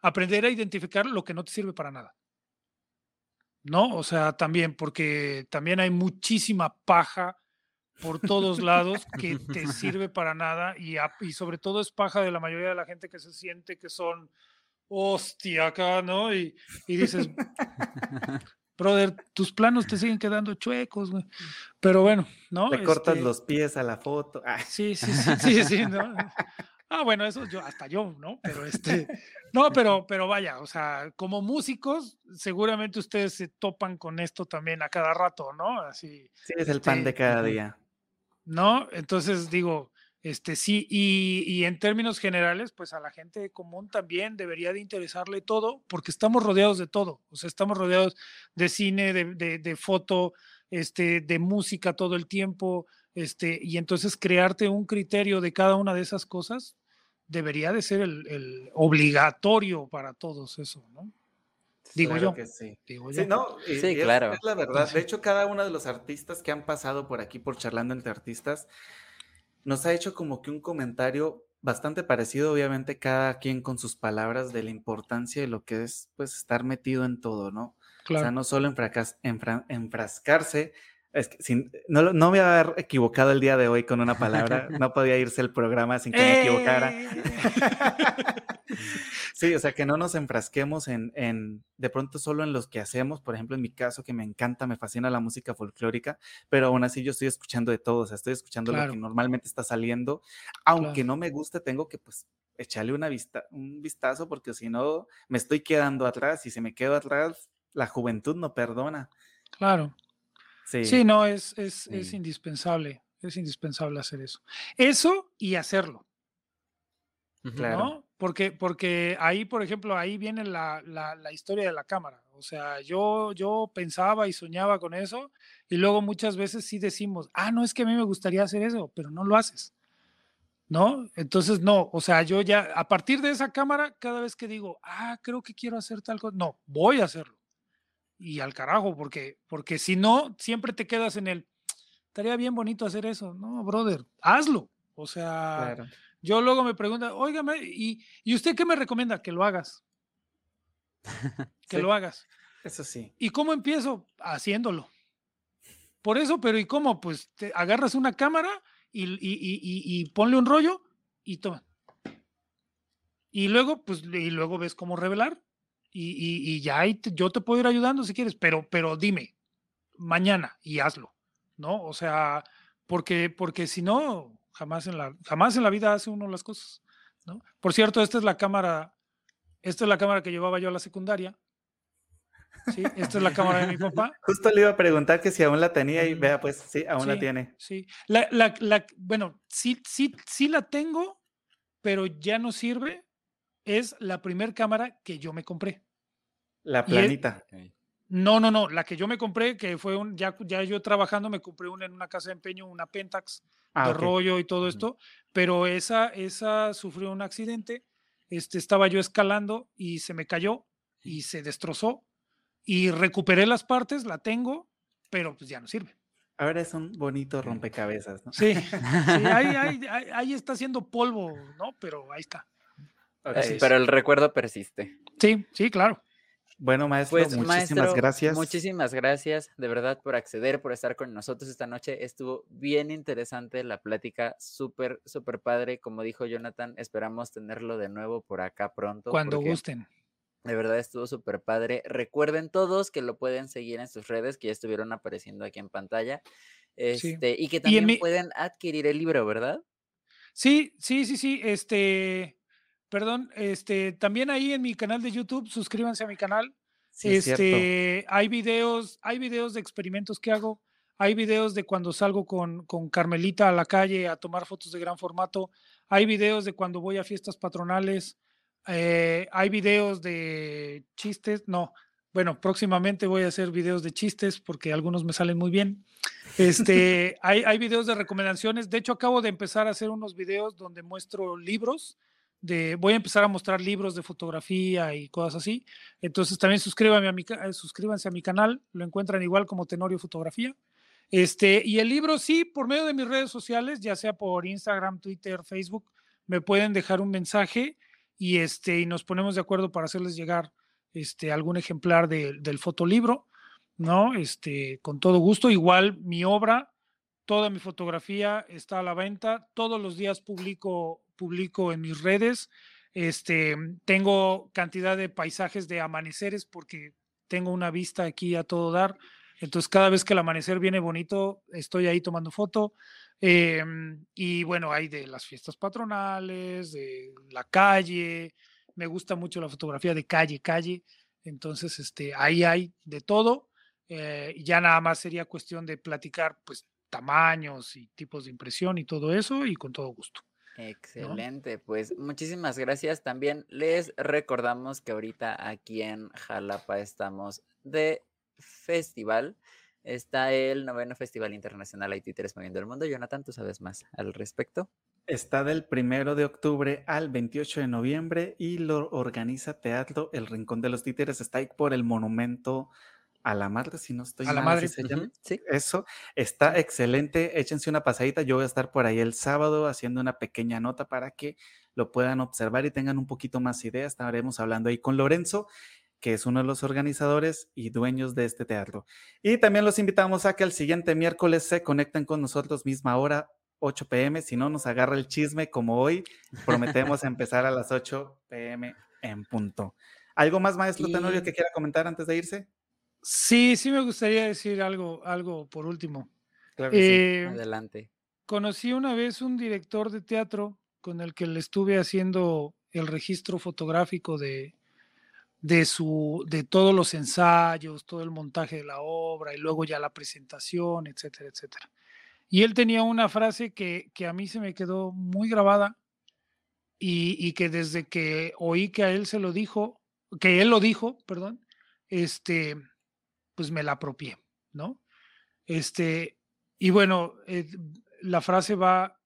aprender a identificar lo que no te sirve para nada. ¿No? O sea, también, porque también hay muchísima paja por todos lados que te sirve para nada y, y sobre todo es paja de la mayoría de la gente que se siente que son hostia acá, ¿no? Y, y dices, brother, tus planos te siguen quedando chuecos, güey. Pero bueno, ¿no? Te cortas este los pies a la foto. Ah. Sí, sí, sí, sí, sí, ¿no? Ah, bueno, eso yo, hasta yo, ¿no? Pero este, no, pero, pero vaya, o sea, como músicos, seguramente ustedes se topan con esto también a cada rato, ¿no? Así. Sí, es el pan de este, cada día. ¿No? Entonces digo, este, sí, y, en términos generales, pues a la gente común también debería de interesarle todo, porque estamos rodeados de todo, o sea, estamos rodeados de cine, de, foto, este, de música todo el tiempo, este, y entonces crearte un criterio de cada una de esas cosas debería de ser el, obligatorio para todos eso, ¿no? Digo yo. sí. Digo sí, no, sí, claro. Es la verdad. De hecho, cada uno de los artistas que han pasado por aquí, por charlando entre artistas, nos ha hecho como que un comentario bastante parecido, obviamente, cada quien con sus palabras de la importancia de lo que es, pues, estar metido en todo, ¿no? O sea, no solo enfrascarse, es que sin, no, no, me voy a haber equivocado el día de hoy con una palabra, no podía irse el programa sin que me equivocara. Sí, o sea, que no nos enfrasquemos en, en, de pronto solo en los que hacemos, por ejemplo, en mi caso, que me encanta, me fascina la música folclórica, pero aún así yo estoy escuchando de todo, o sea, estoy escuchando lo que normalmente está saliendo, aunque no me guste, tengo que pues echarle una vista, un vistazo, porque si no, me estoy quedando atrás y si me quedo atrás, la juventud no perdona. Claro. Sí, sí no, es, es, es indispensable, es indispensable hacer eso. Eso y hacerlo. Claro. Porque, porque ahí, por ejemplo, ahí viene la, la, historia de la cámara. O sea, yo, yo pensaba y soñaba con eso y luego muchas veces sí decimos, ah, no es que a mí me gustaría hacer eso, pero no lo haces. ¿No? Entonces, no, o sea, yo ya, a partir de esa cámara, cada vez que digo, ah, creo que quiero hacer tal cosa, no, voy a hacerlo. Y al carajo, porque, porque si no, siempre te quedas en el, estaría bien bonito hacer eso. No, brother, hazlo. O sea, yo luego me preguntan, óigame, ¿y, ¿y usted qué me recomienda? Que lo hagas. que lo hagas. Eso sí. ¿Y cómo empiezo? Haciéndolo. Por eso, pero ¿y cómo? Pues te agarras una cámara y, y, y ponle un rollo y toma. Y luego, pues, y luego ves cómo revelar. Y, y, ya yo te puedo ir ayudando si quieres, pero, pero dime, mañana y hazlo, ¿no? O sea, porque, porque si no, jamás en, la, jamás en la vida hace uno las cosas, ¿no? Por cierto, esta es la cámara, esta es la cámara que llevaba yo a la secundaria. Sí, esta es la cámara de mi papá. Justo le iba a preguntar que si aún la tenía y vea, pues sí, aún la tiene. Sí, la, la, la, bueno, sí, sí, sí la tengo, pero ya no sirve. Es la primer cámara que yo me compré. La planita. No, no, no. La que yo me compré, que fue un, ya, ya yo trabajando, me compré una en una casa de empeño, una Pentax ah, de rollo y todo esto. Pero esa, esa sufrió un accidente. Este, estaba yo escalando y se me cayó y se destrozó. Y recuperé las partes, la tengo, pero pues ya no sirve. Ahora es un bonito rompecabezas, ¿no? Sí, ahí, ahí, está haciendo polvo, ¿no? Pero ahí está. pero el recuerdo persiste. Sí, sí, claro. Bueno, maestro, pues, muchísimas gracias. Muchísimas gracias, de verdad, por acceder, por estar con nosotros esta noche. Estuvo bien interesante la plática, súper, súper padre. Como dijo Jonathan, esperamos tenerlo de nuevo por acá pronto. Cuando gusten. De verdad estuvo súper padre. Recuerden todos que lo pueden seguir en sus redes, que ya estuvieron apareciendo aquí en pantalla. Este, Y que también pueden adquirir el libro, ¿verdad? Sí, sí, sí, sí. Este, Perdón, este, también ahí en mi canal de YouTube, suscríbanse a mi canal. este, hay videos, hay videos de experimentos que hago, hay videos de cuando salgo con, con, Carmelita a la calle a tomar fotos de gran formato, hay videos de cuando voy a fiestas patronales, eh, hay videos de chistes, no, bueno, próximamente voy a hacer videos de chistes porque algunos me salen muy bien. Este, hay, hay videos de recomendaciones, de hecho acabo de empezar a hacer unos videos donde muestro libros voy a empezar a mostrar libros de fotografía y cosas así. Entonces también suscríbanse a mi, suscríbanse a mi canal, lo encuentran igual como Tenorio Fotografía. Este, y el libro sí, por medio de mis redes sociales, ya sea por Instagram, Twitter, Facebook, me pueden dejar un mensaje y, este, y nos ponemos de acuerdo para hacerles llegar este, algún ejemplar del fotolibro, ¿no? Este, con todo gusto. Igual mi obra, toda mi fotografía está a la venta. Todos los días publico publico en mis redes. Este, tengo cantidad de paisajes de amaneceres porque tengo una vista aquí a todo dar. Entonces, cada vez que el amanecer viene bonito, estoy ahí tomando foto. Em, y bueno, hay de las fiestas patronales, de la calle. Me gusta mucho la fotografía de calle, calle. Entonces, este, ahí hay de todo. Eh, ya nada más sería cuestión de platicar, pues, tamaños y tipos de impresión y todo eso, y con todo gusto. Excelente, pues muchísimas gracias. También les recordamos que ahorita aquí en Jalapa estamos de festival. Está el noveno Festival Internacional Haití 3 Moviendo el Mundo. Jonathan, ¿tú sabes más al respecto? Está del primero de octubre al 28 de noviembre y lo organiza Teatro El Rincón de los Títeres. Está ahí por el monumento a la madre, si no estoy a la madre, se llama. Sí. Eso está excelente. Échense una pasadita. Yo voy a estar por ahí el sábado haciendo una pequeña nota para que lo puedan observar y tengan un poquito más ideas. Estaremos hablando ahí con Lorenzo, que es uno de los organizadores y dueños de este teatro. Y también los invitamos a que el siguiente miércoles se conecten con nosotros misma hora, 8 pm. Si no nos agarra el chisme como hoy, prometemos empezar a las 8 pm en punto. ¿Algo más, maestro Tenorio, que quiera comentar antes de irse? Sí, sí me gustaría decir algo, algo por último. Claro eh, Adelante. Conocí una vez un director de teatro con el que le estuve haciendo el registro fotográfico de, de, su, de todos los ensayos, todo el montaje de la obra y luego ya la presentación, etcétera, etcétera. Y él tenía una frase que, que a mí se me quedó muy grabada y, y, que desde que oí que a él se lo dijo, que él lo dijo, perdón, este, pues me la apropié, ¿no? Este, y bueno, eh, la frase va,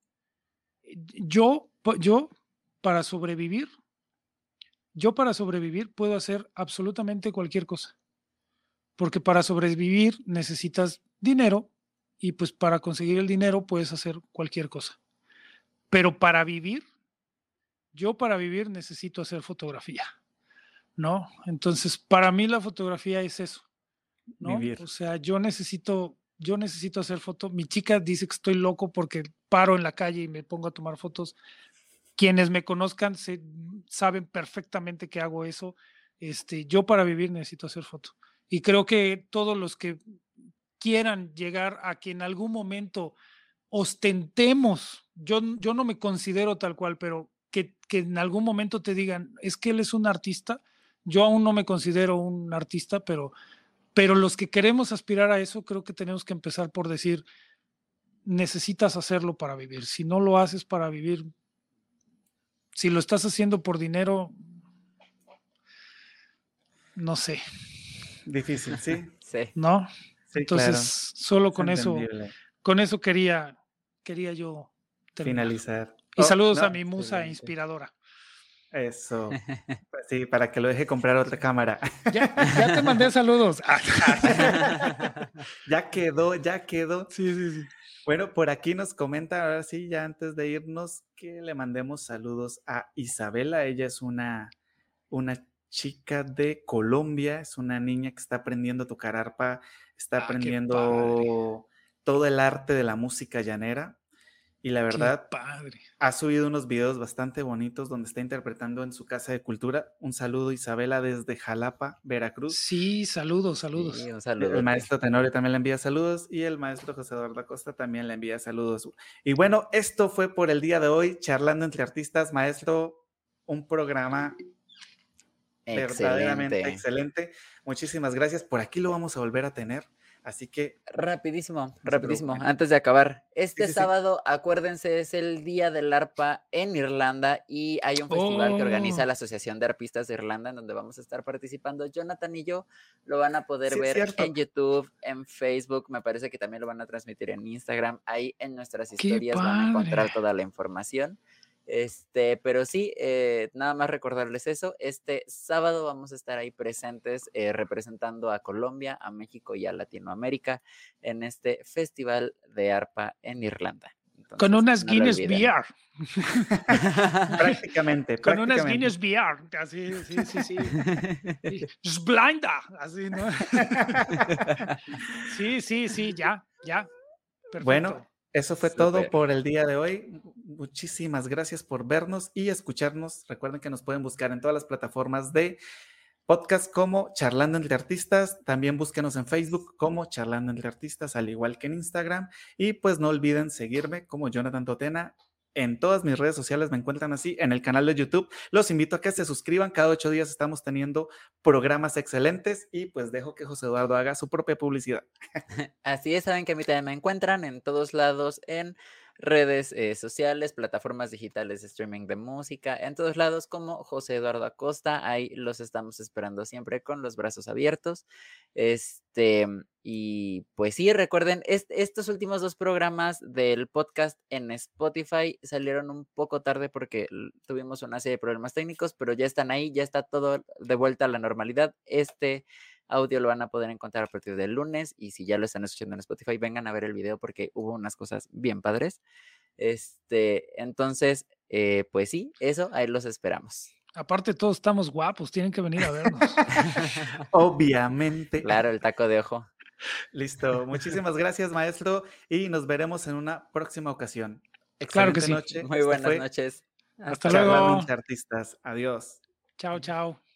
yo, yo para sobrevivir, yo para sobrevivir puedo hacer absolutamente cualquier cosa, porque para sobrevivir necesitas dinero y pues para conseguir el dinero puedes hacer cualquier cosa. Pero para vivir, yo para vivir necesito hacer fotografía, ¿no? Entonces, para mí la fotografía es eso, ¿no? O sea, yo necesito, yo necesito hacer fotos. Mi chica dice que estoy loco porque paro en la calle y me pongo a tomar fotos. quienes me conozcan se, saben perfectamente que hago eso. Este, yo para vivir necesito hacer foto. Y creo que todos los que quieran llegar a que en algún momento ostentemos, yo, yo no me considero tal cual, pero que, que en algún momento te digan, es que él es un artista, yo aún no me considero un artista, pero, pero los que queremos aspirar a eso, creo que tenemos que empezar por decir, necesitas hacerlo para vivir. Si no lo haces para vivir, si lo estás haciendo por dinero, no sé. Difícil, sí. Sí. ¿No? Entonces, solo con eso, con eso quería, quería yo finalizar. Y oh, saludos a mi musa inspiradora. Eso. Pues sí, para que lo deje comprar otra cámara. Ya, ya te mandé saludos. ya quedó, ya quedó. Sí, sí, sí. Bueno, por aquí nos comenta, ahora sí, ya antes de irnos, que le mandemos saludos a Isabela. Ella es una, una chica de Colombia, es una niña que está aprendiendo a tocar arpa, está ah, aprendiendo todo el arte de la música llanera. Y la verdad, ha subido unos videos bastante bonitos donde está interpretando en su casa de cultura. Un saludo, Isabela, desde Jalapa, Veracruz. Sí, saludos, saludos. El maestro Tenorio también le envía saludos y el maestro José Eduardo Acosta también le envía saludos. Y bueno, esto fue por el día de hoy, charlando entre artistas. Maestro, un programa verdaderamente excelente. Muchísimas gracias. Por aquí lo vamos a volver a tener. Así que. Rapidísimo, rapidísimo, antes de acabar. Este sábado, acuérdense, es el Día del Arpa en Irlanda y hay un festival que organiza oh. la Asociación de Arpistas de Irlanda en donde vamos a estar participando. Jonathan y yo lo van a poder ver en YouTube, en Facebook, me parece que también lo van a transmitir en Instagram. Ahí en nuestras historias van a encontrar toda la información. Este, pero sí, eh, nada más recordarles eso. Este sábado vamos a estar ahí presentes eh, representando a Colombia, a México y a Latinoamérica en este Festival de Arpa en Irlanda. con unas Guinness VR. prácticamente, Con unas Guinness VR. Así, sí, sí, sí. Es blinda. Así, ¿no? sí, sí, sí, ya, ya. Perfecto. Bueno, eso fue todo por el día de hoy. Muchísimas gracias por vernos y escucharnos. Recuerden que nos pueden buscar en todas las plataformas de podcast como Charlando entre Artistas. También búsquenos en Facebook como Charlando entre Artistas, al igual que en Instagram. Y pues no olviden seguirme como Jonathan Totena en todas mis redes sociales me encuentran así, en el canal de YouTube. Los invito a que se suscriban. Cada ocho días estamos teniendo programas excelentes y pues dejo que José Eduardo haga su propia publicidad. Así es, saben que a mí también me encuentran en todos lados en redes eh, sociales, plataformas digitales de streaming de música, en todos lados como José Eduardo Acosta. Ahí los estamos esperando siempre con los brazos abiertos. Este, y pues sí, recuerden, estos últimos dos programas del podcast en Spotify salieron un poco tarde porque tuvimos una serie de problemas técnicos, pero ya están ahí, ya está todo de vuelta a la normalidad. Este audio lo van a poder encontrar a partir del lunes y si ya lo están escuchando en Spotify, vengan a ver el video porque hubo unas cosas bien padres. Este, entonces, eh, pues sí, eso, ahí los esperamos. Aparte, todos estamos guapos, tienen que venir a vernos. Obviamente. Claro, el taco de ojo. Listo. Muchísimas gracias, maestro, y nos veremos en una próxima ocasión. claro que sí. Muy buenas noches. Hasta luego. artistas. Adiós. Chao, chao.